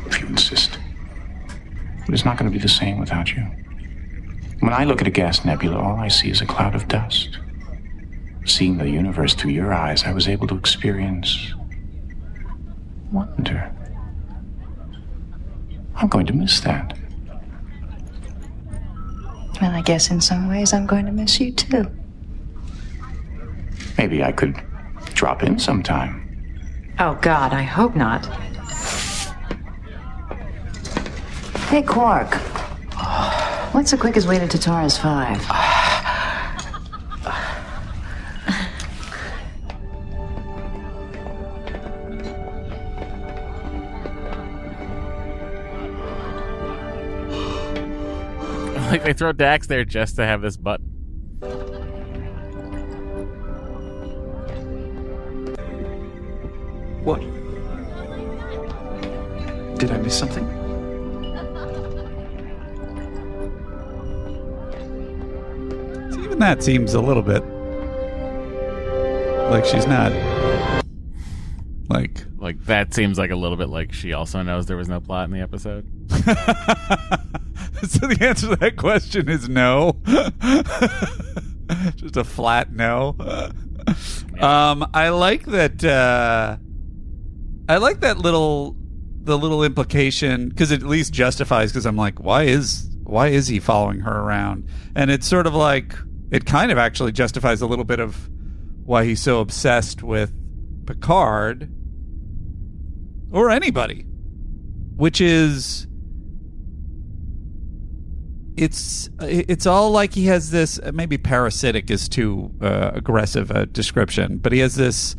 if you insist. But it's not going to be the same without you. When I look at a gas nebula, all I see is a cloud of dust. Seeing the universe through your eyes, I was able to experience wonder. I'm going to miss that. Well, I guess in some ways I'm going to miss you too. Maybe I could drop in sometime. Oh, God, I hope not. Hey, Quark. What's the quickest way to Tataris 5? like they throw Dax there just to have this button. What? Did I miss something? So even that seems a little bit like she's not like Like that seems like a little bit like she also knows there was no plot in the episode. so the answer to that question is no. Just a flat no. Um, I like that. Uh, I like that little, the little implication because it at least justifies. Because I'm like, why is why is he following her around? And it's sort of like it kind of actually justifies a little bit of why he's so obsessed with Picard or anybody, which is it's it's all like he has this maybe parasitic is too uh, aggressive a description but he has this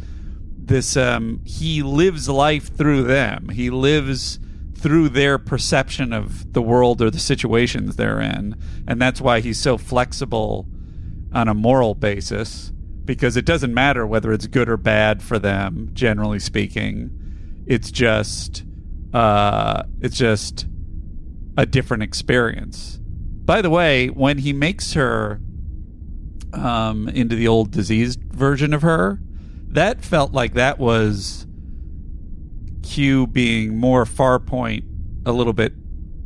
this um he lives life through them. He lives through their perception of the world or the situations they're in. And that's why he's so flexible on a moral basis because it doesn't matter whether it's good or bad for them generally speaking. It's just uh it's just a different experience. By the way, when he makes her um, into the old diseased version of her, that felt like that was Q being more Farpoint, a little bit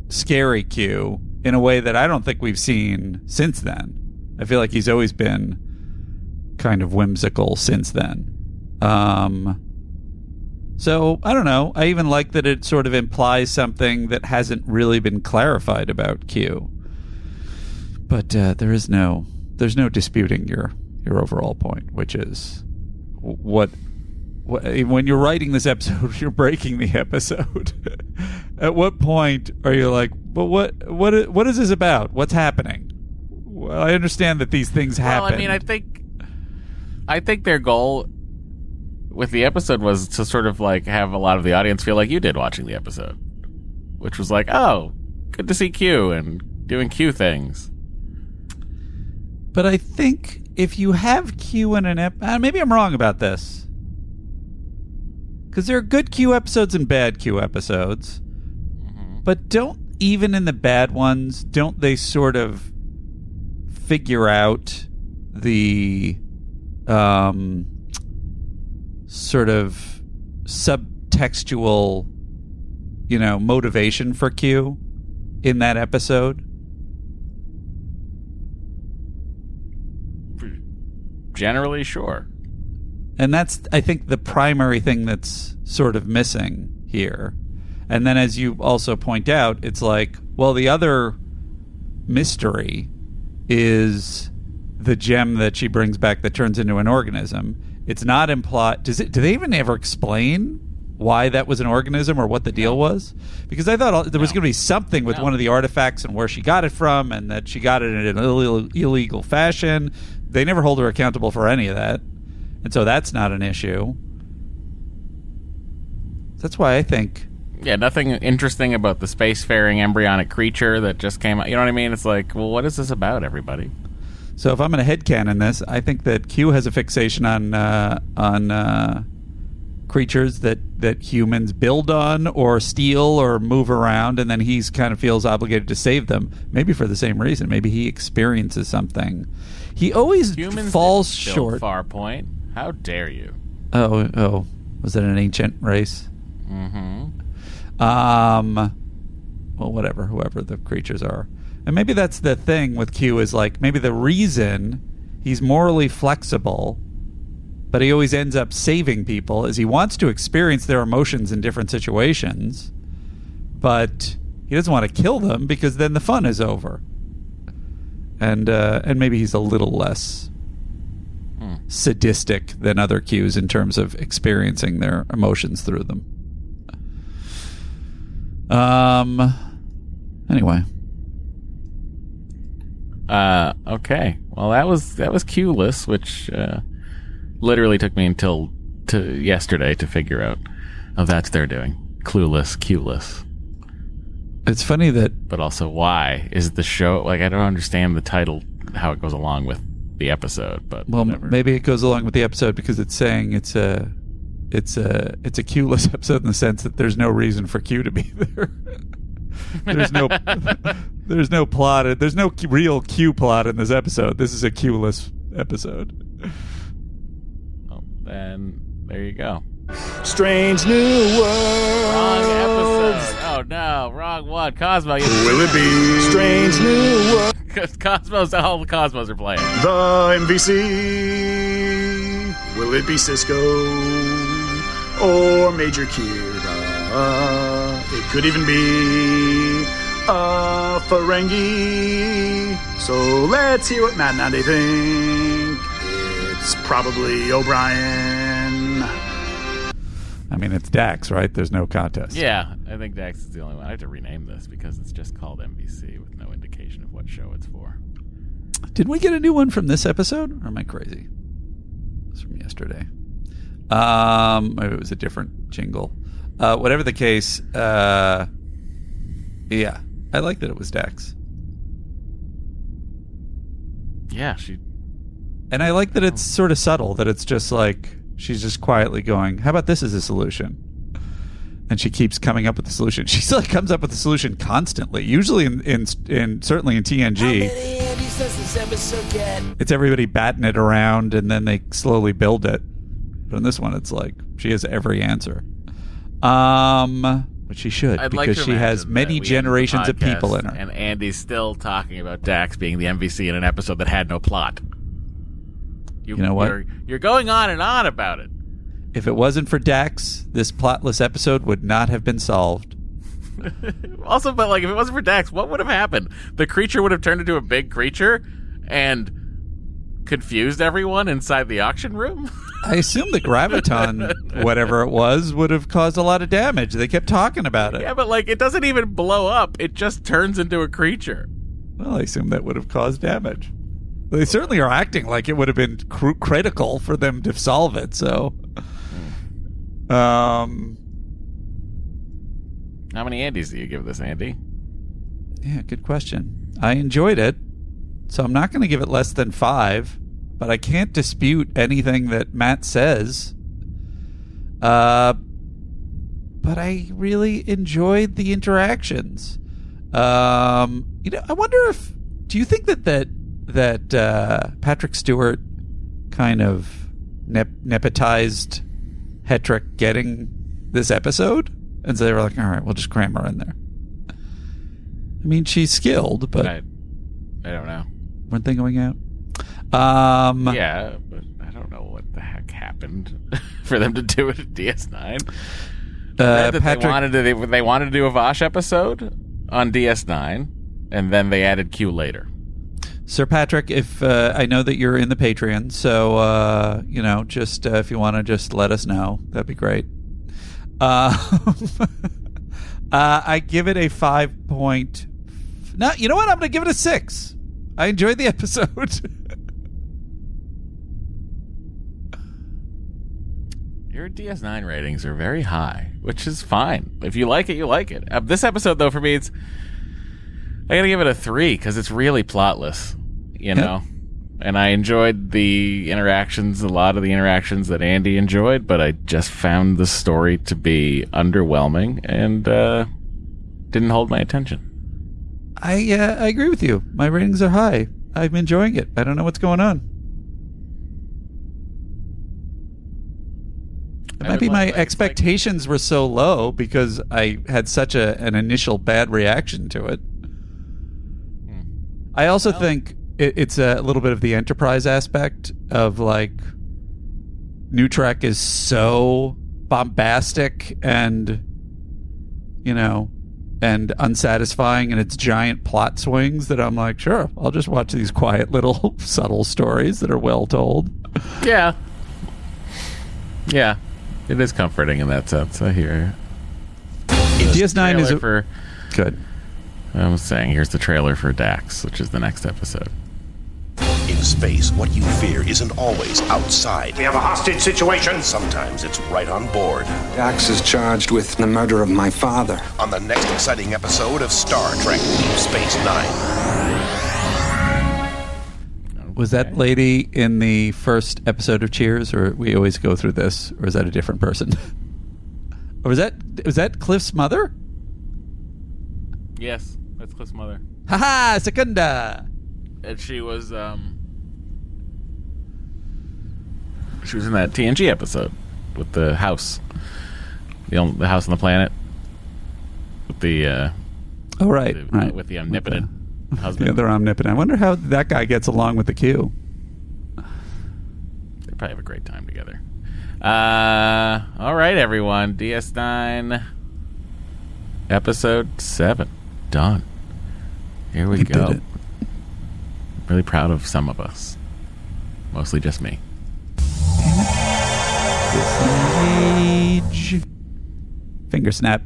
scary Q, in a way that I don't think we've seen since then. I feel like he's always been kind of whimsical since then. Um, so I don't know. I even like that it sort of implies something that hasn't really been clarified about Q but uh, there is no there's no disputing your your overall point, which is what wh- when you're writing this episode, you're breaking the episode. At what point are you like, but what what what is this about? What's happening? Well, I understand that these things happen. Well, I mean, I think, I think their goal with the episode was to sort of like have a lot of the audience feel like you did watching the episode, which was like, oh, good to see Q and doing Q things. But I think if you have Q in an ep, uh, maybe I'm wrong about this, because there are good Q episodes and bad Q episodes. But don't even in the bad ones, don't they sort of figure out the um, sort of subtextual, you know, motivation for Q in that episode? Generally, sure. And that's, I think, the primary thing that's sort of missing here. And then, as you also point out, it's like, well, the other mystery is the gem that she brings back that turns into an organism. It's not implied. Does it? Do they even ever explain why that was an organism or what the deal was? Because I thought there was going to be something with one of the artifacts and where she got it from, and that she got it in an Ill- illegal fashion. They never hold her accountable for any of that, and so that's not an issue. That's why I think Yeah, nothing interesting about the spacefaring embryonic creature that just came out. You know what I mean? It's like, well, what is this about, everybody? So if I'm going to headcanon this, I think that Q has a fixation on uh, on uh, creatures that, that humans build on or steal or move around, and then he's kind of feels obligated to save them. Maybe for the same reason. Maybe he experiences something. He always Humans falls short. Farpoint. How dare you? Oh, oh, was it an ancient race? Mm-hmm. Um, well, whatever, whoever the creatures are. And maybe that's the thing with Q is like maybe the reason he's morally flexible, but he always ends up saving people is he wants to experience their emotions in different situations, but he doesn't want to kill them because then the fun is over. And uh, and maybe he's a little less sadistic than other Qs in terms of experiencing their emotions through them. Um. Anyway, Uh, okay. Well, that was that was Q-less, which uh, literally took me until to yesterday to figure out. Oh, that's they're doing clueless, Q-less. It's funny that, but also why is the show like? I don't understand the title, how it goes along with the episode. But well, m- maybe it goes along with the episode because it's saying it's a, it's a, it's a cueless episode in the sense that there's no reason for Q to be there. there's no, there's no plot. There's no Q- real Q plot in this episode. This is a Q-less episode. Oh, then there you go. Strange new world. Wrong episode. Oh no, wrong one. Cosmo. You Will it be strange new world? Because Cosmos, all the Cosmos are playing. The MVC. Will it be Sisko or Major Kira? It could even be a Ferengi. So let's hear what Matt and Andy think. It's probably O'Brien. I mean, it's Dax, right? There's no contest. Yeah, I think Dax is the only one. I have to rename this because it's just called MVC with no indication of what show it's for. Did we get a new one from this episode, or am I crazy? It's from yesterday. Um, maybe it was a different jingle. Uh, whatever the case, uh, yeah, I like that it was Dax, Yeah, she. and I like that it's sort of subtle. That it's just like she's just quietly going, "How about this as a solution?" And she keeps coming up with the solution. She like comes up with the solution constantly. Usually, in in, in certainly in TNG, it's everybody batting it around and then they slowly build it. But in this one, it's like she has every answer. Um, which she should I'd because to she has many we end generations of people in her. And Andy's still talking about Dax being the MVC in an episode that had no plot. You know what? You're, you're going on and on about it. If it wasn't for Dax, this plotless episode would not have been solved. Also, but like, if it wasn't for Dax, what would have happened? The creature would have turned into a big creature and confused everyone inside the auction room. I assume the graviton, whatever it was, would have caused a lot of damage. They kept talking about it. Yeah, but like it doesn't even blow up. It just turns into a creature. Well, I assume that would have caused damage. They certainly are acting like it would have been cr- critical for them to solve it. So, um, How many Andys do you give this, Andy? yeah, good question. I enjoyed it, so I'm not going to give it less than five. But I can't dispute anything that Matt says. Uh, but I really enjoyed the interactions. Um, you know, I wonder if do you think that that that uh, Patrick Stewart kind of nep- nepotized Hetrick getting this episode, and so they were like, "All right, we'll just cram her in there." I mean, she's skilled, but I, I don't know. weren't they going out? Um, Yeah, but I don't know what the heck happened for them to do it at DS9. Uh, that they wanted to they, they wanted to do a Vash episode on DS9, and then they added Q later. Sir Patrick, if uh, I know that you're in the Patreon, so uh, you know, just uh, if you want to just let us know, that'd be great. Uh, I give it a five point. No, you know what? I'm going to give it a six. I enjoyed the episode. Your DS9 ratings are very high, which is fine. If you like it, you like it. Uh, this episode, though, for me, it's I gotta give it a three because it's really plotless, you know. And I enjoyed the interactions, a lot of the interactions that Andy enjoyed, but I just found the story to be underwhelming and uh, didn't hold my attention. I uh, I agree with you. My ratings are high. I'm enjoying it. I don't know what's going on. It I might be like- my like- expectations were so low because I had such a an initial bad reaction to it. Hmm. I also think it, it's a little bit of the enterprise aspect of like New Trek is so bombastic and you know and unsatisfying in its giant plot swings that I'm like, sure, I'll just watch these quiet little subtle stories that are well told. Yeah. Yeah. It is comforting in that sense. I hear you. DS9 is a- for good. I was saying, here's the trailer for Dax, which is the next episode. In space, what you fear isn't always outside. We have a hostage situation. Sometimes it's right on board. Dax is charged with the murder of my father. On the next exciting episode of Star Trek Deep Space Nine. Was that lady in the first episode of Cheers, or we always go through this, or is that a different person? or was that was that Cliff's mother? Yes, that's Cliff's mother. Haha, Secunda. And she was, um. She was in that TNG episode with the house. The, only, the house on the planet. With the, uh. Oh right, the- right. With the omnipotent The husband. other omnipotent. I wonder how that guy gets along with the Q. They probably have a great time together. Uh, all right, everyone. DS9 episode 7. Done. Here we, We go. Really proud of some of us. Mostly just me. Finger snap.